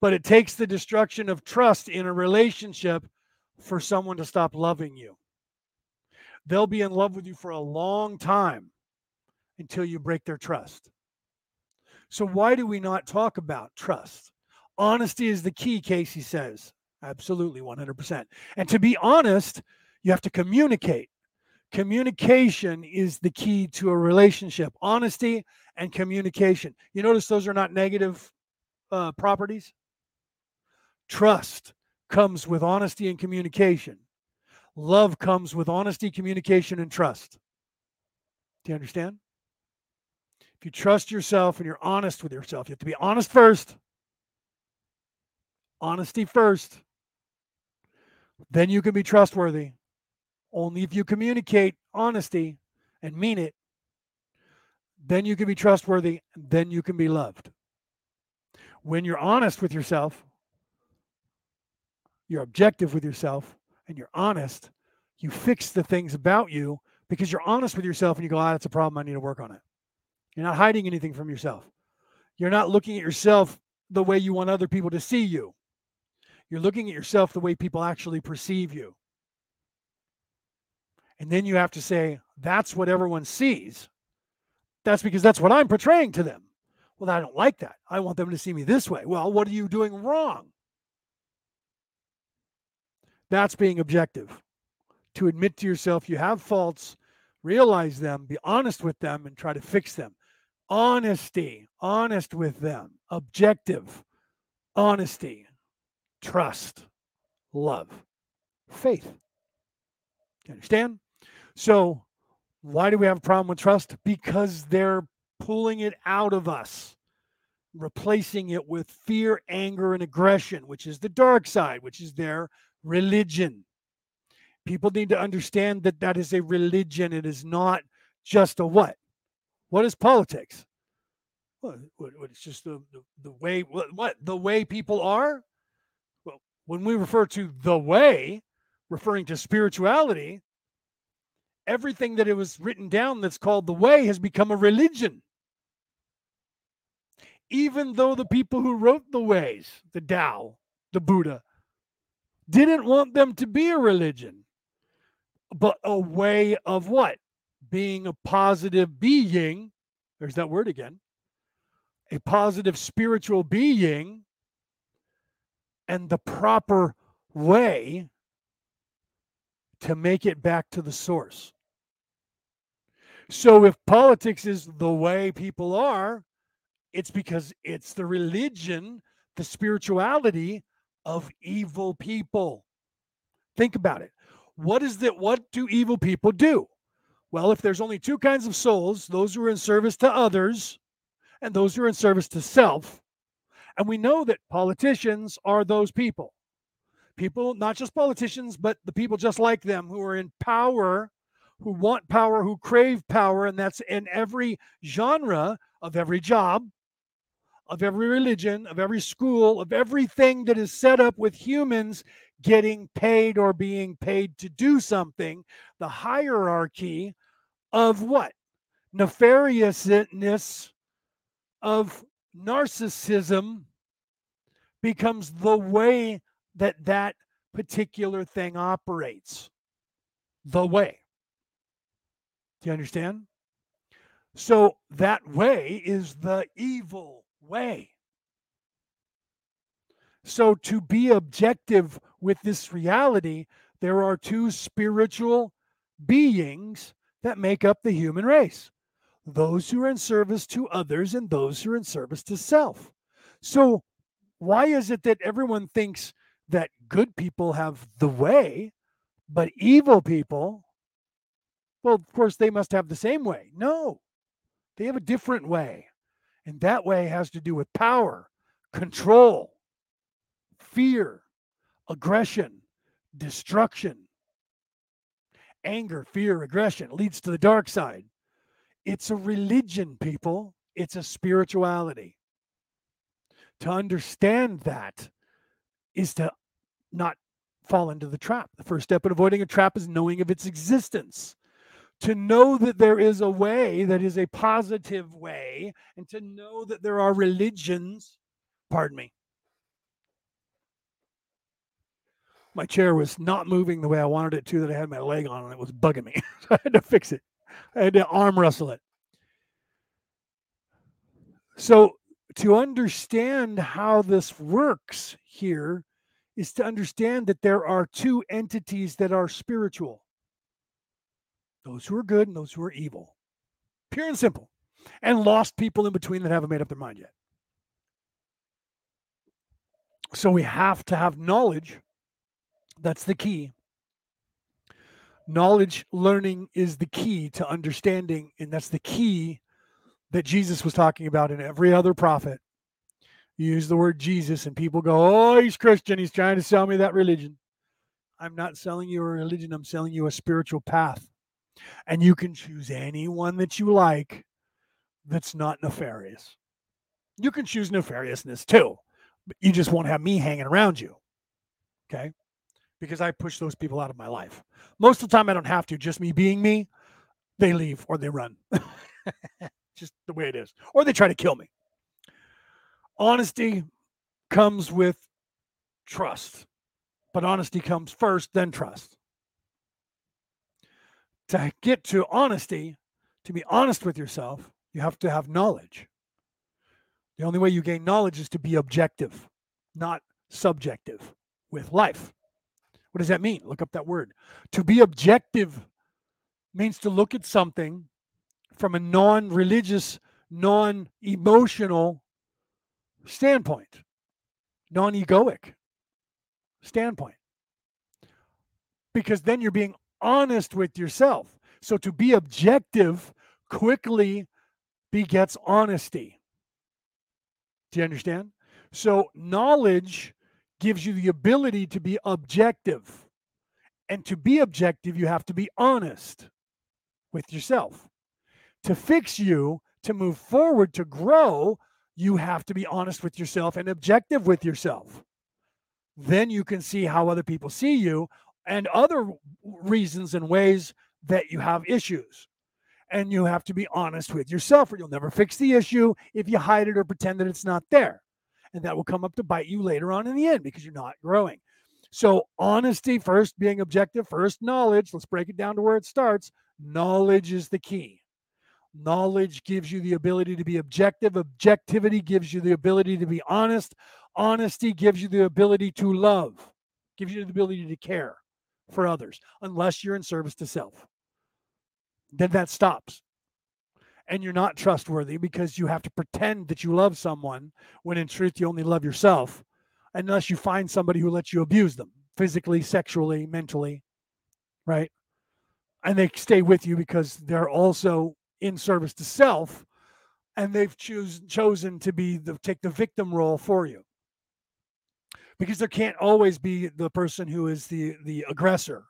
But it takes the destruction of trust in a relationship for someone to stop loving you. They'll be in love with you for a long time until you break their trust. So, why do we not talk about trust? Honesty is the key, Casey says. Absolutely, 100%. And to be honest, you have to communicate. Communication is the key to a relationship. Honesty and communication. You notice those are not negative uh, properties? Trust comes with honesty and communication. Love comes with honesty, communication, and trust. Do you understand? If you trust yourself and you're honest with yourself, you have to be honest first. Honesty first. Then you can be trustworthy. Only if you communicate honesty and mean it, then you can be trustworthy, then you can be loved. When you're honest with yourself, you're objective with yourself, and you're honest, you fix the things about you because you're honest with yourself and you go, ah, that's a problem. I need to work on it. You're not hiding anything from yourself. You're not looking at yourself the way you want other people to see you. You're looking at yourself the way people actually perceive you. And then you have to say, that's what everyone sees. That's because that's what I'm portraying to them. Well, I don't like that. I want them to see me this way. Well, what are you doing wrong? That's being objective. To admit to yourself you have faults, realize them, be honest with them, and try to fix them. Honesty, honest with them, objective, honesty, trust, love, faith. You understand? So, why do we have a problem with trust? Because they're pulling it out of us, replacing it with fear, anger, and aggression, which is the dark side, which is their religion. People need to understand that that is a religion. It is not just a what? What is politics? What, it's just the, the, the way, what, what? The way people are? Well, when we refer to the way, referring to spirituality, everything that it was written down that's called the way has become a religion. Even though the people who wrote the ways, the Tao, the Buddha, didn't want them to be a religion, but a way of what? Being a positive being. There's that word again. A positive spiritual being and the proper way to make it back to the source. So if politics is the way people are, it's because it's the religion, the spirituality of evil people. Think about it. What is that? What do evil people do? Well, if there's only two kinds of souls, those who are in service to others and those who are in service to self, and we know that politicians are those people. People, not just politicians, but the people just like them who are in power who want power, who crave power, and that's in every genre of every job, of every religion, of every school, of everything that is set up with humans getting paid or being paid to do something. The hierarchy of what? Nefariousness of narcissism becomes the way that that particular thing operates. The way. Do you understand? So that way is the evil way. So to be objective with this reality, there are two spiritual beings that make up the human race those who are in service to others and those who are in service to self. So, why is it that everyone thinks that good people have the way, but evil people well, of course, they must have the same way. No, they have a different way. And that way has to do with power, control, fear, aggression, destruction. Anger, fear, aggression leads to the dark side. It's a religion, people. It's a spirituality. To understand that is to not fall into the trap. The first step in avoiding a trap is knowing of its existence to know that there is a way that is a positive way, and to know that there are religions. Pardon me. My chair was not moving the way I wanted it to, that I had my leg on, and it was bugging me. so I had to fix it. I had to arm wrestle it. So, to understand how this works here is to understand that there are two entities that are spiritual those who are good and those who are evil. Pure and simple. and lost people in between that haven't made up their mind yet. So we have to have knowledge. That's the key. Knowledge learning is the key to understanding, and that's the key that Jesus was talking about in every other prophet. You use the word Jesus, and people go, Oh, he's Christian. He's trying to sell me that religion. I'm not selling you a religion, I'm selling you a spiritual path. And you can choose anyone that you like that's not nefarious. You can choose nefariousness too, but you just won't have me hanging around you. Okay. Because I push those people out of my life. Most of the time, I don't have to. Just me being me, they leave or they run. just the way it is. Or they try to kill me. Honesty comes with trust, but honesty comes first, then trust. To get to honesty, to be honest with yourself, you have to have knowledge. The only way you gain knowledge is to be objective, not subjective with life. What does that mean? Look up that word. To be objective means to look at something from a non religious, non emotional standpoint, non egoic standpoint. Because then you're being honest with yourself. So to be objective quickly begets honesty. Do you understand? So, knowledge gives you the ability to be objective. And to be objective, you have to be honest with yourself. To fix you, to move forward, to grow, you have to be honest with yourself and objective with yourself. Then you can see how other people see you and other reasons and ways that you have issues. And you have to be honest with yourself or you'll never fix the issue if you hide it or pretend that it's not there. And that will come up to bite you later on in the end because you're not growing. So honesty first being objective first knowledge let's break it down to where it starts. Knowledge is the key. Knowledge gives you the ability to be objective objectivity gives you the ability to be honest. Honesty gives you the ability to love gives you the ability to care for others unless you're in service to self then that stops. And you're not trustworthy because you have to pretend that you love someone when in truth you only love yourself, unless you find somebody who lets you abuse them physically, sexually, mentally, right? And they stay with you because they're also in service to self and they've chosen to be the take the victim role for you because there can't always be the person who is the the aggressor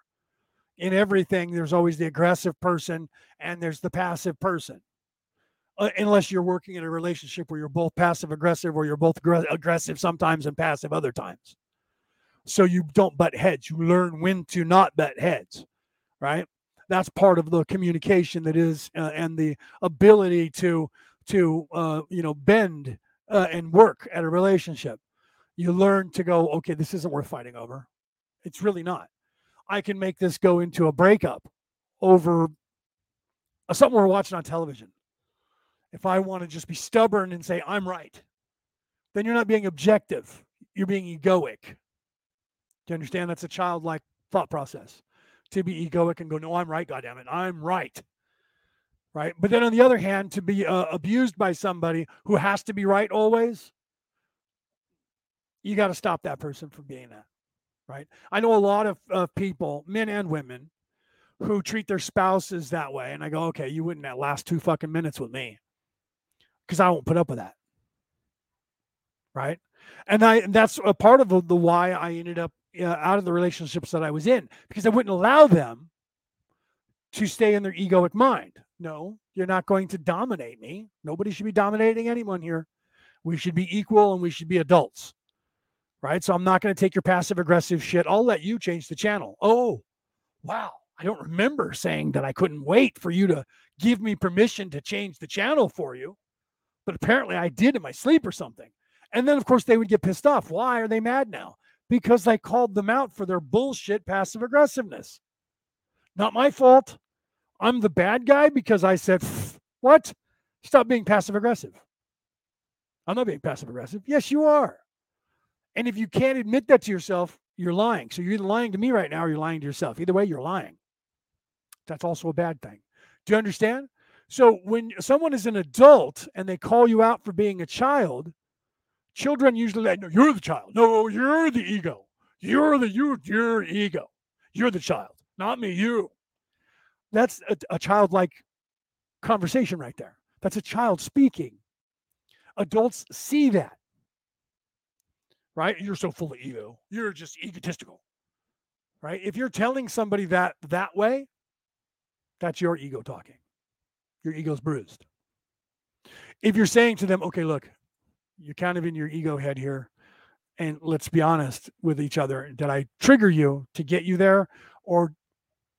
in everything, there's always the aggressive person and there's the passive person. Uh, unless you're working in a relationship where you're both passive aggressive or you're both aggressive sometimes and passive other times. So you don't butt heads. You learn when to not butt heads, right? That's part of the communication that is uh, and the ability to to uh, you know bend uh, and work at a relationship. You learn to go, okay, this isn't worth fighting over. It's really not. I can make this go into a breakup over something we're watching on television. If I want to just be stubborn and say, I'm right, then you're not being objective. You're being egoic. Do you understand? That's a childlike thought process. To be egoic and go, no, I'm right, God damn it, I'm right. Right. But then on the other hand, to be uh, abused by somebody who has to be right always, you got to stop that person from being that right? I know a lot of, of people, men and women, who treat their spouses that way. And I go, okay, you wouldn't that last two fucking minutes with me because I won't put up with that. Right. And I, and that's a part of the, the why I ended up uh, out of the relationships that I was in because I wouldn't allow them to stay in their egoic mind. No, you're not going to dominate me. Nobody should be dominating anyone here. We should be equal and we should be adults right? So I'm not going to take your passive aggressive shit. I'll let you change the channel. Oh, wow. I don't remember saying that I couldn't wait for you to give me permission to change the channel for you. But apparently I did in my sleep or something. And then, of course, they would get pissed off. Why are they mad now? Because I called them out for their bullshit passive aggressiveness. Not my fault. I'm the bad guy because I said, What? Stop being passive aggressive. I'm not being passive aggressive. Yes, you are. And if you can't admit that to yourself, you're lying. So you're either lying to me right now or you're lying to yourself. Either way, you're lying. That's also a bad thing. Do you understand? So when someone is an adult and they call you out for being a child, children usually like, no, you're the child. No, you're the ego. You're the you, your ego. You're the child, not me, you. That's a, a childlike conversation right there. That's a child speaking. Adults see that. Right? You're so full of ego. You're just egotistical. Right? If you're telling somebody that that way, that's your ego talking. Your ego's bruised. If you're saying to them, okay, look, you're kind of in your ego head here, and let's be honest with each other. Did I trigger you to get you there, or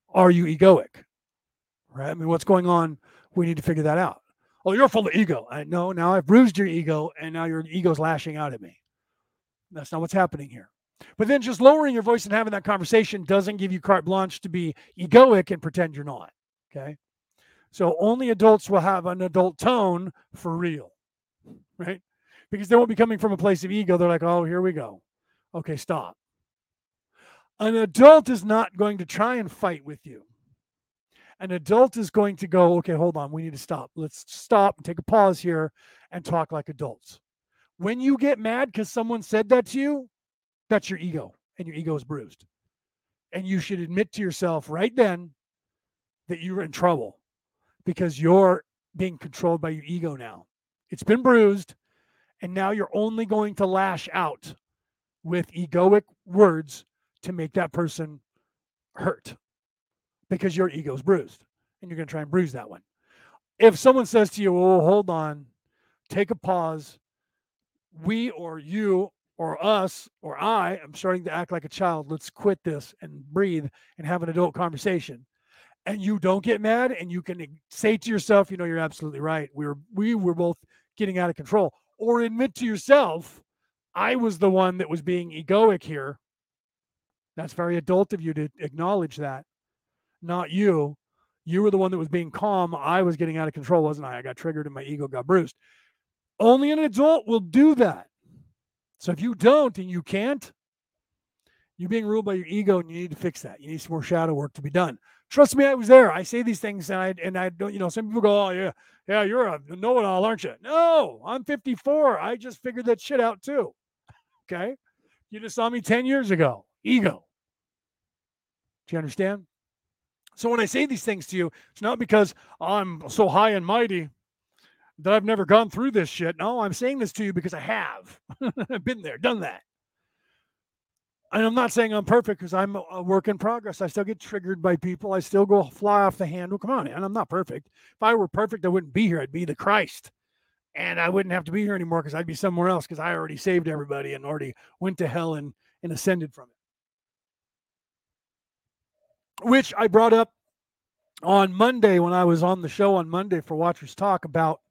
are you egoic? Right? I mean, what's going on? We need to figure that out. Oh, you're full of ego. I know. Now I've bruised your ego, and now your ego's lashing out at me. That's not what's happening here. But then just lowering your voice and having that conversation doesn't give you carte blanche to be egoic and pretend you're not. Okay. So only adults will have an adult tone for real. Right because they won't be coming from a place of ego. They're like, oh, here we go. Okay, stop. An adult is not going to try and fight with you. An adult is going to go, okay, hold on, we need to stop. Let's stop and take a pause here and talk like adults. When you get mad because someone said that to you, that's your ego, and your ego is bruised. And you should admit to yourself right then that you're in trouble because you're being controlled by your ego now. It's been bruised and now you're only going to lash out with egoic words to make that person hurt because your ego's bruised and you're going to try and bruise that one. If someone says to you, Oh, hold on, take a pause, we or you or us or I am starting to act like a child. Let's quit this and breathe and have an adult conversation. And you don't get mad and you can say to yourself, you know, you're absolutely right. We were we were both getting out of control or admit to yourself, I was the one that was being egoic here. That's very adult of you to acknowledge that, not you. You were the one that was being calm. I was getting out of control, wasn't I? I got triggered and my ego got bruised. Only an adult will do that. So if you don't and you can't, you're being ruled by your ego and you need to fix that. You need some more shadow work to be done. Trust me, I was there. I say these things and I and I don't, you know, some people go, Oh, yeah, yeah, you're a know-it-all, aren't you? No, I'm 54. I just figured that shit out too. Okay. You just saw me 10 years ago. Ego. Do you understand? So when I say these things to you, it's not because I'm so high and mighty that I've never gone through this shit. No, oh, I'm saying this to you because I have. I've been there, done that and I'm not saying I'm perfect because I'm a work in progress. I still get triggered by people. I still go fly off the handle. Come on, and I'm not perfect. If I were perfect, I wouldn't be here. I'd be the Christ, and I wouldn't have to be here anymore because I'd be somewhere else because I already saved everybody and already went to hell and and ascended from it. Which I brought up on Monday when I was on the show on Monday for Watchers Talk about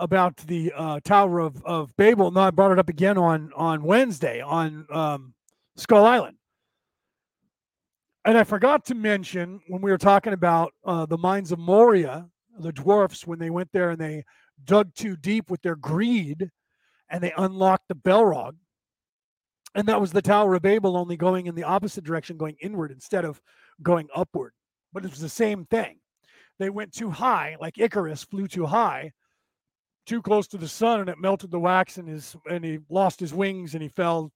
about the uh, Tower of, of Babel. No, I brought it up again on on Wednesday on um, Skull Island. And I forgot to mention when we were talking about uh, the mines of Moria, the dwarfs, when they went there and they dug too deep with their greed and they unlocked the Balrog. And that was the Tower of Babel only going in the opposite direction, going inward instead of going upward. But it was the same thing. They went too high, like Icarus flew too high, too close to the sun, and it melted the wax and his and he lost his wings and he fell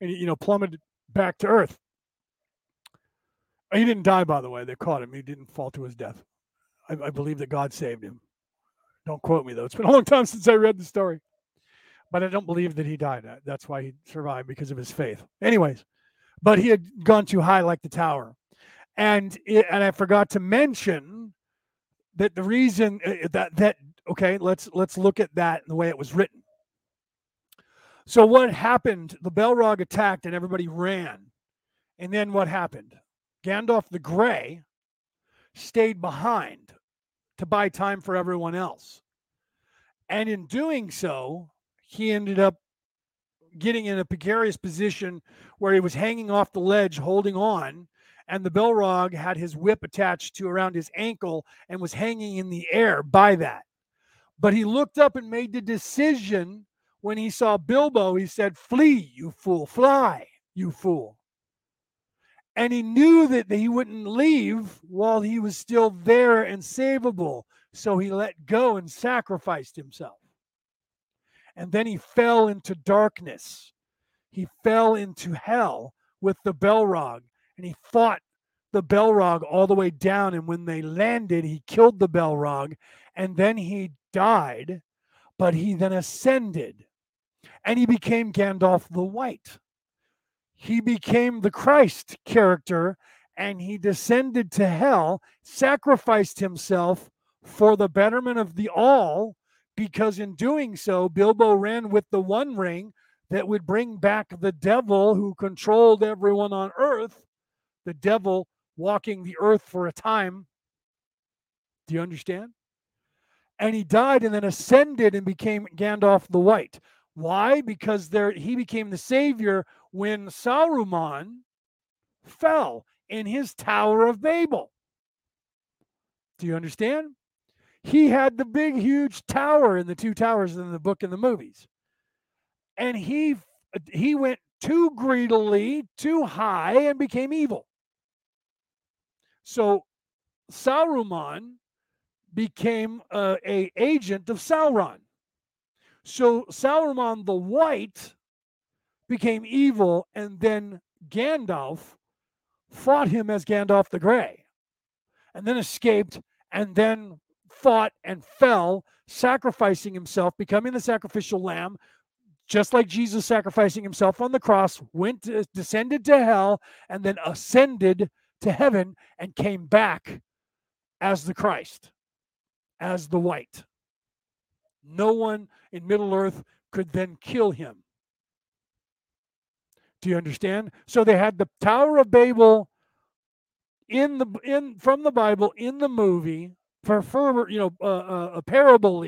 and he, you know plummeted back to earth. He didn't die, by the way. They caught him. He didn't fall to his death. I, I believe that God saved him. Don't quote me though. It's been a long time since I read the story, but I don't believe that he died. That's why he survived because of his faith. Anyways, but he had gone too high, like the tower, and it, and I forgot to mention that the reason uh, that that okay, let's let's look at that in the way it was written. So what happened? The Balrog attacked and everybody ran. And then what happened? Gandalf the Grey stayed behind to buy time for everyone else. And in doing so, he ended up getting in a precarious position where he was hanging off the ledge holding on and the Balrog had his whip attached to around his ankle and was hanging in the air by that. But he looked up and made the decision when he saw Bilbo, he said, Flee, you fool, fly, you fool. And he knew that he wouldn't leave while he was still there and savable. So he let go and sacrificed himself. And then he fell into darkness. He fell into hell with the Balrog and he fought the Balrog all the way down. And when they landed, he killed the Balrog and then he died, but he then ascended and he became Gandalf the White. He became the Christ character and he descended to hell, sacrificed himself for the betterment of the all, because in doing so, Bilbo ran with the one ring that would bring back the devil who controlled everyone on earth, the devil walking the earth for a time. Do you understand? And he died and then ascended and became Gandalf the White. Why? Because there he became the savior when Saruman fell in his Tower of Babel. Do you understand? He had the big, huge tower in the two towers in the book and the movies. And he he went too greedily, too high, and became evil. So Saruman became uh, a agent of Sauron. So Saruman the White became evil, and then Gandalf fought him as Gandalf the Grey, and then escaped, and then fought and fell, sacrificing himself, becoming the sacrificial lamb, just like Jesus sacrificing himself on the cross, went to, descended to hell, and then ascended to heaven and came back as the Christ, as the white. No one in Middle Earth could then kill him. Do you understand? So they had the Tower of Babel in the in from the Bible in the movie for, for you know uh, uh, a parable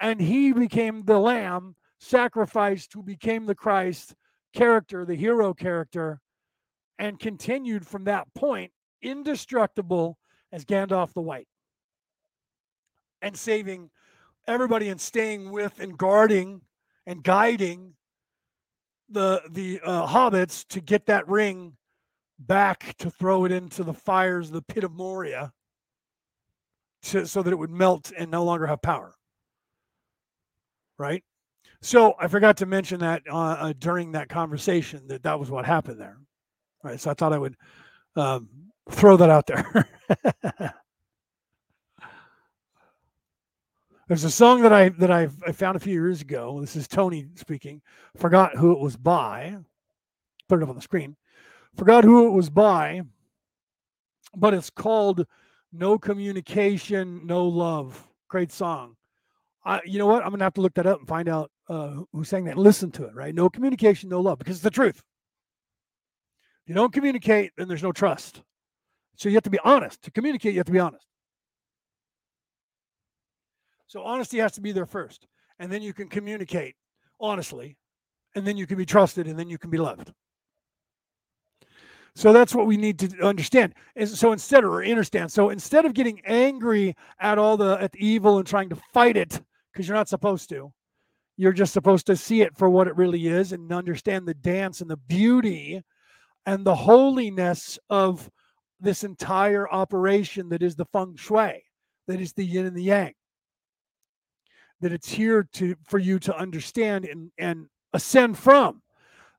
and he became the lamb sacrificed who became the Christ character, the hero character, and continued from that point indestructible as Gandalf the White and saving everybody and staying with and guarding and guiding the the uh, hobbits to get that ring back to throw it into the fires of the pit of Moria to, so that it would melt and no longer have power. Right? So I forgot to mention that uh, uh, during that conversation that that was what happened there. Right? So I thought I would um, throw that out there. There's a song that I that I, I found a few years ago. This is Tony speaking. Forgot who it was by. Put it up on the screen. Forgot who it was by, but it's called "No Communication, No Love." Great song. I, you know what? I'm gonna have to look that up and find out uh, who sang that. Listen to it. Right? No communication, no love, because it's the truth. You don't communicate, then there's no trust. So you have to be honest. To communicate, you have to be honest. So honesty has to be there first. And then you can communicate honestly. And then you can be trusted and then you can be loved. So that's what we need to understand. So instead, or understand. So instead of getting angry at all the at the evil and trying to fight it, because you're not supposed to, you're just supposed to see it for what it really is and understand the dance and the beauty and the holiness of this entire operation that is the feng shui, that is the yin and the yang that it's here to for you to understand and and ascend from.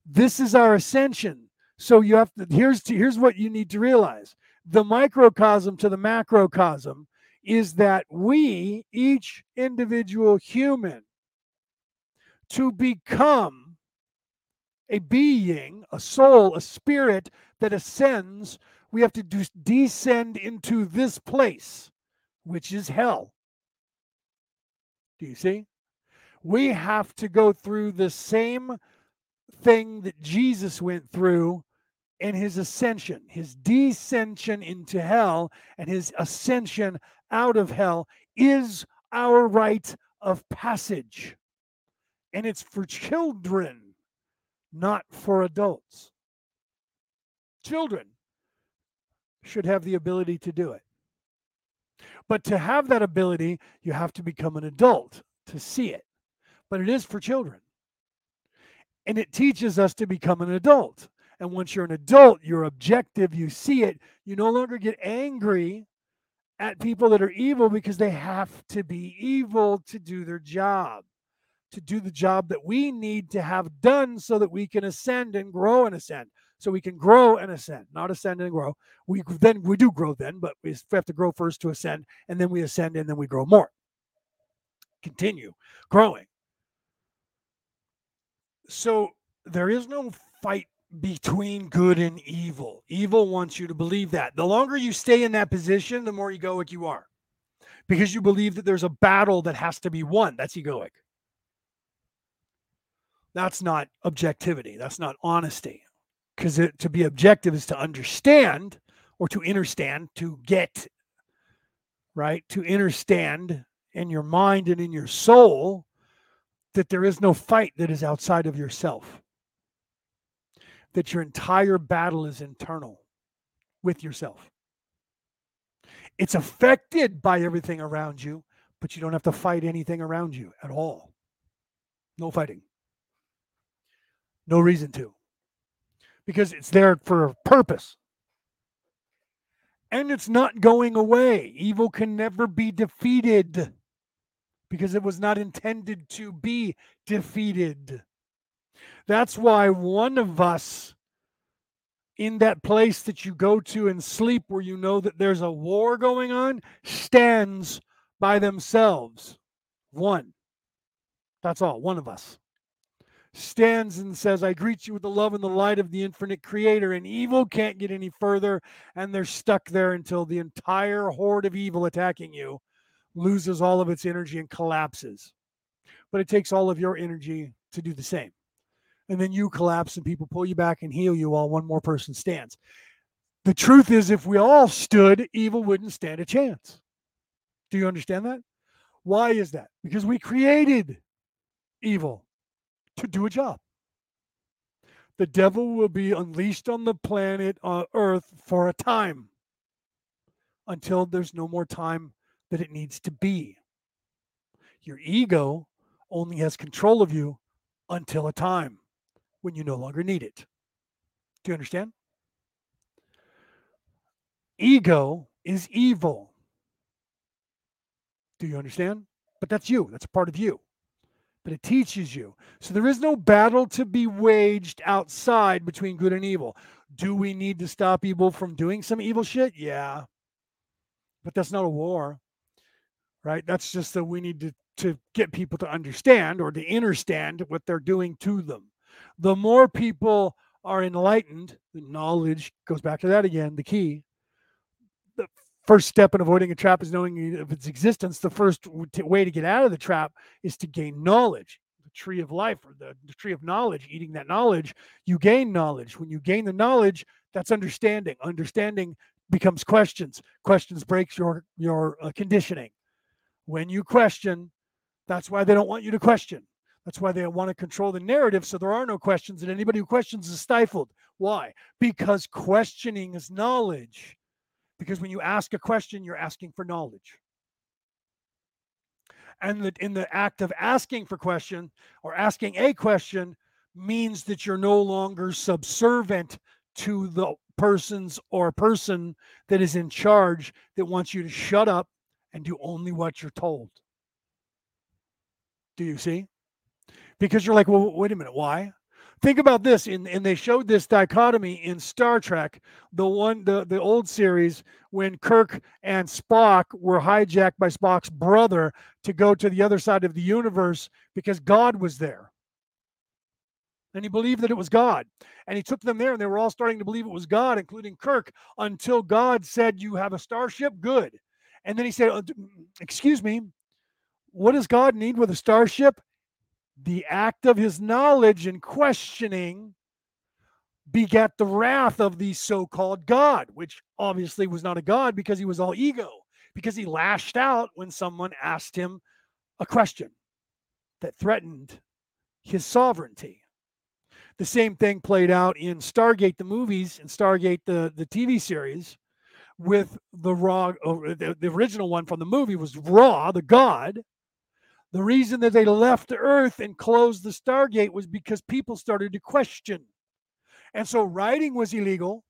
This is our ascension. So you have to here's to, here's what you need to realize. The microcosm to the macrocosm is that we each individual human to become a being, a soul, a spirit that ascends, we have to do, descend into this place, which is hell. Do you see? We have to go through the same thing that Jesus went through in his ascension, his descension into hell and his ascension out of hell is our rite of passage. And it's for children, not for adults. Children should have the ability to do it. But to have that ability, you have to become an adult to see it. But it is for children. And it teaches us to become an adult. And once you're an adult, you're objective, you see it, you no longer get angry at people that are evil because they have to be evil to do their job, to do the job that we need to have done so that we can ascend and grow and ascend. So we can grow and ascend, not ascend and grow. We then we do grow then, but we have to grow first to ascend, and then we ascend and then we grow more. Continue growing. So there is no fight between good and evil. Evil wants you to believe that. The longer you stay in that position, the more egoic you are because you believe that there's a battle that has to be won. That's egoic. That's not objectivity. That's not honesty. Because to be objective is to understand or to understand, to get, right? To understand in your mind and in your soul that there is no fight that is outside of yourself that your entire battle is internal with yourself. It's affected by everything around you, but you don't have to fight anything around you at all. No fighting. No reason to. Because it's there for a purpose. And it's not going away. Evil can never be defeated because it was not intended to be defeated. That's why one of us in that place that you go to and sleep where you know that there's a war going on stands by themselves. One. That's all. One of us stands and says, I greet you with the love and the light of the infinite creator. And evil can't get any further. And they're stuck there until the entire horde of evil attacking you loses all of its energy and collapses. But it takes all of your energy to do the same and then you collapse and people pull you back and heal you while one more person stands. The truth is, if we all stood, evil wouldn't stand a chance. Do you understand that? Why is that? Because we created evil to do a job. The devil will be unleashed on the planet uh, Earth for a time until there's no more time that it needs to be. Your ego only has control of you until a time when you no longer need it. Do you understand? Ego is evil. Do you understand? But that's you, that's a part of you. But it teaches you. So there is no battle to be waged outside between good and evil. Do we need to stop evil from doing some evil shit? Yeah. But that's not a war, right? That's just that we need to, to get people to understand or to understand what they're doing to them the more people are enlightened, the knowledge goes back to that again, the key. The first step in avoiding a trap is knowing of its existence. The first way to get out of the trap is to gain knowledge. The tree of life or the, the tree of knowledge, eating that knowledge, you gain knowledge. When you gain the knowledge, that's understanding. Understanding becomes questions. Questions breaks your your uh, conditioning. When you question, that's why they don't want you to question that's why they want to control the narrative so there are no questions, and anybody who questions is stifled. Why? Because questioning is knowledge. Because when you ask a question, you're asking for knowledge. And that in the act of asking for question or asking a question means that you're no longer subservient to the persons or person that is in charge that wants you to shut up and do only what you're told. Do you see? because you're like, well, wait a minute, why? Think about this, and, and they showed this dichotomy in Star Trek, the one the, the old series, when Kirk and Spock were hijacked by Spock's brother to go to the other side of the universe because God was there. And he believed that it was God. And he took them there, and they were all starting to believe it was God, including Kirk, until God said, You have a starship? Good. And then he said, Excuse me, what does God need with a starship? The act of his knowledge and questioning begat the wrath of the so called God, which obviously was not a God because he was all ego, because he lashed out when someone asked him a question that threatened his sovereignty. The same thing played out in Stargate, the movies, and Stargate, the, the TV series, with the Ra, uh, the, the original one from the movie was Ra, the God, the reason that they left Earth and closed the Stargate was because people started to question. And so writing was illegal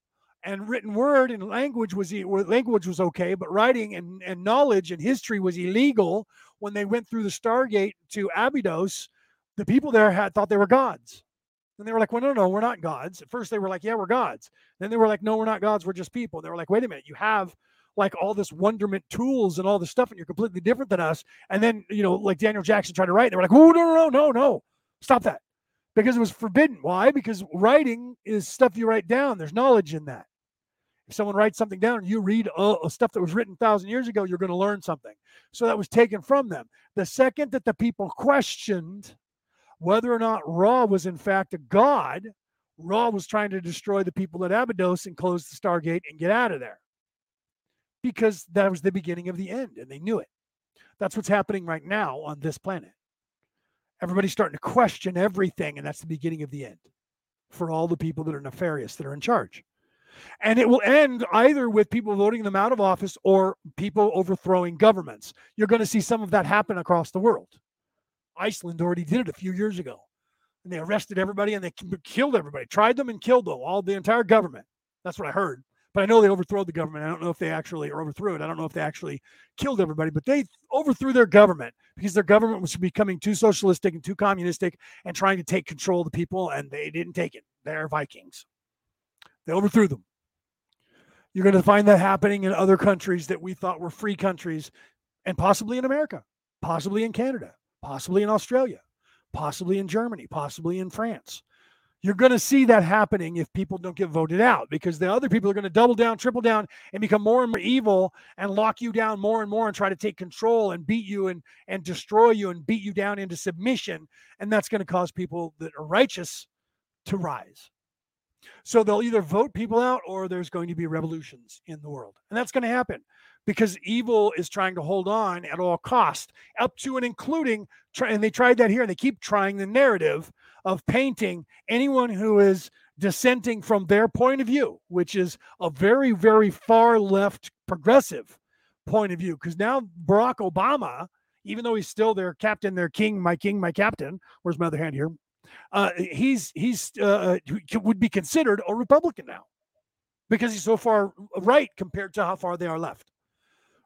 and written word and language was language was okay, but writing and, and knowledge and history was illegal when they went through the Stargate to Abydos. The people there had thought they were gods. And they were like, well, no, no, we're not gods. At first they were like, yeah, we're gods. Then they were like, no, we're not gods. We're just people. And they were like, wait a minute, you have like all this wonderment tools and all this stuff, and you're completely different than us. And then, you know, like Daniel Jackson tried to write, and they were like, oh, no, no, no, no, stop that. Because it was forbidden. Why? Because writing is stuff you write down. There's knowledge in that. If someone writes something down you read uh, stuff that was written thousand years ago, you're going to learn something. So that was taken from them. The second that the people questioned whether or not Ra was in fact a god, Ra was trying to destroy the people at Abydos and close the Stargate and get out of there. Because that was the beginning of the end, and they knew it. That's what's happening right now on this planet. Everybody's starting to question everything, and that's the beginning of the end for all the people that are nefarious that are in charge. And it will end either with people voting them out of office or people overthrowing governments. You're going to see some of that happen across the world. Iceland already did it a few years ago. And they arrested everybody and they killed everybody, tried them and killed them, all the entire government. That's what I heard. But I know they overthrew the government. I don't know if they actually or overthrew it. I don't know if they actually killed everybody, but they overthrew their government because their government was becoming too socialistic and too communistic and trying to take control of the people, and they didn't take it. They're Vikings. They overthrew them. You're going to find that happening in other countries that we thought were free countries, and possibly in America, possibly in Canada, possibly in Australia, possibly in Germany, possibly in France. You're going to see that happening if people don't get voted out because the other people are going to double down, triple down, and become more and more evil and lock you down more and more and try to take control and beat you and, and destroy you and beat you down into submission. And that's going to cause people that are righteous to rise. So they'll either vote people out or there's going to be revolutions in the world. And that's going to happen because evil is trying to hold on at all cost, up to and including, and they tried that here, and they keep trying the narrative of painting anyone who is dissenting from their point of view, which is a very, very far left progressive point of view. Because now Barack Obama, even though he's still their captain, their king, my king, my captain, where's my other hand here? Uh, he's he's uh, uh would be considered a Republican now because he's so far right compared to how far they are left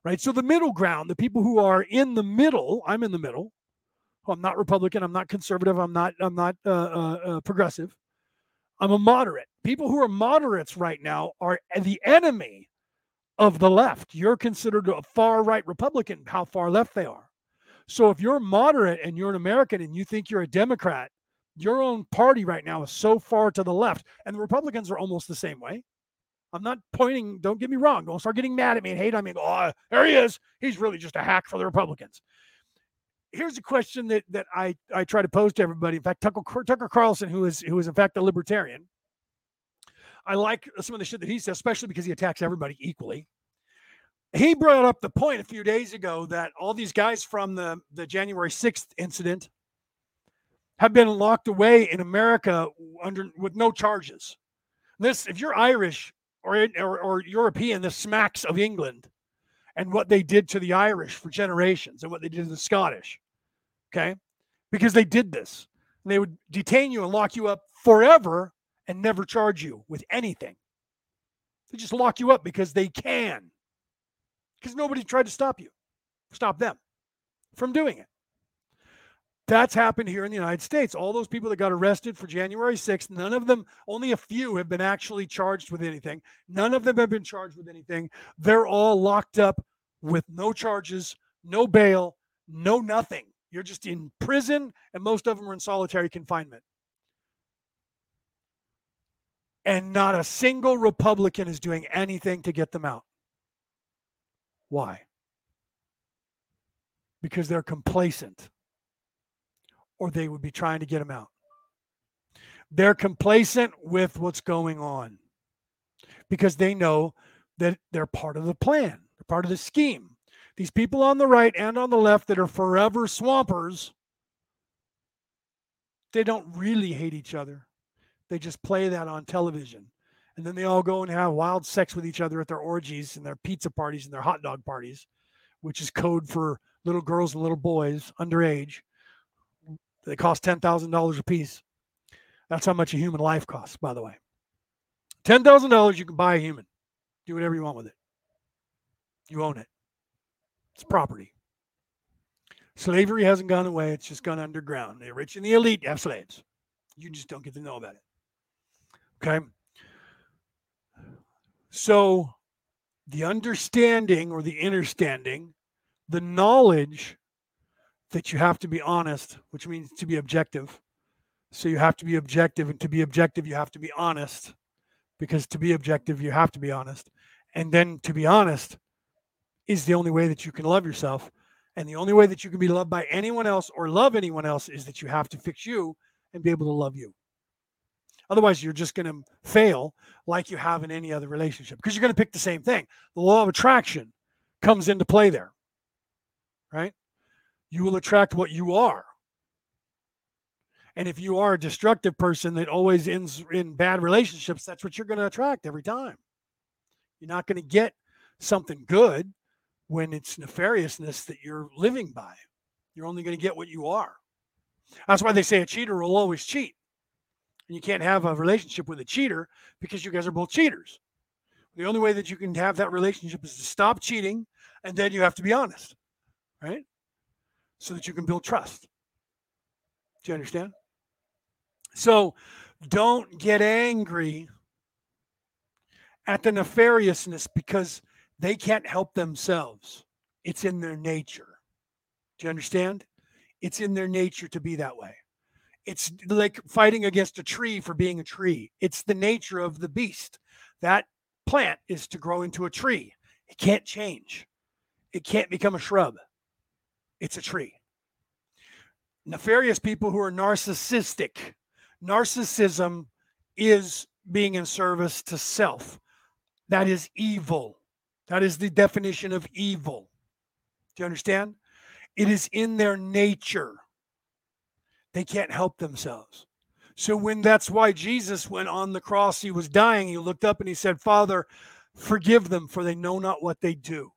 right? So the middle ground, the people who are in the middle, I'm in the middle. I'm not Republican. I'm not conservative. I'm not. I'm not uh, uh, uh, progressive. I'm a moderate. People who are moderates right now are the enemy of the left. You're considered a far right Republican. How far left they are. So if you're moderate and you're an American and you think you're a Democrat, your own party right now is so far to the left, and the Republicans are almost the same way. I'm not pointing, don't get me wrong. Don't start getting mad at me and hate on me. Oh, there he is. He's really just a hack for the Republicans. Here's a question that that I, I try to pose to everybody. In fact, Tucker, Tucker Carlson, who is who is in fact a libertarian, I like some of the shit that he says, especially because he attacks everybody equally. He brought up the point a few days ago that all these guys from the, the January 6th incident have been locked away in America under with no charges. This, if you're Irish, or, or, or European that smacks of England and what they did to the Irish for generations and what they did to the Scottish. Okay. Because they did this. They would detain you and lock you up forever and never charge you with anything. They just lock you up because they can. Because nobody tried to stop you, stop them from doing it. That's happened here in the United States. All those people that got arrested for January 6th, none of them, only a few have been actually charged with anything. None of them have been charged with anything. They're all locked up with no charges, no bail, no nothing. You're just in prison, and most of them are in solitary confinement. And not a single Republican is doing anything to get them out. Why? Because they're complacent or they would be trying to get them out. They're complacent with what's going on because they know that they're part of the plan, part of the scheme. These people on the right and on the left that are forever swampers, they don't really hate each other. They just play that on television. And then they all go and have wild sex with each other at their orgies and their pizza parties and their hot dog parties, which is code for little girls and little boys underage. They cost $10,000 a piece. That's how much a human life costs, by the way. ten thousand dollars, you can buy a human. Do whatever you want with it. You own it. It's property. Slavery hasn't gone away; it's just gone underground. The rich and the elite have slaves. You just don't get to know about it. Okay. So, the understanding or the understanding, the knowledge that you have to be honest, which means to be objective. So, you have to be objective, and to be objective, you have to be honest, because to be objective, you have to be honest. And then to be honest is the only way that you can love yourself. And the only way that you can be loved by anyone else or love anyone else is that you have to fix you and be able to love you. Otherwise, you're just going to fail like you have in any other relationship because you're going to pick the same thing. The law of attraction comes into play there, right? You will attract what you are. And if you are a destructive person that always ends in bad relationships, that's what you're going to attract every time. You're not going to get something good when it's nefariousness that you're living by. You're only going to get what you are. That's why they say a cheater will always cheat. And you can't have a relationship with a cheater because you guys are both cheaters. The only way that you can have that relationship is to stop cheating and then you have to be honest, right? So that you can build trust. Do you understand? So don't get angry at the nefariousness because they can't help themselves. It's in their nature. Do you understand? It's in their nature to be that way. It's like fighting against a tree for being a tree. It's the nature of the beast. That plant is to grow into a tree. It can't change. It can't become a shrub. It's a tree. Nefarious people who are narcissistic. Narcissism is being in service to self. That is evil. That is the definition of evil. Do you understand? It is in their nature. They can't help themselves. So when that's why Jesus went on the cross, he was dying, he looked up and he said, Father, forgive them, for they know not what they do.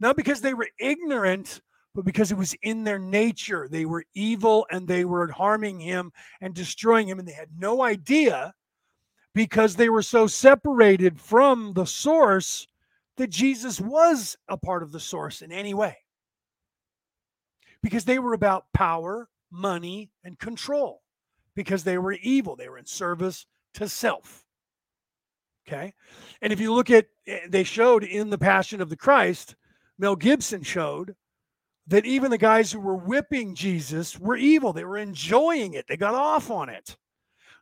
Not because they were ignorant, but because it was in their nature. They were evil and they were harming him and destroying him, and they had no idea because they were so separated from the source that Jesus was a part of the source in any way. Because they were about power money, and control because they were evil. They were in service to self. Okay. And if you look at, eh, they showed in the Passion of the Christ, Mel Gibson showed that even the guys who were whipping Jesus were evil. They were enjoying it. They got off on it.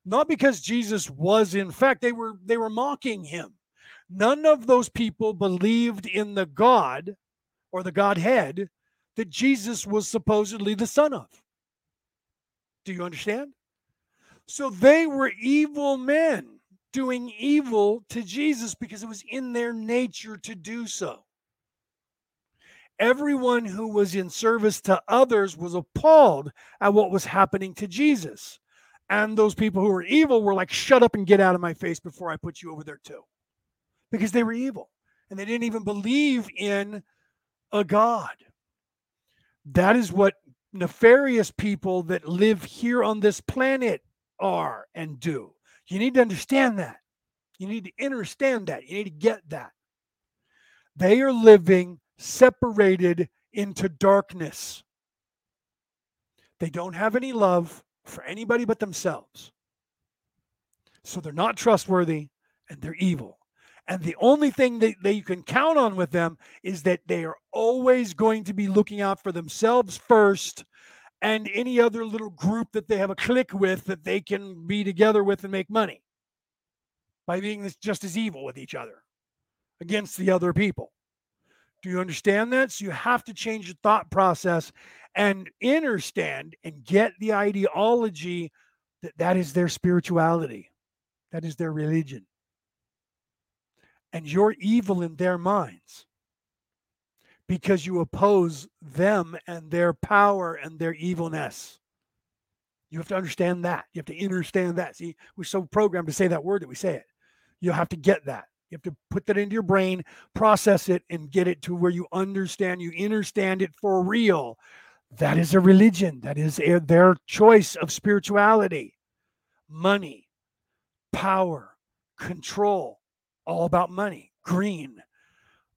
Not because Jesus was in fact they were they were mocking him. None of those people believed in the God or the Godhead that Jesus was supposedly the son of. Do you understand? So they were evil men doing evil to Jesus because it was in their nature to do so. Everyone who was in service to others was appalled at what was happening to Jesus. And those people who were evil were like, shut up and get out of my face before I put you over there too. Because they were evil and they didn't even believe in a God. That is what nefarious people that live here on this planet are and do. You need to understand that. You need to understand that. You need to get that. They are living separated into darkness. They don't have any love for anybody but themselves. So they're not trustworthy and they're evil. And the only thing that, that you can count on with them is that they are always going to be looking out for themselves first and any other little group that they have a clique with that they can be together with and make money by being just as evil with each other against the other people. Do you understand that? So you have to change your thought process and understand and get the ideology that that is their spirituality, that is their religion and you're evil in their minds because you oppose them and their power and their evilness. You have to understand that. You have to understand that. See, we're so programmed to say that word that we say it. You have to get that. You have to put that into your brain, process it, and get it to where you understand. You understand it for real. That is a religion. That is a, their choice of spirituality, money, power, control, all about money, green,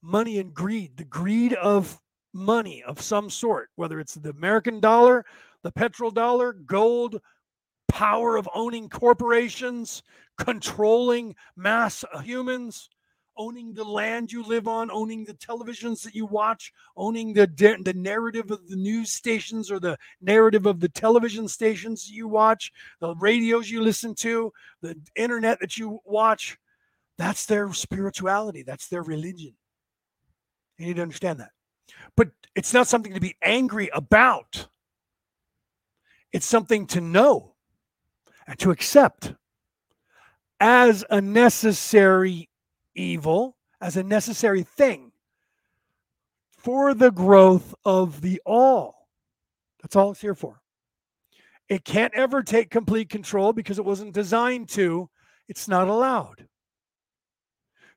money and greed, the greed of money of some sort, whether it's the American dollar, the petrol dollar, gold, power of owning corporations, controlling mass uh, humans, owning the land you live on, owning the televisions that you watch, owning the the narrative of the news stations or the narrative of the television stations you watch, the radios you listen to, the internet that you watch. That's their spirituality. That's their religion. You need to understand that. But it's not something to be angry about. It's something to know and to accept as a necessary evil, as a necessary thing for the growth of the all. That's all it's here for. It can't ever take complete control because it wasn't designed to. It's not allowed.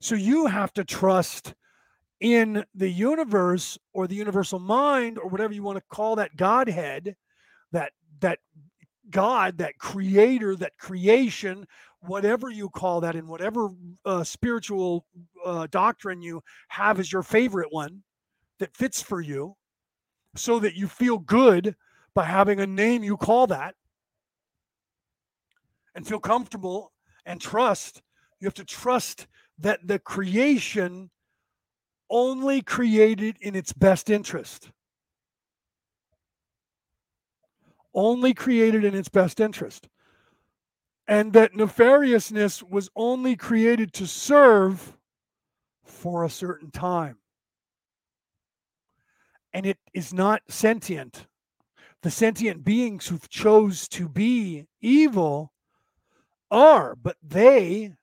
So you have to trust in the universe or the universal mind or whatever you want to call that godhead that that god that creator that creation whatever you call that in whatever uh, spiritual uh, doctrine you have as your favorite one that fits for you so that you feel good by having a name you call that and feel comfortable and trust. You have to trust that the creation only created in its best interest. Only created in its best interest. And that nefariousness was only created to serve for a certain time. And it is not sentient. The sentient beings who chose to be evil are, but they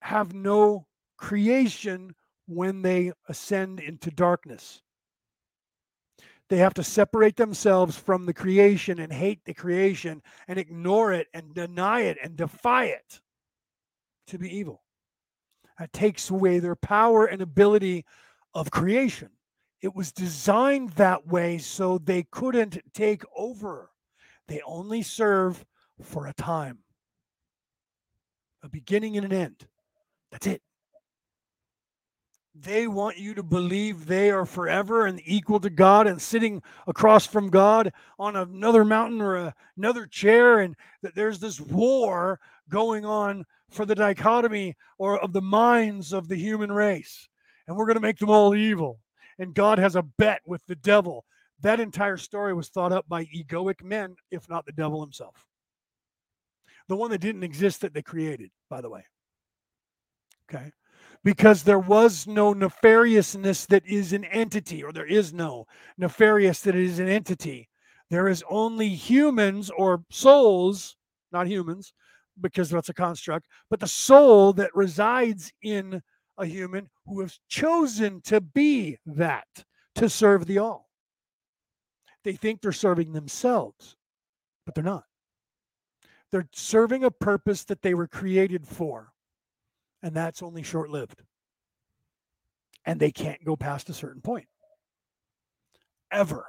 have no creation when they ascend into darkness. They have to separate themselves from the creation and hate the creation and ignore it and deny it and defy it to be evil. That takes away their power and ability of creation. It was designed that way so they couldn't take over. They only serve for a time, a beginning and an end. That's it. They want you to believe they are forever and equal to God and sitting across from God on another mountain or a, another chair, and that there's this war going on for the dichotomy or of the minds of the human race. And we're going to make them all evil. And God has a bet with the devil. That entire story was thought up by egoic men, if not the devil himself. The one that didn't exist that they created, by the way. Okay because there was no nefariousness that is an entity, or there is no nefarious that is an entity. There is only humans or souls, not humans, because that's a construct, but the soul that resides in a human who has chosen to be that, to serve the all. They think they're serving themselves, but they're not. They're serving a purpose that they were created for and that's only short lived. And they can't go past a certain point ever.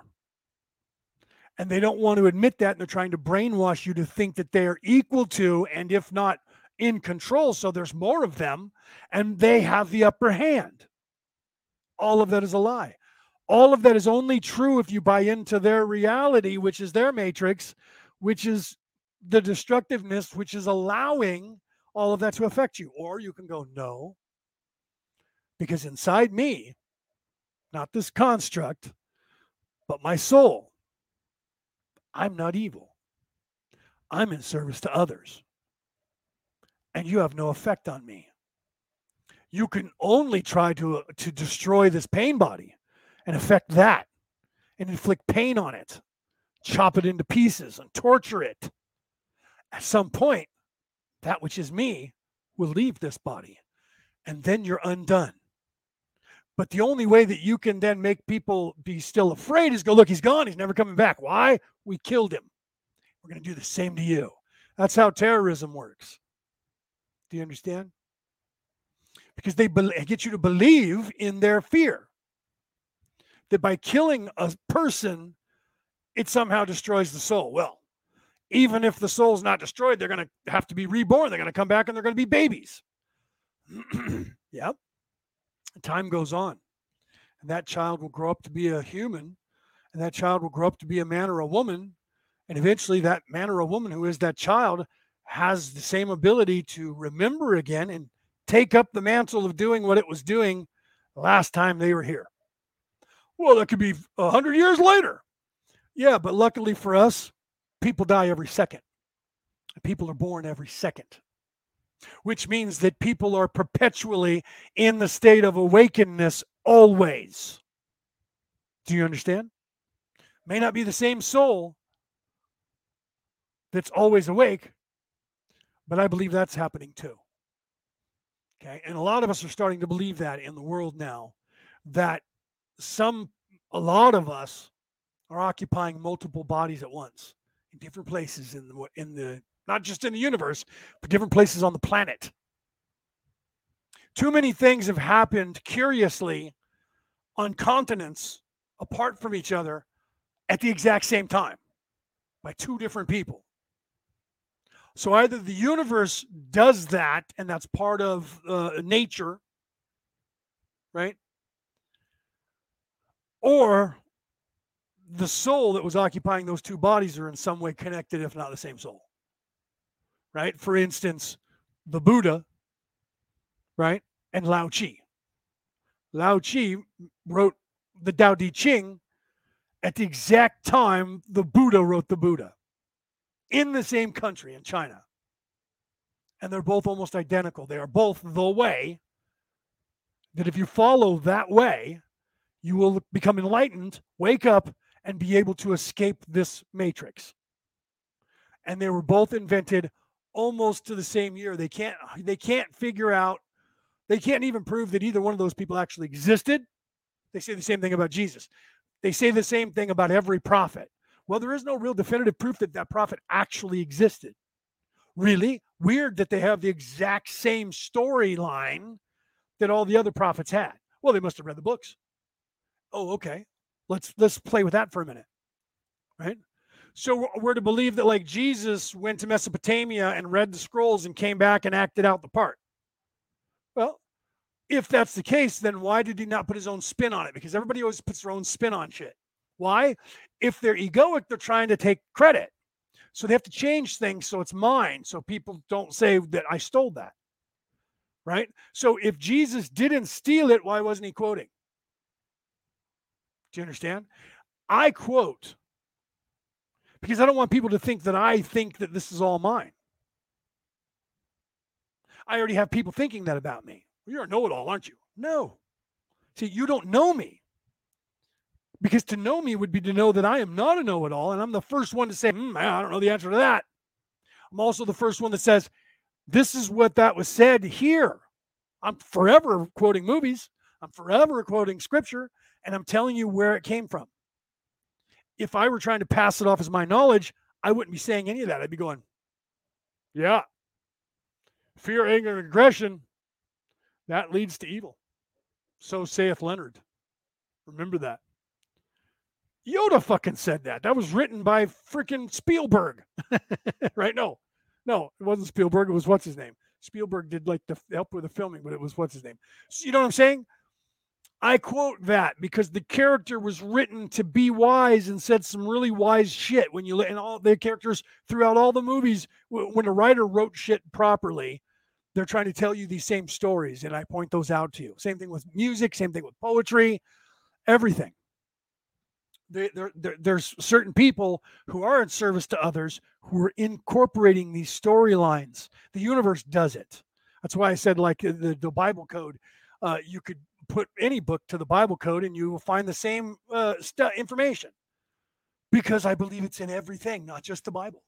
And they don't want to admit that, and they're trying to brainwash you to think that they are equal to, and if not in control, so there's more of them, and they have the upper hand. All of that is a lie. All of that is only true if you buy into their reality, which is their matrix, which is the destructiveness, which is allowing all of that to affect you. Or you can go, no, because inside me, not this construct, but my soul, I'm not evil. I'm in service to others. And you have no effect on me. You can only try to, uh, to destroy this pain body and affect that and inflict pain on it, chop it into pieces and torture it. At some point, that which is me will leave this body and then you're undone. But the only way that you can then make people be still afraid is go look he's gone. He's never coming back. Why? We killed him. We're going to do the same to you. That's how terrorism works. Do you understand? Because they be- get you to believe in their fear. That by killing a person it somehow destroys the soul. Well even if the soul's not destroyed, they're going to have to be reborn. They're going to come back and they're going to be babies. yep. Time goes on. And that child will grow up to be a human, and that child will grow up to be a man or a woman. And eventually, that man or a woman who is that child has the same ability to remember again and take up the mantle of doing what it was doing last time they were here. Well, that could be a hundred years later. Yeah, but luckily for us, people die every second. People are born every second, which means that people are perpetually in the state of awakeness always. Do you understand? May not be the same soul that's always awake, but I believe that's happening too. Okay. And a lot of us are starting to believe that in the world now, that some, a lot of us are occupying multiple bodies at once different places in the, in the, not just in the universe, but different places on the planet. Too many things have happened curiously on continents apart from each other at the exact same time by two different people. So either the universe does that, and that's part of uh, nature, right? Or the soul that was occupying those two bodies are in some way connected, if not the same soul, right? For instance, the Buddha, right? And Lao Tzu. Lao Tzu wrote the Tao Te Ching at the exact time the Buddha wrote the Buddha in the same country in China. And they're both almost identical. They are both the way that if you follow that way, you will become enlightened, wake up, and be able to escape this matrix. And they were both invented almost to the same year. They can't they can't figure out they can't even prove that either one of those people actually existed. They say the same thing about Jesus. They say the same thing about every prophet. Well, there is no real definitive proof that that prophet actually existed. Really weird that they have the exact same storyline that all the other prophets had. Well, they must have read the books. Oh, okay. Let's let's play with that for a minute. Right? So we're to believe that like Jesus went to Mesopotamia and read the scrolls and came back and acted out the part. Well, if that's the case, then why did he not put his own spin on it? Because everybody always puts their own spin on shit. Why? If they're egoic, they're trying to take credit. So they have to change things so it's mine. So people don't say that I stole that. Right? So if Jesus didn't steal it, why wasn't he quoting? Do you understand? I quote because I don't want people to think that I think that this is all mine. I already have people thinking that about me. You're a know it all, aren't you? No. See, you don't know me. Because to know me would be to know that I am not a know it all. And I'm the first one to say, mm, I don't know the answer to that. I'm also the first one that says, this is what that was said here. I'm forever quoting movies, I'm forever quoting scripture, and I'm telling you where it came from. If I were trying to pass it off as my knowledge, I wouldn't be saying any of that. I'd be going, yeah, fear, anger, and aggression, that leads to evil. So saith Leonard. Remember that. Yoda fucking said that. That was written by freaking Spielberg. right? No, no, it wasn't Spielberg. It was what's his name? Spielberg did like the help with the filming, but it was what's his name? So, you know what I'm saying? I quote that because the character was written to be wise and said some really wise shit. When you and all the characters throughout all the movies, when a writer wrote shit properly, they're trying to tell you these same stories, and I point those out to you. Same thing with music, same thing with poetry, everything there, there, there's certain people who are in service to others who are incorporating these storylines. The universe does it. That's why I said, like the, the Bible code, uh, you could put any book to the Bible code and you will find the same uh, information because I believe it's in everything, not just the Bible.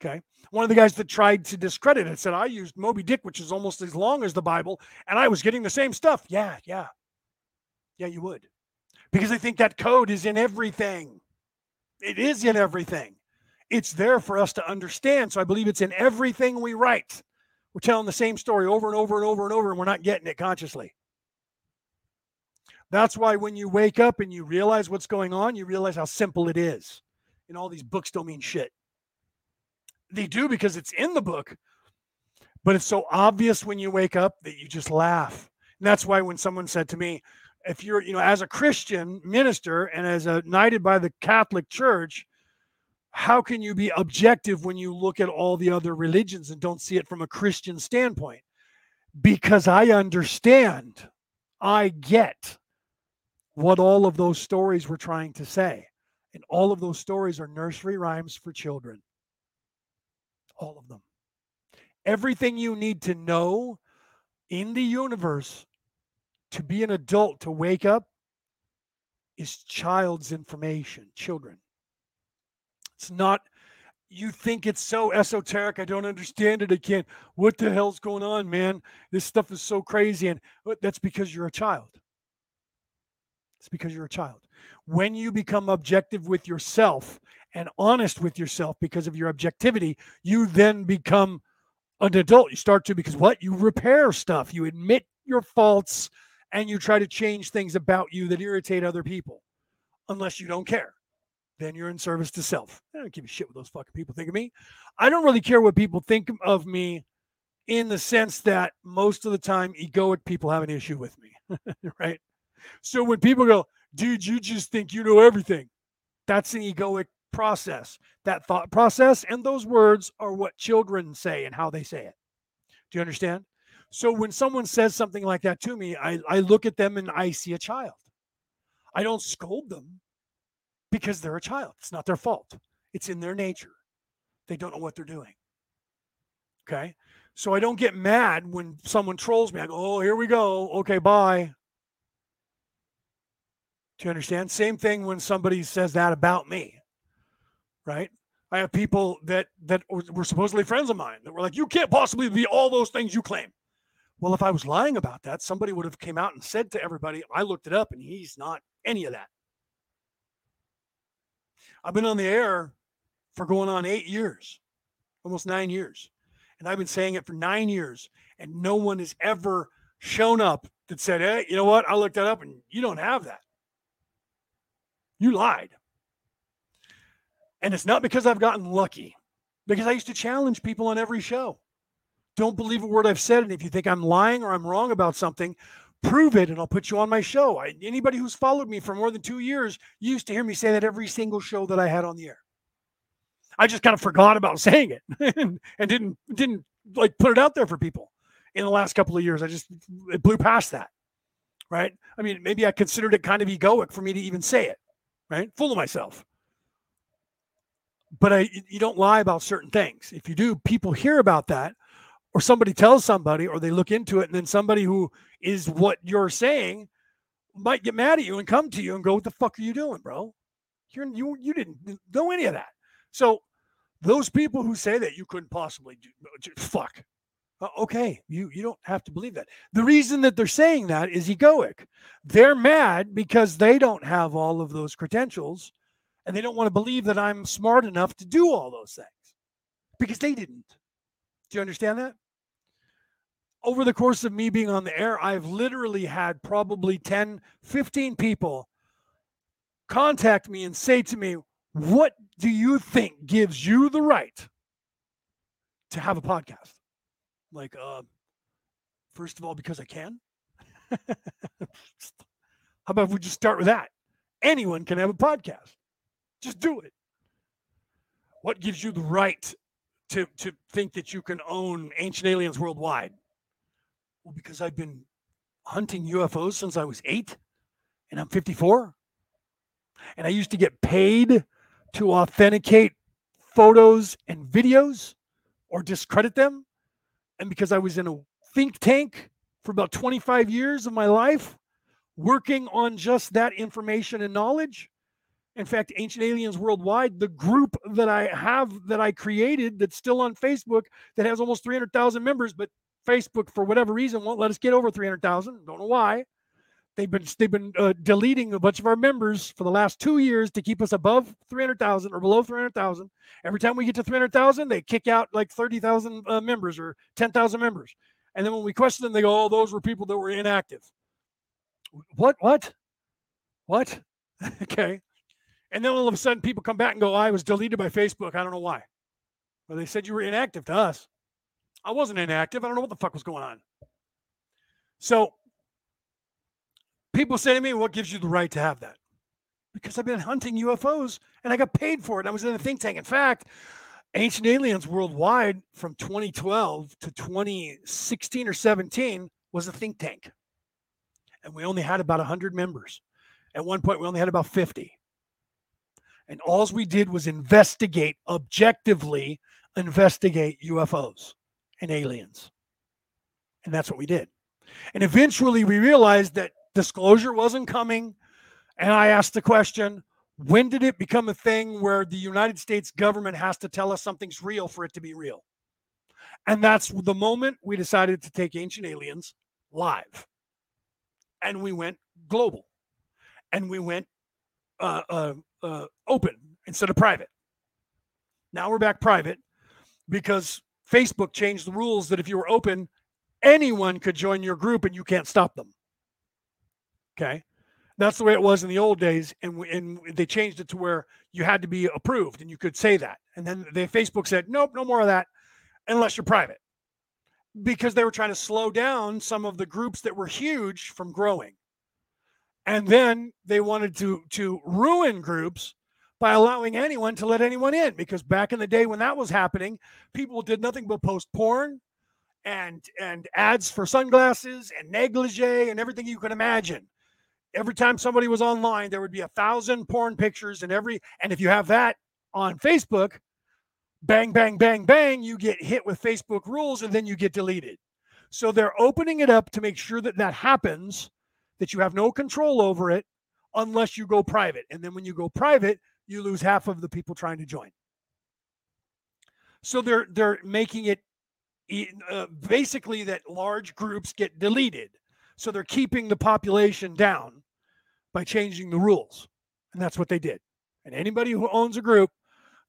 Okay. One of the guys that tried to discredit it said, I used Moby Dick, which is almost as long as the Bible, and I was getting the same stuff. Yeah, yeah. Yeah, you would because I think that code is in everything. It is in everything. It's there for us to understand. So I believe it's in everything we write. We're telling the same story over and over and over and over, and we're not getting it consciously. That's why when you wake up and you realize what's going on, you realize how simple it is. And all these books don't mean shit. They do because it's in the book, but it's so obvious when you wake up that you just laugh. And that's why when someone said to me, if you're, you know, as a Christian minister and as a knighted by the Catholic Church, how can you be objective when you look at all the other religions and don't see it from a Christian standpoint? Because I understand, I get what all of those stories were trying to say. And all of those stories are nursery rhymes for children. All of them. Everything you need to know in the universe to be an adult to wake up is child's information, children. It's not, you think it's so esoteric. I don't understand it. I can't. What the hell's going on, man? This stuff is so crazy. And that's because you're a child. It's because you're a child. When you become objective with yourself and honest with yourself because of your objectivity, you then become an adult. You start to, because what? You repair stuff, you admit your faults, and you try to change things about you that irritate other people, unless you don't care. Then you're in service to self. I don't give a shit what those fucking people think of me. I don't really care what people think of me in the sense that most of the time egoic people have an issue with me, right? So when people go, dude, you just think you know everything, that's an egoic process. That thought process and those words are what children say and how they say it. Do you understand? So when someone says something like that to me, I, I look at them and I see a child. I don't scold them because they're a child. It's not their fault, it's in their nature. They don't know what they're doing. Okay. So I don't get mad when someone trolls me. I go, oh, here we go. Okay, bye. Do you understand? Same thing when somebody says that about me, right? I have people that that were supposedly friends of mine that were like, "You can't possibly be all those things you claim." Well, if I was lying about that, somebody would have came out and said to everybody, "I looked it up, and he's not any of that." I've been on the air for going on eight years, almost nine years, and I've been saying it for nine years, and no one has ever shown up that said, "Hey, you know what? I looked that up, and you don't have that." You lied. And it's not because I've gotten lucky, because I used to challenge people on every show. Don't believe a word I've said. And if you think I'm lying or I'm wrong about something, prove it and I'll put you on my show. I, anybody who's followed me for more than two years used to hear me say that every single show that I had on the air. I just kind of forgot about saying it and, and didn't didn't like put it out there for people in the last couple of years. I just it blew past that. Right. I mean, maybe I considered it kind of egoic for me to even say it right? Full of myself. But I, you don't lie about certain things. If you do, people hear about that, or somebody tells somebody, or they look into it, and then somebody who is what you're saying might get mad at you and come to you and go, "What the fuck are you doing, bro? You're you you didn't know any of that." So those people who say that you couldn't possibly do, uh, fuck. Uh, okay, you you don't have to believe that. The reason that they're saying that is egoic. They're mad because they don't have all of those credentials and they don't want to believe that I'm smart enough to do all those things because they didn't. Do you understand that? Over the course of me being on the air, I've literally had probably 10, 15 people contact me and say to me, What do you think gives you the right to have a podcast? Like, uh, first of all, because I can. How about if we just start with that? Anyone can have a podcast. Just do it. What gives you the right to, to think that you can own ancient aliens worldwide? Well, because I've been hunting UFOs since I was eight and I'm 54. And I used to get paid to authenticate photos and videos or discredit them and because I was in a think tank for about 25 years of my life, working on just that information and knowledge. In fact, Ancient Aliens Worldwide, the group that I have that I created that's still on Facebook that has almost 300,000 members, but Facebook, for whatever reason, won't let us get over 300,000. Don't know why. They've been they've been uh, deleting a bunch of our members for the last two years to keep us above 300,000 or below 300,000. Every time we get to 300,000, they kick out like 30,000 uh, members or 10,000 members. And then when we question them, they go, "Oh, those were people that were inactive." What? What? What? okay. And then all of a sudden, people come back and go, "I was deleted by Facebook. I don't know why." Well, they said you were inactive to us. I wasn't inactive. I don't know what the fuck was going on. So people say to me, What gives you the right to have that? Because I've been hunting UFOs and I got paid for it. I was in a think tank. In fact, Ancient Aliens Worldwide from 2012 to 2016 or 17 was a think tank. And we only had about 100 members. At one point, we only had about 50. And all we did was investigate, objectively investigate UFOs and aliens. And that's what we did. And eventually we realized that disclosure wasn't coming. And I asked the question when did it become a thing where the United States government has to tell us something's real for it to be real? And that's the moment we decided to take Ancient Aliens live. And we went global. And we went uh, uh, uh, open instead of private. Now we're back private because Facebook changed the rules that if you were open, anyone could join your group and you can't stop them. Okay. That's the way it was in the old days, and and they changed it to where you had to be approved, and you could say that. And then they Facebook said, nope, no more of that, unless you're private, because they were trying to slow down some of the groups that were huge from growing. And then they wanted to to ruin groups by allowing anyone to let anyone in, because back in the day when that was happening, people did nothing but post porn and and ads for sunglasses and negligee and everything you can imagine every time somebody was online, there would be a thousand porn pictures and every, and if you have that on Facebook, bang, bang, bang, bang, you get hit with Facebook rules and then you get deleted. So they're opening it up to make sure that that happens, that you have no control over it unless you go private. And then when you go private, you lose half of the people trying to join. So they're they're making it uh, basically that large groups get deleted. So they're keeping the population down by changing the rules. And that's what they did. And anybody who owns a group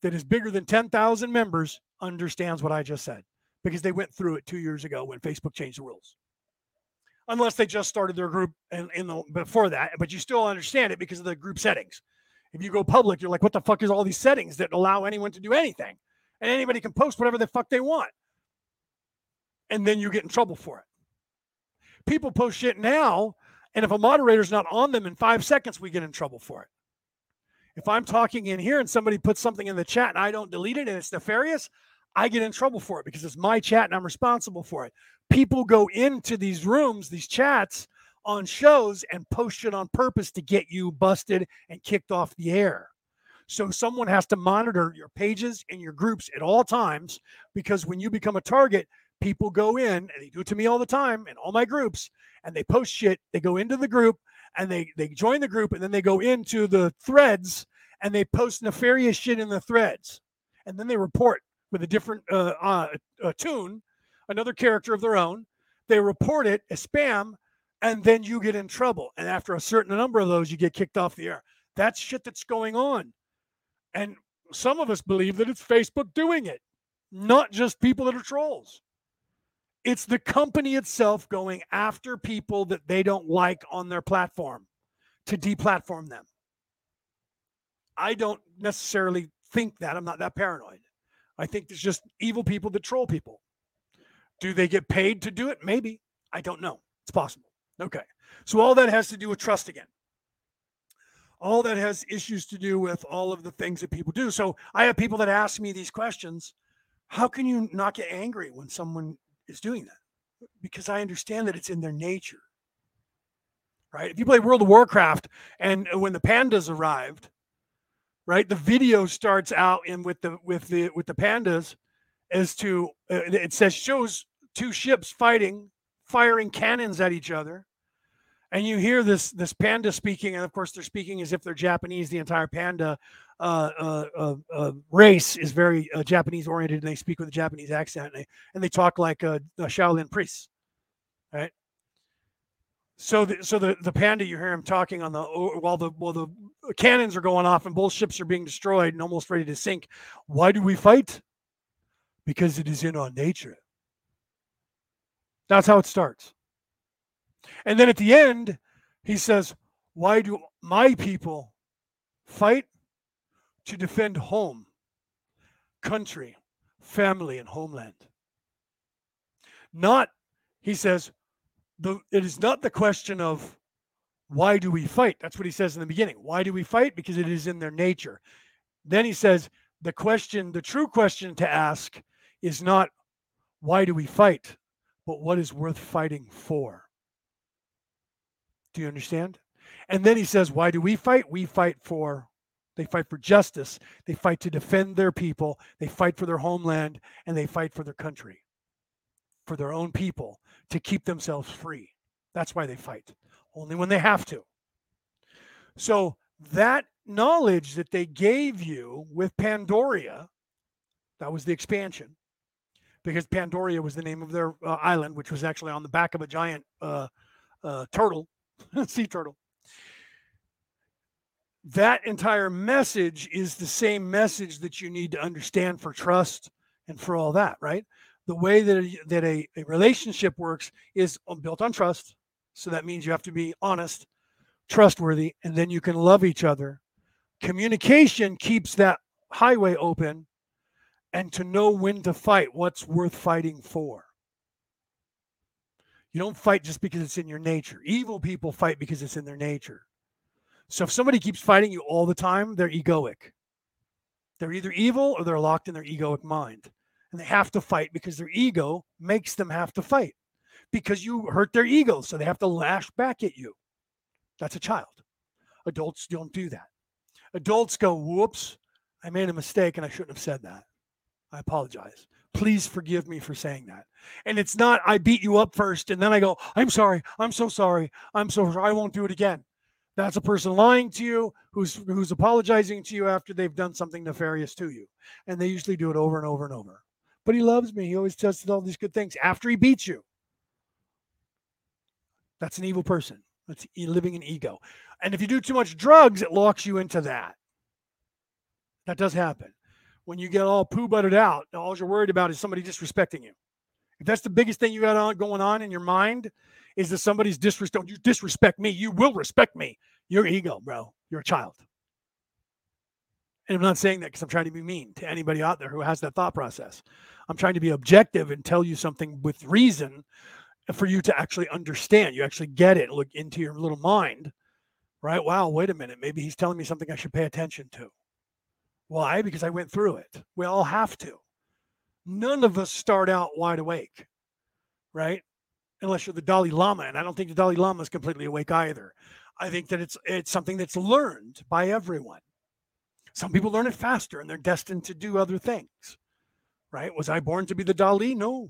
that is bigger than 10,000 members understands what I just said because they went through it two years ago when Facebook changed the rules. Unless they just started their group in, in the before that, but you still understand it because of the group settings. If you go public, you're like, what the fuck is all these settings that allow anyone to do anything? And anybody can post whatever the fuck they want. And then you get in trouble for it. People post shit now and if a moderator's not on them in five seconds, we get in trouble for it. If I'm talking in here and somebody puts something in the chat and I don't delete it and it's nefarious, I get in trouble for it because it's my chat and I'm responsible for it. People go into these rooms, these chats on shows and post it on purpose to get you busted and kicked off the air. So someone has to monitor your pages and your groups at all times because when you become a target, people go in and they do it to me all the time in all my groups and they post shit. They go into the group and they they join the group and then they go into the threads and they post nefarious shit in the threads, and then they report with a different uh, uh, tune, another character of their own. They report it as spam, and then you get in trouble. And after a certain number of those, you get kicked off the air. That's shit that's going on. And some of us believe that it's Facebook doing it, not just people that are trolls. It's the company itself going after people that they don't like on their platform to deplatform them. I don't necessarily think that. I'm not that paranoid. I think there's just evil people that troll people. Do they get paid to do it? Maybe. I don't know. It's possible. Okay. So all that has to do with trust again. All that has issues to do with all of the things that people do. So I have people that ask me these questions. How can you not get angry when someone is doing that because I understand that it's in their nature. Right? If you play World of Warcraft and when the pandas arrived, right, the video starts out in with the with the with the pandas as to uh, it says shows two ships fighting, firing cannons at each other. And you hear this this panda speaking, and of course they're speaking as if they're Japanese. The entire panda uh, uh, uh, uh, Uh, uh, uh, race is very uh, Japanese oriented, and they speak with a Japanese accent, and they, and they talk like uh, Shaolin priests, right? So, the, so the, the panda, you hear him talking on the while the while the cannons are going off and both ships are being destroyed and almost ready to sink. Why do we fight? Because it is in our nature. That's how it starts. And then at the end, he says, Why do my people fight? To defend home, country, family, and homeland. Not, he says, the, it is not the question of why do we fight? That's what he says in the beginning. Why do we fight? Because it is in their nature. Then he says, the question, the true question to ask is not why do we fight, but what is worth fighting for? Do you understand? And then he says, why do we fight? We fight for they fight for justice. They fight to defend their people. They fight for their homeland and they fight for their country, for their own people, to keep themselves free. That's why they fight, only when they have to. So, that knowledge that they gave you with Pandaria, that was the expansion, because Pandaria was the name of their uh, island, which was actually on the back of a giant uh, uh, turtle, sea turtle that entire message is the same message that you need to understand for trust and for all that, right? The way that a, that a, a relationship works is uh, built on trust. So that means you have to be honest, trustworthy, and then you can love each other. Communication keeps that highway open and to know when to fight, what's worth fighting for. You don't fight just because it's in your nature. Evil people fight because it's in their nature. So if somebody keeps fighting you all the time, they're egoic. They're either evil or they're locked in their egoic mind. And they have to fight because their ego makes them have to fight because you hurt their ego. So they have to lash back at you. That's a child. Adults don't do that. Adults go, whoops, I made a mistake and I shouldn't have said that. I apologize. Please forgive me for saying that. And it's not, I beat you up first and then I go, I'm sorry. I'm so sorry. I'm so sorry. I won't do it again. That's a person lying to you who's who's apologizing to you after they've done something nefarious to you. And they usually do it over and over and over. But he loves me. He always does all these good things after he beats you. That's an evil person. That's living in ego. And if you do too much drugs, it locks you into that. That does happen. When you get all poo butted out, all you're worried about is somebody disrespecting you. If that's the biggest thing you got on, going on in your mind, is that somebody's disrespect. Don't you disrespect me? You will respect me. Your ego, bro. You're a child. And I'm not saying that because I'm trying to be mean to anybody out there who has that thought process. I'm trying to be objective and tell you something with reason for you to actually understand. You actually get it, look into your little mind, right? Wow, wait a minute. Maybe he's telling me something I should pay attention to. Why? Because I went through it. We all have to. None of us start out wide awake, right? Unless you're the Dalai Lama, and I don't think the Dalai Lama is completely awake either. I think that it's it's something that's learned by everyone. Some people learn it faster, and they're destined to do other things. Right? Was I born to be the Dalai? No,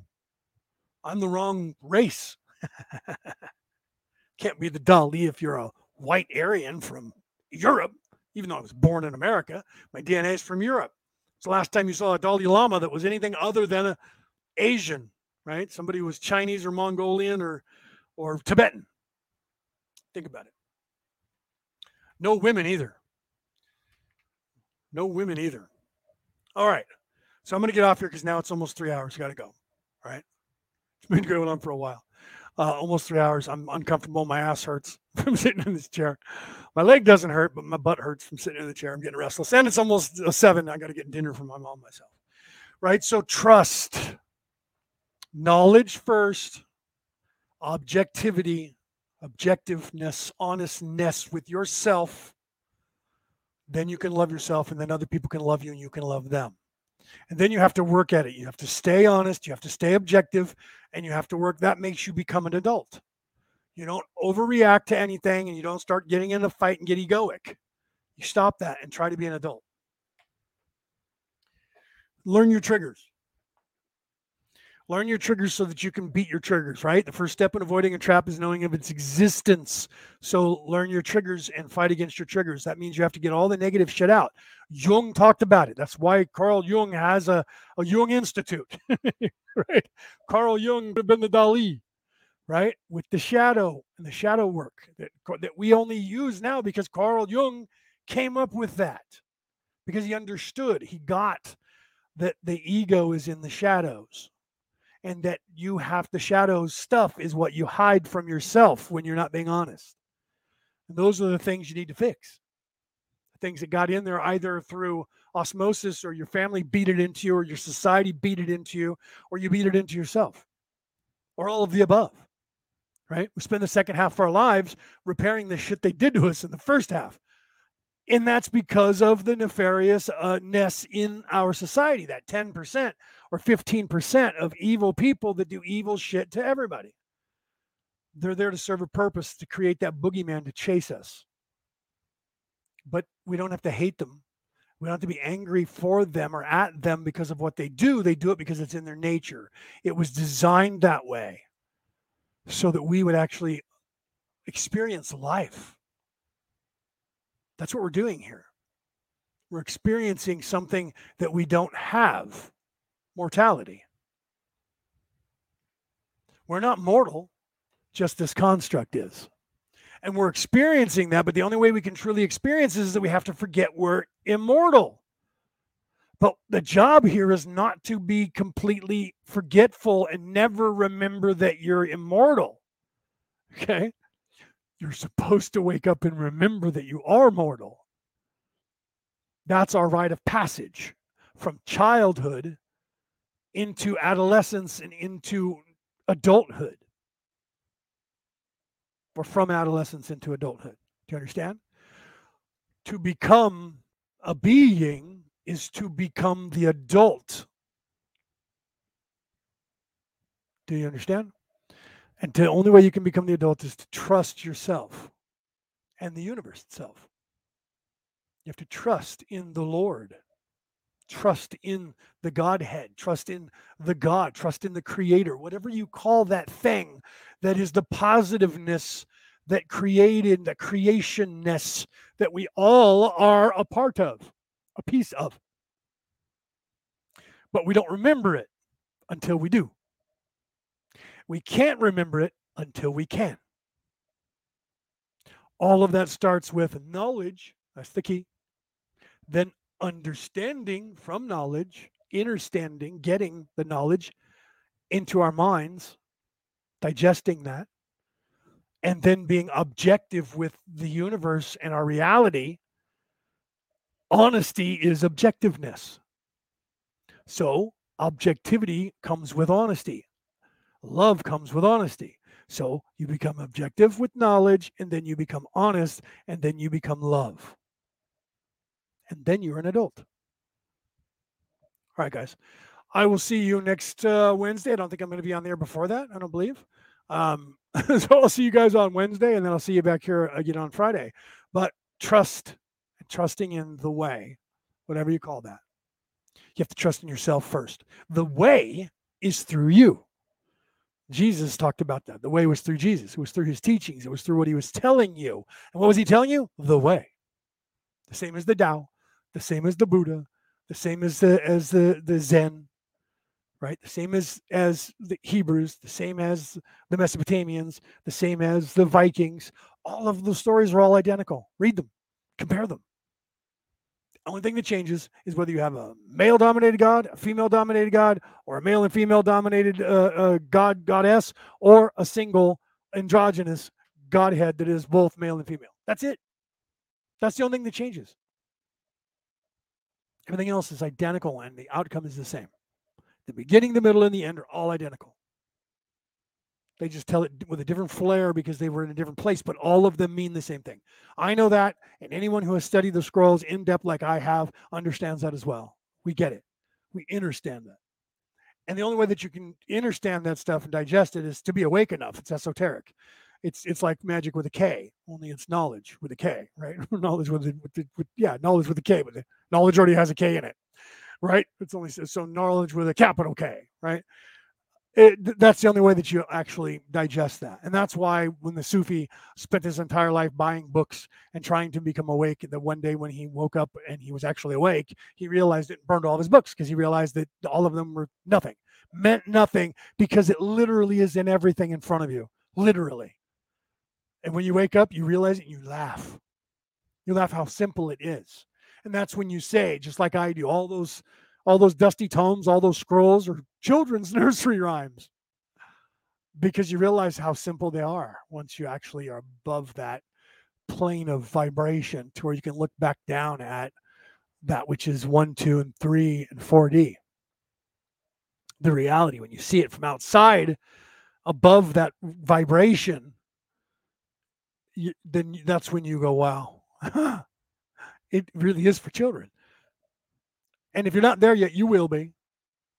I'm the wrong race. Can't be the Dalai if you're a white Aryan from Europe, even though I was born in America. My DNA is from Europe. It's the last time you saw a Dalai Lama that was anything other than a Asian right? Somebody was Chinese or Mongolian or or Tibetan. Think about it. No women either. No women either. All right. So I'm going to get off here because now it's almost three hours. Got to go. All right. It's been going on for a while. Uh, almost three hours. I'm uncomfortable. My ass hurts from sitting in this chair. My leg doesn't hurt, but my butt hurts from sitting in the chair. I'm getting restless. And it's almost seven. I got to get dinner for my mom myself. Right. So trust knowledge first, objectivity, objectiveness, honestness with yourself. Then you can love yourself, and then other people can love you, and you can love them. And then you have to work at it. You have to stay honest, you have to stay objective, and you have to work. That makes you become an adult. You don't overreact to anything, and you don't start getting in a fight and get egoic. You stop that and try to be an adult. Learn your triggers. Learn your triggers so that you can beat your triggers, right? The first step in avoiding a trap is knowing of its existence. So learn your triggers and fight against your triggers. That means you have to get all the negative shit out. Jung talked about it. That's why Carl Jung has a, a Jung Institute, right? Carl Jung would have been the Dalai, right? With the shadow and the shadow work that, that we only use now because Carl Jung came up with that because he understood, he got that the ego is in the shadows and that you have the shadows stuff is what you hide from yourself when you're not being honest. And those are the things you need to fix. Things that got in there either through osmosis or your family beat it into you or your society beat it into you or you beat it into yourself. or all of the above, right? We spend the second half of our lives repairing the shit they did to us in the first half. And that's because of the nefariousness uh, in our society, that 10% or 15% of evil people that do evil shit to everybody. They're there to serve a purpose to create that boogeyman to chase us. But we don't have to hate them. We don't have to be angry for them or at them because of what they do. They do it because it's in their nature. It was designed that way so that we would actually experience life that's what we're doing here. We're experiencing something that we don't have mortality. We're not mortal, just this construct is. And we're experiencing that, but the only way we can truly experience is that we have to forget we're immortal. But the job here is not to be completely forgetful and never remember that you're immortal. Okay you're supposed to wake up and remember that you are mortal. That's our rite of passage from childhood into adolescence and into adulthood. Or from adolescence into adulthood. Do you understand? To become a being is to become the adult. Do you understand? And the only way you can become the adult is to trust yourself and the universe itself. You have to trust in the Lord, trust in the Godhead, trust in the God, trust in the Creator, whatever you call that thing that is the positiveness that created, the creationness that we all are a part of, a piece of. But we don't remember it until we do. We can't remember it until we can. All of that starts with knowledge. That's the key. Then understanding from knowledge, understanding, getting the knowledge into our minds, digesting that, and then being objective with the universe and our reality. Honesty is objectiveness. So, objectivity comes with honesty. Love comes with honesty. So you become objective with knowledge, and then you become honest, and then you become love. And then you're an adult. All right, guys. I will see you next uh, Wednesday. I don't think I'm going to be on there before that. I don't believe. Um, so I'll see you guys on Wednesday, and then I'll see you back here again on Friday. But trust, trusting in the way, whatever you call that. You have to trust in yourself first. The way is through you. Jesus talked about that. The way was through Jesus. It was through his teachings. It was through what he was telling you. And what was he telling you? The way. The same as the Tao, the same as the Buddha, the same as the as the the Zen, right? The same as as the Hebrews, the same as the Mesopotamians, the same as the Vikings. All of the stories are all identical. Read them, compare them The only thing that changes is whether you have a male dominated god, a female dominated god, or a male and female dominated uh, uh, god, goddess, or a single androgynous godhead that is both male and female. That's it. That's the only thing that changes. Everything else is identical and the outcome is the same. The beginning, the middle, and the end are all identical. They just tell it with a different flair because they were in a different place, but all of them mean the same thing. I know that, and anyone who has studied the scrolls in depth like I have understands that as well. We get it. We understand that. And the only way that you can understand that stuff and digest it is to be awake enough. It's esoteric. It's it's like magic with a K, only it's knowledge with a K, right? knowledge with, the, with, the, with yeah, knowledge with a K, but the knowledge already has a K in it, right? It's only so knowledge with a capital K, right? it, that's the only way that you actually digest that. And that's why when the Sufi spent his entire life buying books and trying to become awake, that one day when he woke up and he was actually awake, he realized it burned all of his books because he realized that all of them were nothing, meant nothing because it literally is in everything in front of you, literally. And when you wake up, you realize it, and you laugh. You laugh how simple it is. And that's when you say, just like I do, all those all those dusty tomes, all those scrolls are children's nursery rhymes because you realize how simple they are once you actually are above that plane of vibration to where you can look back down at that which is one, two, and three and 4D. The reality, when you see it from outside above that vibration, you, then that's when you go, wow, it really is for children. And if you're not there yet, you will be,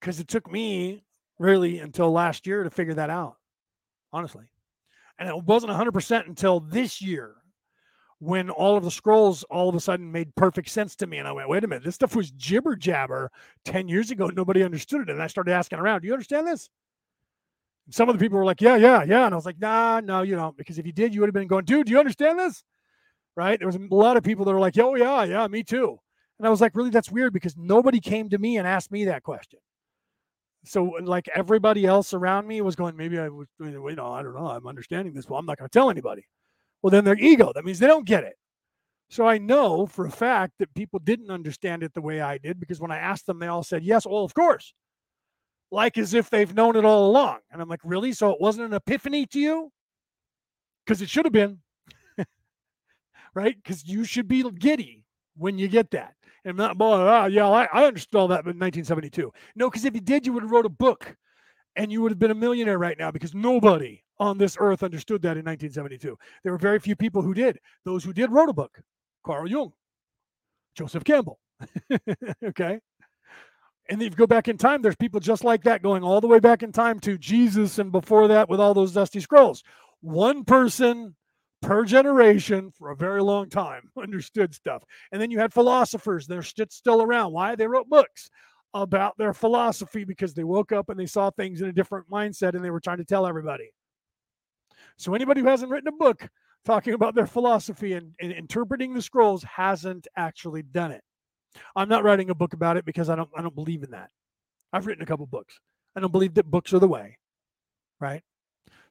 because it took me really until last year to figure that out, honestly. And it wasn't 100% until this year when all of the scrolls all of a sudden made perfect sense to me. And I went, wait a minute, this stuff was jibber jabber 10 years ago. Nobody understood it. And I started asking around, do you understand this? Some of the people were like, yeah, yeah, yeah. And I was like, nah, no, you don't. Because if you did, you would have been going, dude, do you understand this? Right. There was a lot of people that were like, oh, yeah, yeah, me too. And I was like, really, that's weird because nobody came to me and asked me that question. So, uh, like everybody else around me was going, maybe I was, you know, I don't know, I'm understanding this. Well, I'm not going to tell anybody. Well, then their ego. That means they don't get it. So I know for a fact that people didn't understand it the way I did because when I asked them, they all said, yes, well, of course. Like as if they've known it all along. And I'm like, really? So it wasn't an epiphany to you? Because it should have been. right? Because you should be giddy when you get that. And not, boy, oh, yeah, I, I understood all that in 1972. No, because if you did, you would have wrote a book and you would have been a millionaire right now because nobody on this earth understood that in 1972. There were very few people who did. Those who did wrote a book. Carl Jung, Joseph Campbell. okay. And if you go back in time, there's people just like that going all the way back in time to Jesus and before that with all those dusty scrolls. One person per generation for a very long time understood stuff. And then you had philosophers, they're still around. Why? They wrote books about their philosophy because they woke up and they saw things in a different mindset and they were trying to tell everybody. So anybody who hasn't written a book talking about their philosophy and, and, interpreting the scrolls hasn't actually done it. I'm not writing a book about it because I don't I don't believe in that. I've written a couple books. I don't believe that books are the way. Right?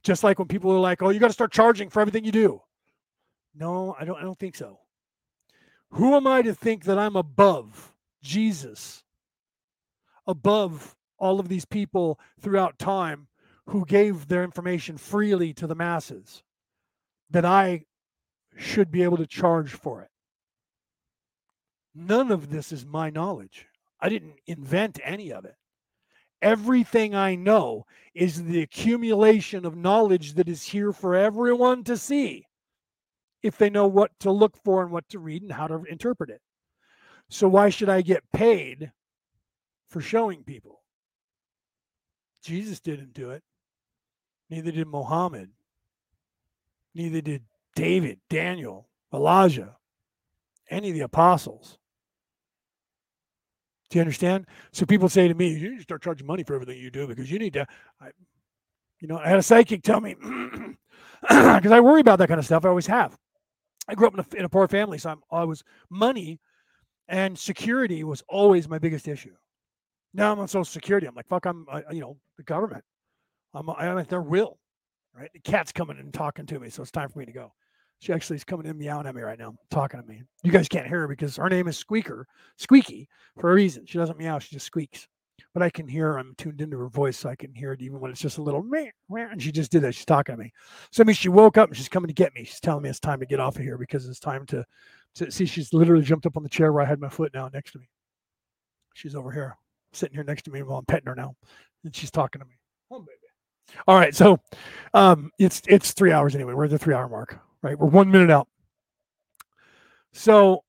Just like when people are like, "Oh, you got to start charging for everything you do." No, I don't I don't think so. Who am I to think that I'm above Jesus? Above all of these people throughout time who gave their information freely to the masses, that I should be able to charge for it. None of this is my knowledge. I didn't invent any of it. Everything I know is the accumulation of knowledge that is here for everyone to see if they know what to look for and what to read and how to interpret it. So, why should I get paid for showing people? Jesus didn't do it. Neither did Mohammed. Neither did David, Daniel, Elijah, any of the apostles. Do you understand? So people say to me, you need to start charging money for everything you do because you need to. I, you know, I had a psychic tell me because I worry about that kind of stuff. I always have. I grew up in a, in a poor family, so I'm, I was money and security was always my biggest issue. Now I'm on Social Security. I'm like, fuck, I'm, you know, the government. I'm, I'm at their will, right? The cat's coming and talking to me, so it's time for me to go. She actually is coming in meowing at me right now, talking to me. You guys can't hear her because her name is Squeaker, Squeaky, for a reason. She doesn't meow, she just squeaks. But I can hear her. I'm tuned into her voice, so I can hear it even when it's just a little meh, meh, and she just did that. She's talking to me. So I mean, she woke up and she's coming to get me. She's telling me it's time to get off of here because it's time to, to see. She's literally jumped up on the chair where I had my foot now next to me. She's over here, sitting here next to me while I'm petting her now, and she's talking to me. Oh, baby. All right, so um, it's it's three hours anyway. We're at the three hour mark, right? We're one minute out. So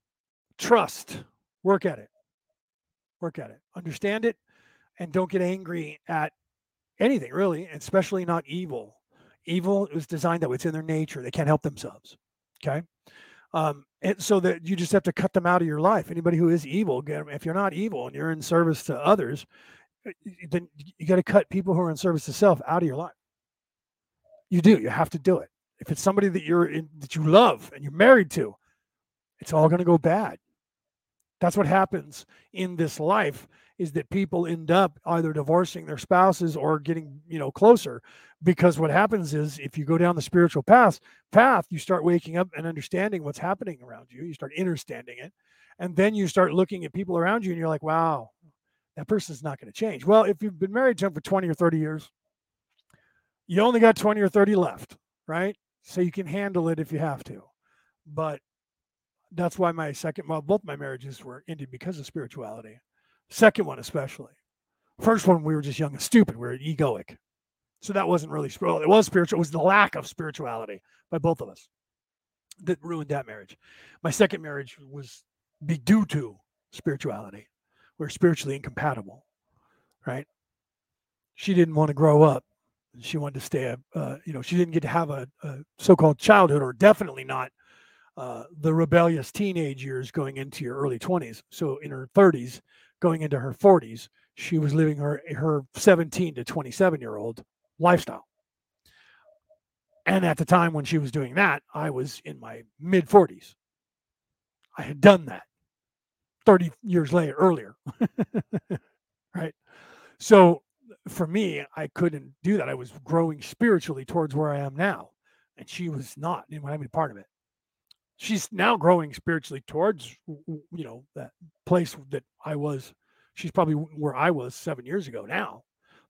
trust, work at it, work at it, understand it, and don't get angry at anything really, especially not evil. Evil is designed that way; it's in their nature. They can't help themselves. Okay, um, and so that you just have to cut them out of your life. Anybody who is evil, if you're not evil and you're in service to others, then you got to cut people who are in service to self out of your life. You do. You have to do it. If it's somebody that you're in, that you love and you're married to, it's all going to go bad. That's what happens in this life is that people end up either divorcing their spouses or getting, you know, closer because what happens is if you go down the spiritual path, path, you start waking up and understanding what's happening around you. You start understanding it. And then you start looking at people around you and you're like, wow, that person's not going to change. Well, if you've been married to them for 20 or 30 years, you only got 20 or 30 left, right? So you can handle it if you have to. But that's why my second, well, both my marriages were ended because of spirituality. Second one, especially. First one, we were just young and stupid. We were egoic. So that wasn't really spiritual. It was spiritual. It was the lack of spirituality by both of us that ruined that marriage. My second marriage was be due to spirituality. We're spiritually incompatible, right? She didn't want to grow up. She wanted to stay, uh, you know, she didn't get to have a, a so-called childhood, or definitely not uh, the rebellious teenage years going into your early 20s. So in her 30s, going into her 40s, she was living her her 17 to 27 year old lifestyle. And at the time when she was doing that, I was in my mid 40s. I had done that 30 years later, earlier. right. So for me, I couldn't do that. I was growing spiritually towards where I am now. And she was not in my part of it. She's now growing spiritually towards, you know, that place that I was. She's probably where I was seven years ago now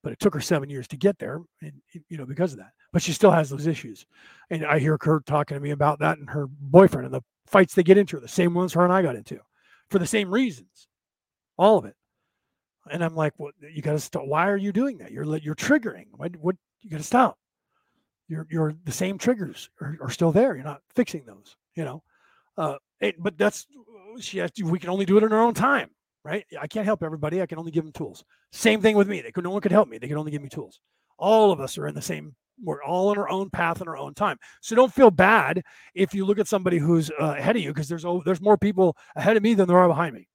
but it took her seven years to get there, and you know because of that. But she still has those issues, and I hear Kurt talking to me about that and her boyfriend and the fights they get into are the same ones her and I got into, for the same reasons, all of it. And I'm like, well, you got to stop. Why are you doing that? You're you're triggering. What what you got to stop. You're you're the same triggers are, are, still there. You're not fixing those. You know, uh, it, but that's she has to, we can only do it in our own time right? I can't help everybody. I can only give them tools. Same thing with me. They could no one could help me. They could only give me tools. All of us are in the same. We're all on our own path in our own time. So don't feel bad if you look at somebody who's uh, ahead of you because there's oh, there's more people ahead of me than there are behind me.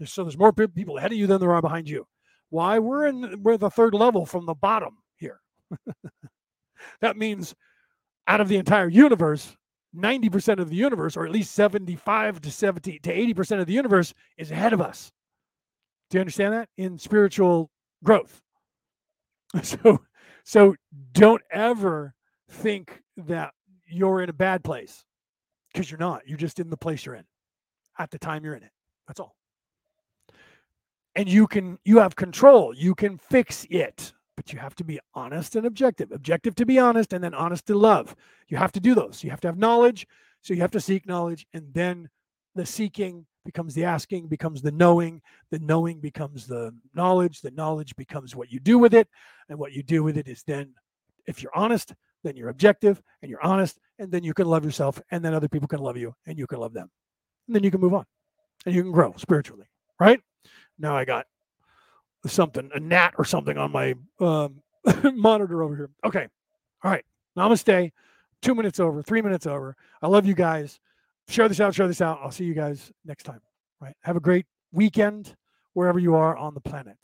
There's, so there's more people ahead of you than there are behind you. Why? We're in we're the third level from the bottom here. that means out of the entire universe, 90% of the universe, or at least 75 to 70 to 80% of the universe, is ahead of us. Do you understand that? In spiritual growth. So, so don't ever think that you're in a bad place because you're not. You're just in the place you're in at the time you're in it. That's all. And you can, you have control. You can fix it but you have to be honest and objective. Objective to be honest, and then honest to love. You have to do those. You have to have knowledge. So you have to seek knowledge, and then the seeking becomes the asking, becomes the knowing. The knowing becomes the knowledge. The knowledge becomes what you do with it. And what you do with it is then, if you're honest, then you're objective and you're honest, and then you can love yourself, and then other people can love you, and you can love them. And then you can move on and you can grow spiritually, right? Now I got something, a gnat or something on my um, monitor over here. Okay. All right. Namaste. Two minutes over, three minutes over. I love you guys. Share this out, share this out. I'll see you guys next time. Right. Have a great weekend wherever you are on the planet.